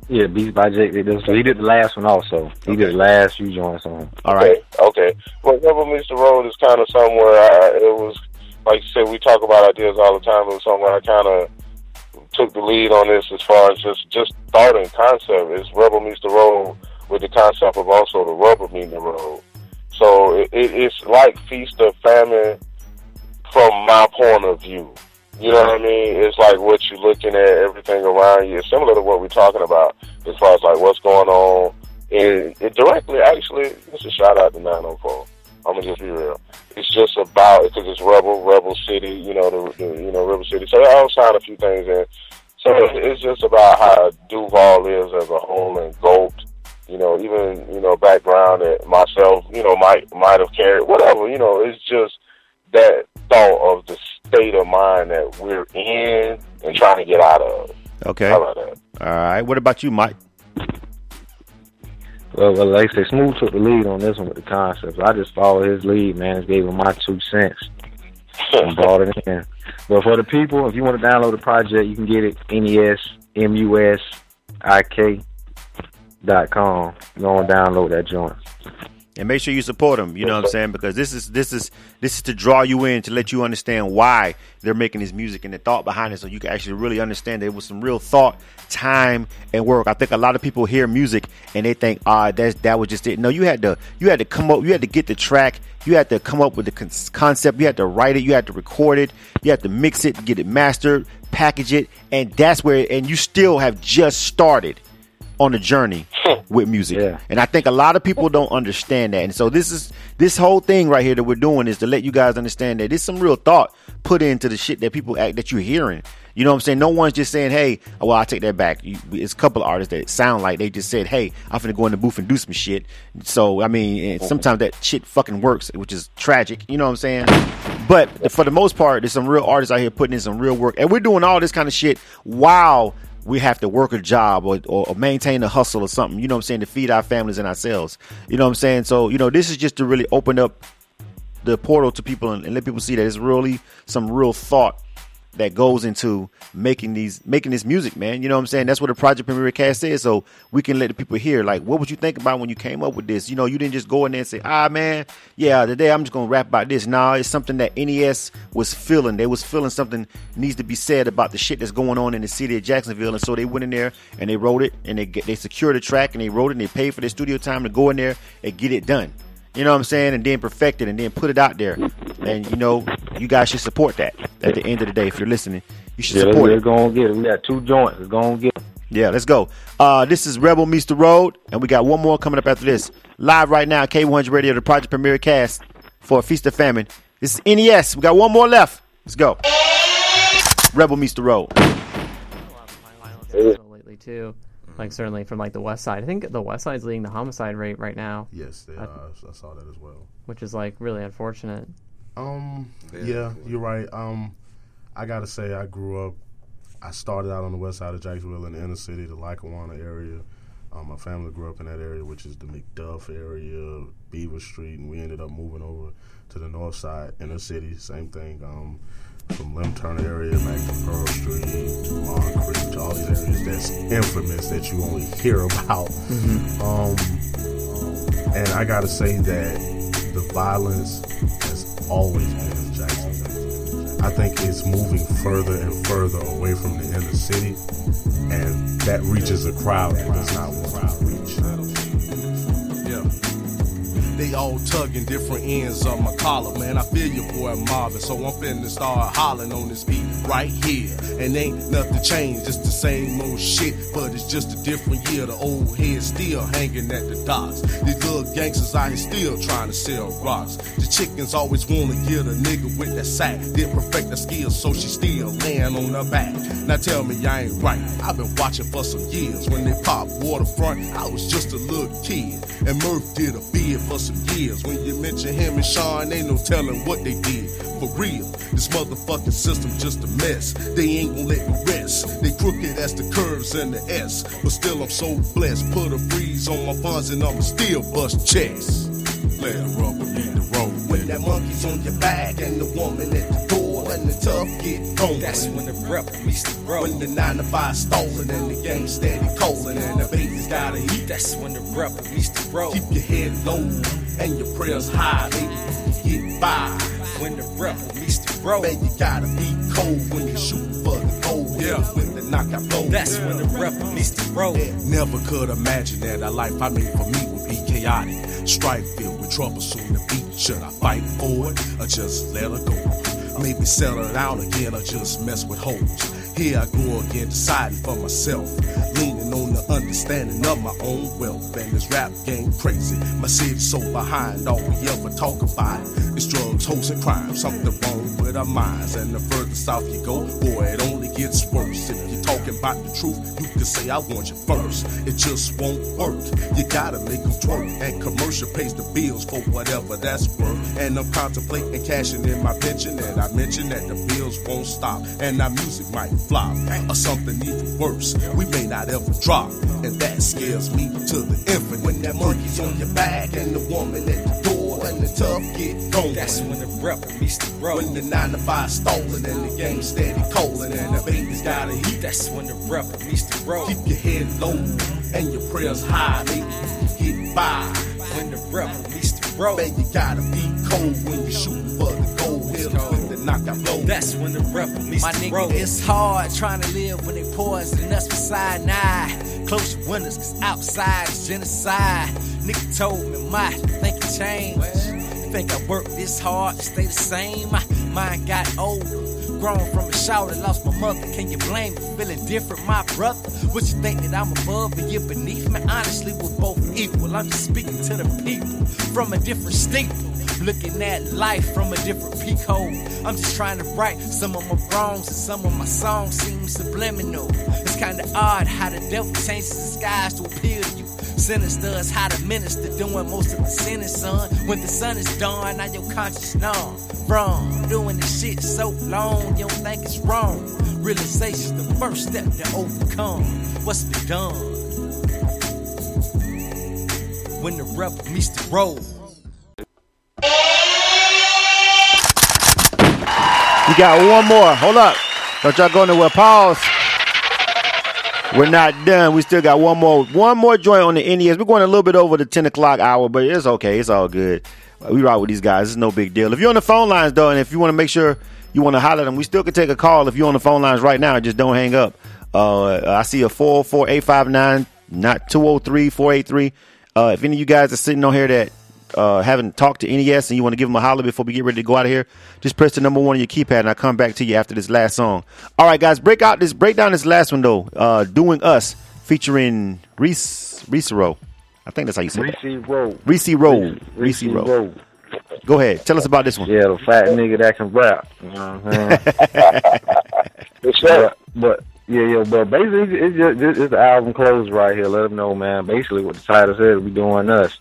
Yeah, Beats by Jake did this. So he did the last one also. He did the last few joints on. All right. Okay. Well, Rebel Meets the Road is kind of somewhere I, it was, like you said, we talk about ideas all the time. It was somewhere I kind of took the lead on this as far as just, just thought and concept. It's Rebel Meets the Road with the concept of also the rubber meeting the road. So it, it, it's like Feast or Famine from my point of view. You know what I mean? It's like what you're looking at, everything around you. It's similar to what we're talking about as far as like what's going on. And it directly, actually, it's a shout out to 904. I'm gonna just be real. It's just about because it's Rebel, Rebel City. You know the, the you know Rebel City. So I'll sign a few things in. So it's just about how Duval is as a whole and Goat. You know, even you know background that myself, you know, might might have carried. Whatever. You know, it's just that thought of the state of mind that we're in and trying to get out of. Okay. How about that? All right. What about you, Mike? Well, well, like I say, Smooth took the lead on this one with the concept. I just followed his lead, man. Just gave him my two cents and brought it in. But for the people, if you want to download the project, you can get it N-E-S, M-U-S-I-K dot com. Go and download that joint. And make sure you support them. You know what I'm saying? Because this is this is this is to draw you in to let you understand why they're making this music and the thought behind it, so you can actually really understand that it was some real thought, time, and work. I think a lot of people hear music and they think, ah, that's that was just it. No, you had to you had to come up, you had to get the track, you had to come up with the con- concept, you had to write it, you had to record it, you had to mix it, get it mastered, package it, and that's where and you still have just started on a journey with music. Yeah. And I think a lot of people don't understand that. And so this is this whole thing right here that we're doing is to let you guys understand that there's some real thought put into the shit that people act that you're hearing. You know what I'm saying? No one's just saying, "Hey, oh, well, I take that back." You, it's a couple of artists that sound like they just said, "Hey, I'm gonna go in the booth and do some shit." So I mean, sometimes that shit fucking works, which is tragic. You know what I'm saying? But for the most part, there's some real artists out here putting in some real work, and we're doing all this kind of shit while we have to work a job or, or maintain a hustle or something. You know what I'm saying to feed our families and ourselves. You know what I'm saying? So you know, this is just to really open up the portal to people and, and let people see that it's really some real thought that goes into making these making this music, man. You know what I'm saying? That's what the Project Premier Cast is. So we can let the people hear, like, what would you think about when you came up with this? You know, you didn't just go in there and say, ah, man, yeah, today I'm just gonna rap about this. Nah, it's something that NES was feeling. They was feeling something needs to be said about the shit that's going on in the city of Jacksonville, and so they went in there and they wrote it, and they they secured the track, and they wrote it, and they paid for their studio time to go in there and get it done. You know what I'm saying? And then perfect it and then put it out there. And you know, you guys should support that. At the end of the day, if you're listening, you should Yeah, support let's it. go and get it. We got two joints. Let's go and get it. Yeah, let's go. Uh, this is Rebel Meets the Road, and we got one more coming up after this. Live right now, K100 Radio, the Project Premier Cast for a Feast or Famine. This is NES. We got one more left. Let's go. Rebel Meets the Road. lately too. Like certainly from like the west side. I think the west side's leading the homicide rate right now. Yes, they I- are. I saw that as well. Which is like really unfortunate. Um, yeah, you're right. Um, I gotta say, I grew up. I started out on the west side of Jacksonville in the inner city, the Lackawanna area. Um, my family grew up in that area, which is the McDuff area, Beaver Street, and we ended up moving over to the north side, inner city. Same thing. Um, from Lem Turner area back to Pearl Street, to Moncrief, to all these areas that's infamous that you only hear about. Um, and I gotta say that the violence has always been in Jacksonville. I think it's moving further and further away from the inner city, and that reaches a crowd that does not want to reach. They all tugging different ends of my collar, man. I feel your boy Marvin, so I'm finna start hollering on this beat right here. And ain't nothing changed, it's the same old shit, but it's just a different year. The old head still hanging at the docks. These little gangsters out here still trying to sell rocks. The chickens always wanna get a nigga with that sack. Didn't perfect the skills, so she still laying on her back. Now tell me I ain't right. I've been watching for some years. When they popped waterfront, I was just a little kid. And Murph did a bid for some years. When you mention him and Sean, ain't no telling what they did. For real, this motherfucking system just a mess. They ain't gonna let me rest. They crooked as the curves and the S. But still, I'm so blessed. Put a freeze on my funds and I'ma still bust checks. Let rubber meet the road. When that monkey's on your back and the woman at the door and the tough get going. That's when the rep meets the road. When the nine to five stolen and the game steady calling and the baby's gotta eat. That's when the rep meets the road. Keep your head low and your prayers high, baby. Get by. When the rep meets the road. Man, you gotta be cold when you shoot for the gold. Yeah. When the knockout blow. That's when the rep meets the road. Never could imagine that a life I made for me would be chaotic. Strife filled with trouble soon to beat. Should I fight for it or just let her go? Maybe settle out again or just mess with hoes. Here I go again, deciding for myself. Leaning on the understanding of my own wealth. And this rap game crazy. My city's so behind, all we ever talk about is drugs, hoes, and crime. Something wrong with our minds. And the further south you go, boy, it only gets worse. If talking about the truth, you can say I want you first. It just won't work. You gotta make them twerk. And commercial pays the bills for whatever that's worth. And I'm contemplating cashing in my pension. And I mentioned that the bills won't stop. And our music might flop. Or something even worse. We may not ever drop. And that scares me to the infinite. When that monkey's on your back and the woman at the door and the tough get going. That's when the rep meets the road. When the nine to five stolen and the game steady calling and the baby's gotta eat. That's when the rep meets the road. Keep your head low and your prayers high, baby. Get by. When the rep meets the road. Man, you gotta be cold when you shooting for the gold hill with the knockout blow. That's when the rep meets My the nigga, road. it's hard trying to live when they poison us beside nine. Close your windows, cause outside is genocide. Nigga told me my thinking changed. Think I work this hard to stay the same? I mine got old. Grown from a shower, lost my mother. Can you blame me? Feeling different, my brother. What you think that I'm above and you're beneath me? Honestly, we're both equal. I'm just speaking to the people from a different steeple. Looking at life from a different peak hole. I'm just trying to right some of my wrongs and some of my songs seem subliminal. It's kinda odd how the devil changes disguise to appeal to you. Sinister is how the minister doing most of the sinning, son. When the sun is dawn, now your conscience numb. From doing this shit so long, you don't think it's wrong. Realization's the first step to overcome what's done. When the rebel meets the road. We got one more. Hold up. Don't y'all go nowhere. Pause. We're not done. We still got one more, one more joint on the NES. We're going a little bit over the ten o'clock hour, but it's okay. It's all good. We ride with these guys. It's no big deal. If you're on the phone lines though, and if you want to make sure you want to holler at them, we still can take a call. If you're on the phone lines right now, just don't hang up. Uh, I see a four four eight five nine, not two zero three four eight three. Uh, if any of you guys are sitting on here that uh, haven't talked to NES and you want to give them a holler before we get ready to go out of here, just press the number one on your keypad and I'll come back to you after this last song. All right, guys, break out this, break down this last one though. Uh, Doing Us featuring Reese Reese Rowe. I think that's how you say it. Reese Rowe. Reese Rowe. Reese Reese Rowe. Rowe. Go ahead. Tell us about this one. Yeah, the fat nigga that can rap. You know what I'm saying? but, but yeah, yeah, but basically it's just it's, it's the album close right here. Let them know, man. Basically, what the title says, we doing us.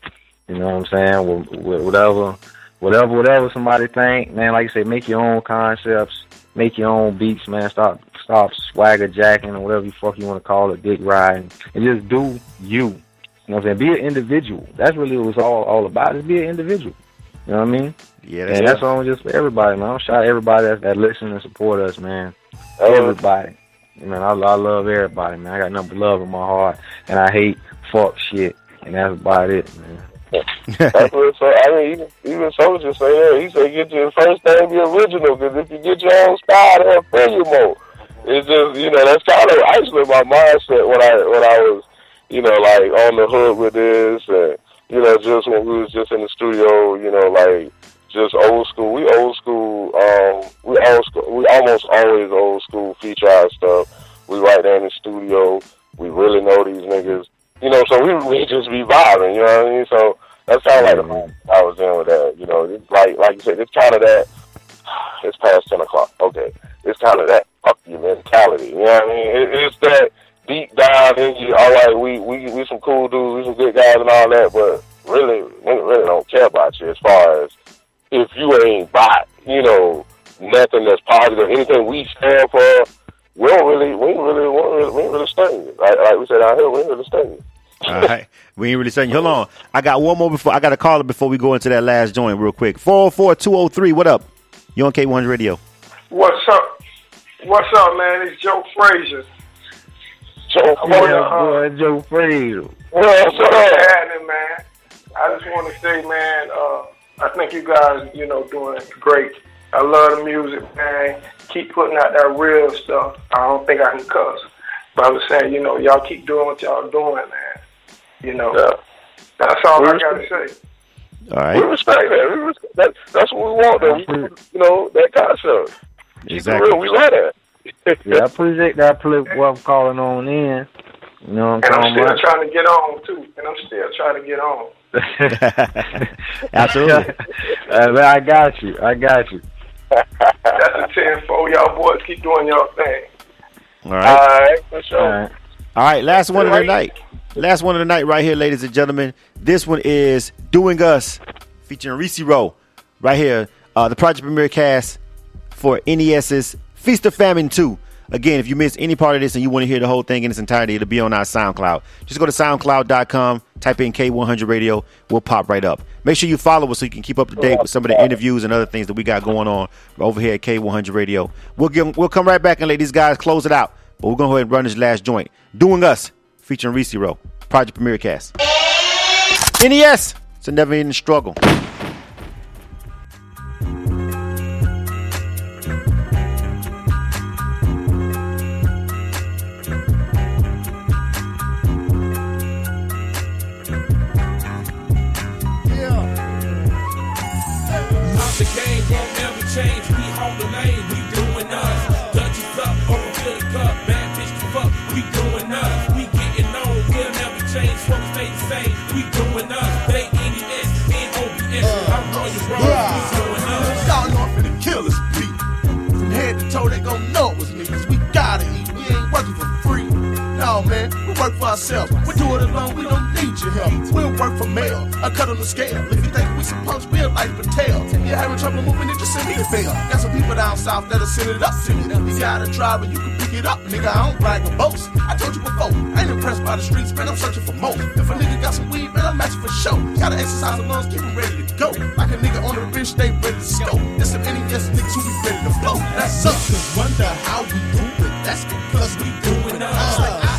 You know what I'm saying? Wh- wh- Whatever, whatever, whatever somebody think, man. Like I say, make your own concepts, make your own beats, man. Stop, stop swagger jacking or whatever you fuck you want to call it, dick riding, and just do you. You know what I'm saying? Be an individual. That's really what it's all all about. Is be an individual. You know what I mean? Yeah, and that's all just for everybody, man. I'm shout out everybody that, that listen and support us, man. Uh, everybody. Man, I, I love everybody, man. I got nothing but love in my heart, and I hate fuck shit, and that's about it, man. That's what. I mean, even, even Soldier say that. He said, "Get your first thing be original, because if you get your own style, they'll fill you more." It's just, you know, that's kind of actually my mindset when I when I was, you know, like on the hood with this, and you know, just when we was just in the studio, you know, like just old school. We old school. Um, we old school. We almost always old school feature our stuff. We right there in the studio. We really know these niggas. You know, so we we just be vibing. You know what I mean? So that's kind of like the mm-hmm. I was in with that. You know, it's like like you said, it's kind of that. It's past ten o'clock. Okay, it's kind of that fuck you mentality. You know what I mean? It, it's that deep dive in you. All right, we we we some cool dudes, we some good guys and all that, but really, we really don't care about you as far as if you ain't bought, you know, nothing that's positive, anything we stand for, we don't really, we ain't really, we really, we ain't really it. Like, like we said out here, we ain't really it. All right. We ain't really saying. Hold on. I got one more before. I got a caller before we go into that last joint real quick. 404-203. What up? You on K1 Radio? What's up? What's up, man? It's Joe Frazier. Joe I wanna, uh, boy, Joe Frazier. What's happening, man? I just want to say, man, uh, I think you guys, you know, doing great. I love the music, man. Keep putting out that real stuff. I don't think I can cuss, but I was saying, you know, y'all keep doing what y'all doing, man. You know, that's all I got to say. All right. We respect that. We respect that. That's what we want, though. We, you know, that concept. Keep Exactly. real. We love that. Yeah, I appreciate that. Play what I'm calling on in. You know what I'm and I'm still about? trying to get on, too. And I'm still trying to get on. Absolutely. Uh, man, I got you. I got you. That's a 10 4. Y'all boys keep doing y'all thing. All right. All right, for sure. All right, last one of the night. Last one of the night right here, ladies and gentlemen. This one is Doing Us featuring Reese Rowe. Right here. Uh, the project premier cast for NES's Feast or Famine 2. Again, if you missed any part of this and you want to hear the whole thing in its entirety, it'll be on our SoundCloud. Just go to soundcloud.com, type in K100 Radio, we'll pop right up. Make sure you follow us so you can keep up to date with some of the interviews and other things that we got going on over here at K100 Radio. We'll give, we'll come right back and let these guys close it out. But we're going to go ahead and run this last joint. Doing Us, featuring Reese Project Premier Cast. NES, it's a never ending struggle. For ourselves. We do it alone, we don't need your help. We'll work for mail, a cut on the scale. If you think we some punks, we'll like Patel. If You're having trouble moving it, just send me the bill. Got some people down south that'll send it up to me. You got a driver, you can pick it up. Nigga, I don't brag or boast. I told you before, I ain't impressed by the streets, man, I'm searching for more. If a nigga got some weed, man, I'm matching for show. Gotta exercise the lungs, keep keep 'em ready to go. Like a nigga on the bench, they ready to scope. There's some NES niggas who be ready to blow. That's us. Just wonder how we do it. That's because we doing us. Like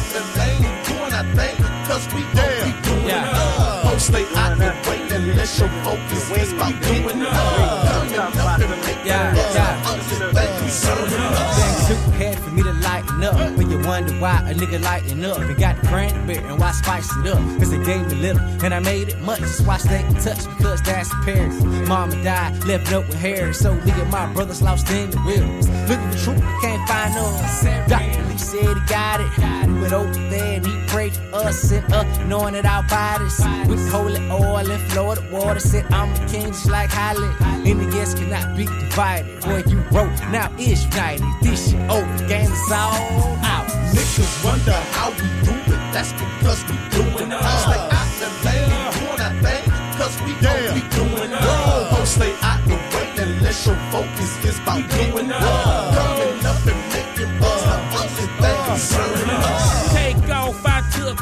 our thing. Cause we know we doing us. Don't stay out the way and let your focus is about doing us. Coming up and making Yeah, us. yeah. Honestly, thank you, serving us. Things too head for me to up. When you wonder why a nigga lighten up. And got the brand cranberry and why spice it up. Cause they gave me little and I made it much. Just watch they can touch because that's Paris. Mama died, left note with Harry. So me and my brothers lost in the wilderness. Looking for truth, can't find us. Dr. Lee said he got it. We went over there and he prayed for us and up, knowing that our bodies with holy oil and Florida water. Said I'm the king just like Holly. And the yes cannot be divided. Boy, you wrote, now is united. This shit over, game is all out. Niggas wonder how we do it. That's because we doing us. Stay out the lane, doing our thing. Cause we know we doing us. Don't stay out the way unless your focus is about doing us. Coming up and making us the only thing concerning us.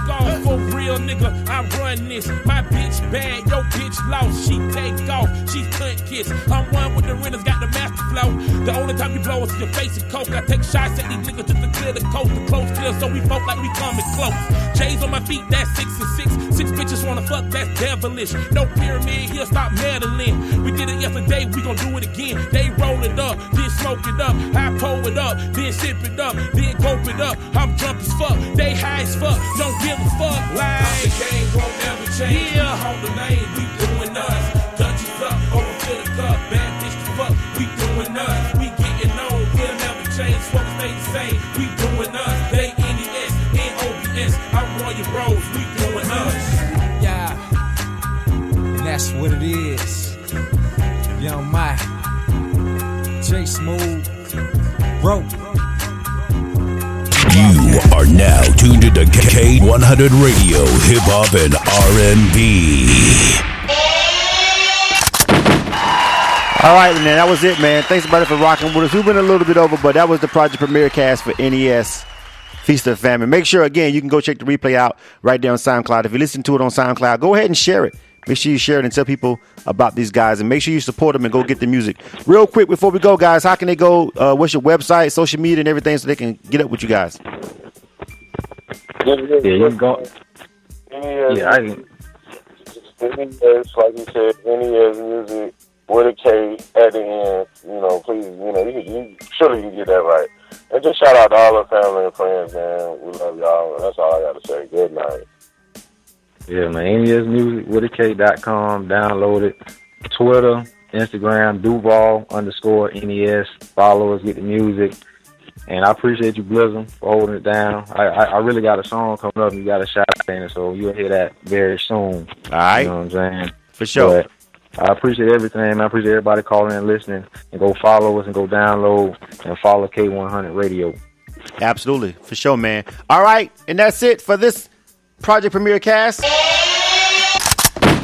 Off for real, nigga. I run this. My bitch bad, your bitch lost. She take off, she couldn't kiss. I'm one with the renters, got the master flow. The only time you blow is your face and coke. I take shots at these niggas just to clear the coast. The close clear, so we folk like we coming close. J's on my feet, that's six and six. Six bitches wanna fuck, that's devilish. No pyramid here, stop meddling. We did it yesterday, we gon' do it again. They roll it up, then smoke it up. I pull it up, then sip it up, then cope it up. I'm drunk as fuck, they high as fuck. Don't give a fuck. Like the game won't never change. Yeah, hold the lane, we doing us. Touches up, overfill the cup. Bad bitch to fuck, we doing us. We getting on, we'll never change. Fuck stay the same, we doing us. They NES, NOBS, I run your bros, we doing us. Yeah, and that's what it is. Young Mike, J Smooth, Rope. Are now tuned into K100 Radio, Hip Hop and R&B. All right, man, that was it, man. Thanks, everybody, for rocking with us. We went a little bit over, but that was the project premier cast for NES Feast or Famine. Make sure, again, you can go check the replay out right there on SoundCloud. If you listen to it on SoundCloud, go ahead and share it. Make sure you share it and tell people about these guys, and make sure you support them and go get the music. Real quick before we go, guys, how can they go? Uh, what's your website, social media, and everything, so they can get up with you guys? Yeah, you can go. NES, Yeah, I can. NES, like you said, NES music with a K at the end. You know, please, you know, you, you surely you get that right. And just shout out to all our family and friends, man. We love y'all. And that's all I got to say. Good night. Yeah, man. NES Music with a K dot com. Download it. Twitter, Instagram, Duval underscore NES. Follow us, get the music. And I appreciate you, Blizzard, for holding it down. I, I, I really got a song coming up. and You got a shot in it, so you'll hear that very soon. All right. You know what I'm saying? For sure. But I appreciate everything. man. I appreciate everybody calling and listening. And go follow us and go download and follow K100 Radio. Absolutely, for sure, man. All right, and that's it for this Project Premier Cast.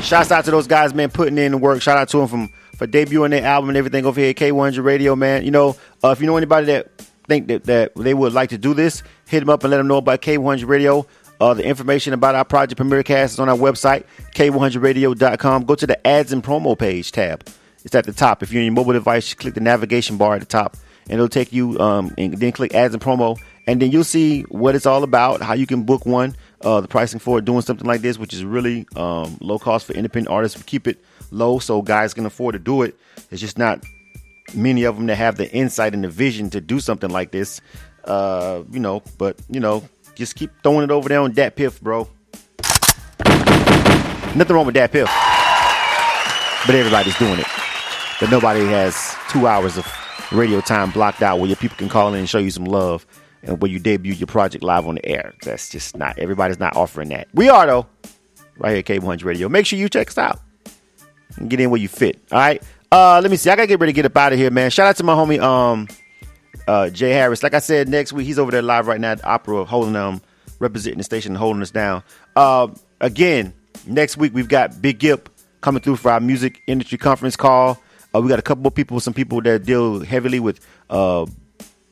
Shouts out to those guys, man, putting in the work. Shout out to them from for debuting their album and everything over here at K100 Radio, man. You know, uh, if you know anybody that think that, that they would like to do this, hit them up and let them know about K100 Radio. Uh, the information about our Project Premier Cast is on our website, K100Radio.com. Go to the ads and promo page tab. It's at the top. If you're on your mobile device, click the navigation bar at the top, and it'll take you, um, and then click ads and promo, and then you'll see what it's all about, how you can book one, uh, the pricing for it, doing something like this, which is really um, low cost for independent artists. We keep it low so guys can afford to do it. It's just not many of them that have the insight and the vision to do something like this. Uh, you know, but you know, just keep throwing it over there on that piff, bro. Nothing wrong with that piff, but everybody's doing it. But nobody has two hours of radio time blocked out where your people can call in and show you some love and where you debut your project live on the air. That's just not everybody's not offering that. We are though, right here, at K100 Radio. Make sure you check us out and get in where you fit. All right. Uh, let me see. I gotta get ready to get up out of here, man. Shout out to my homie, um, uh, Jay Harris. Like I said, next week he's over there live right now at the Opera, holding um representing the station and holding us down. Uh, again, next week we've got Big Gipp coming through for our music industry conference call. Uh, we got a couple of people, some people that deal heavily with uh,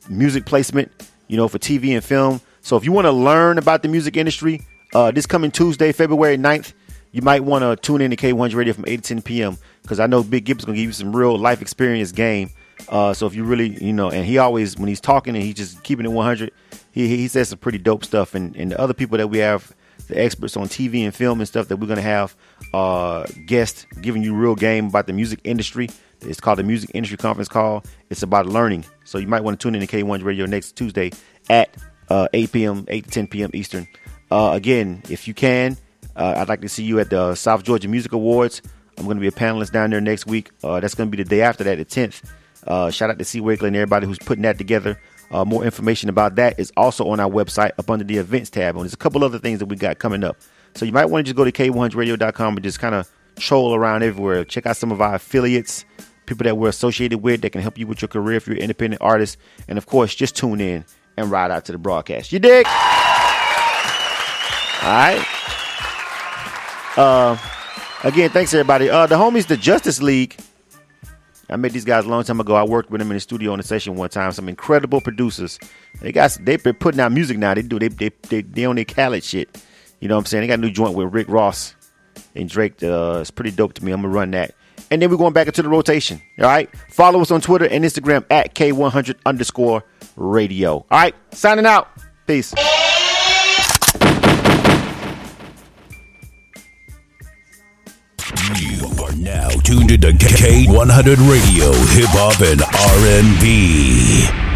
music placement, you know, for TV and film. So if you want to learn about the music industry, uh, this coming Tuesday, February 9th, you might want to tune in to K100 Radio from 8 to 10 p.m. because I know Big Gipp's going to give you some real life experience game. Uh, so if you really, you know, and he always, when he's talking and he's just keeping it 100, he, he says some pretty dope stuff. And, and the other people that we have, the experts on TV and film and stuff that we're going to have uh, guests giving you real game about the music industry. It's called the Music Industry Conference Call. It's about learning. So you might want to tune in to K1 Radio next Tuesday at uh, 8 p.m., 8 to 10 p.m. Eastern. Uh, again, if you can, uh, I'd like to see you at the South Georgia Music Awards. I'm going to be a panelist down there next week. Uh, that's going to be the day after that, the 10th. Uh, shout out to C. Wakely and everybody who's putting that together. Uh, more information about that is also on our website up under the events tab. And there's a couple other things that we got coming up. So you might want to just go to K100radio.com and just kind of troll around everywhere. Check out some of our affiliates, people that we're associated with that can help you with your career if you're an independent artist. And of course, just tune in and ride out to the broadcast. You dig? All right. Uh, again, thanks everybody. Uh, the homies, the Justice League. I met these guys a long time ago. I worked with them in the studio in a session one time. Some incredible producers. They got they've been putting out music now. They do they they they, they on their Khaled shit. You know what I'm saying? They got a new joint with Rick Ross and Drake. Uh, it's pretty dope to me. I'm gonna run that. And then we're going back into the rotation. All right. Follow us on Twitter and Instagram at K100 underscore radio. All right. Signing out. Peace. Now tuned into K100 Radio, Hip Hop and R&B.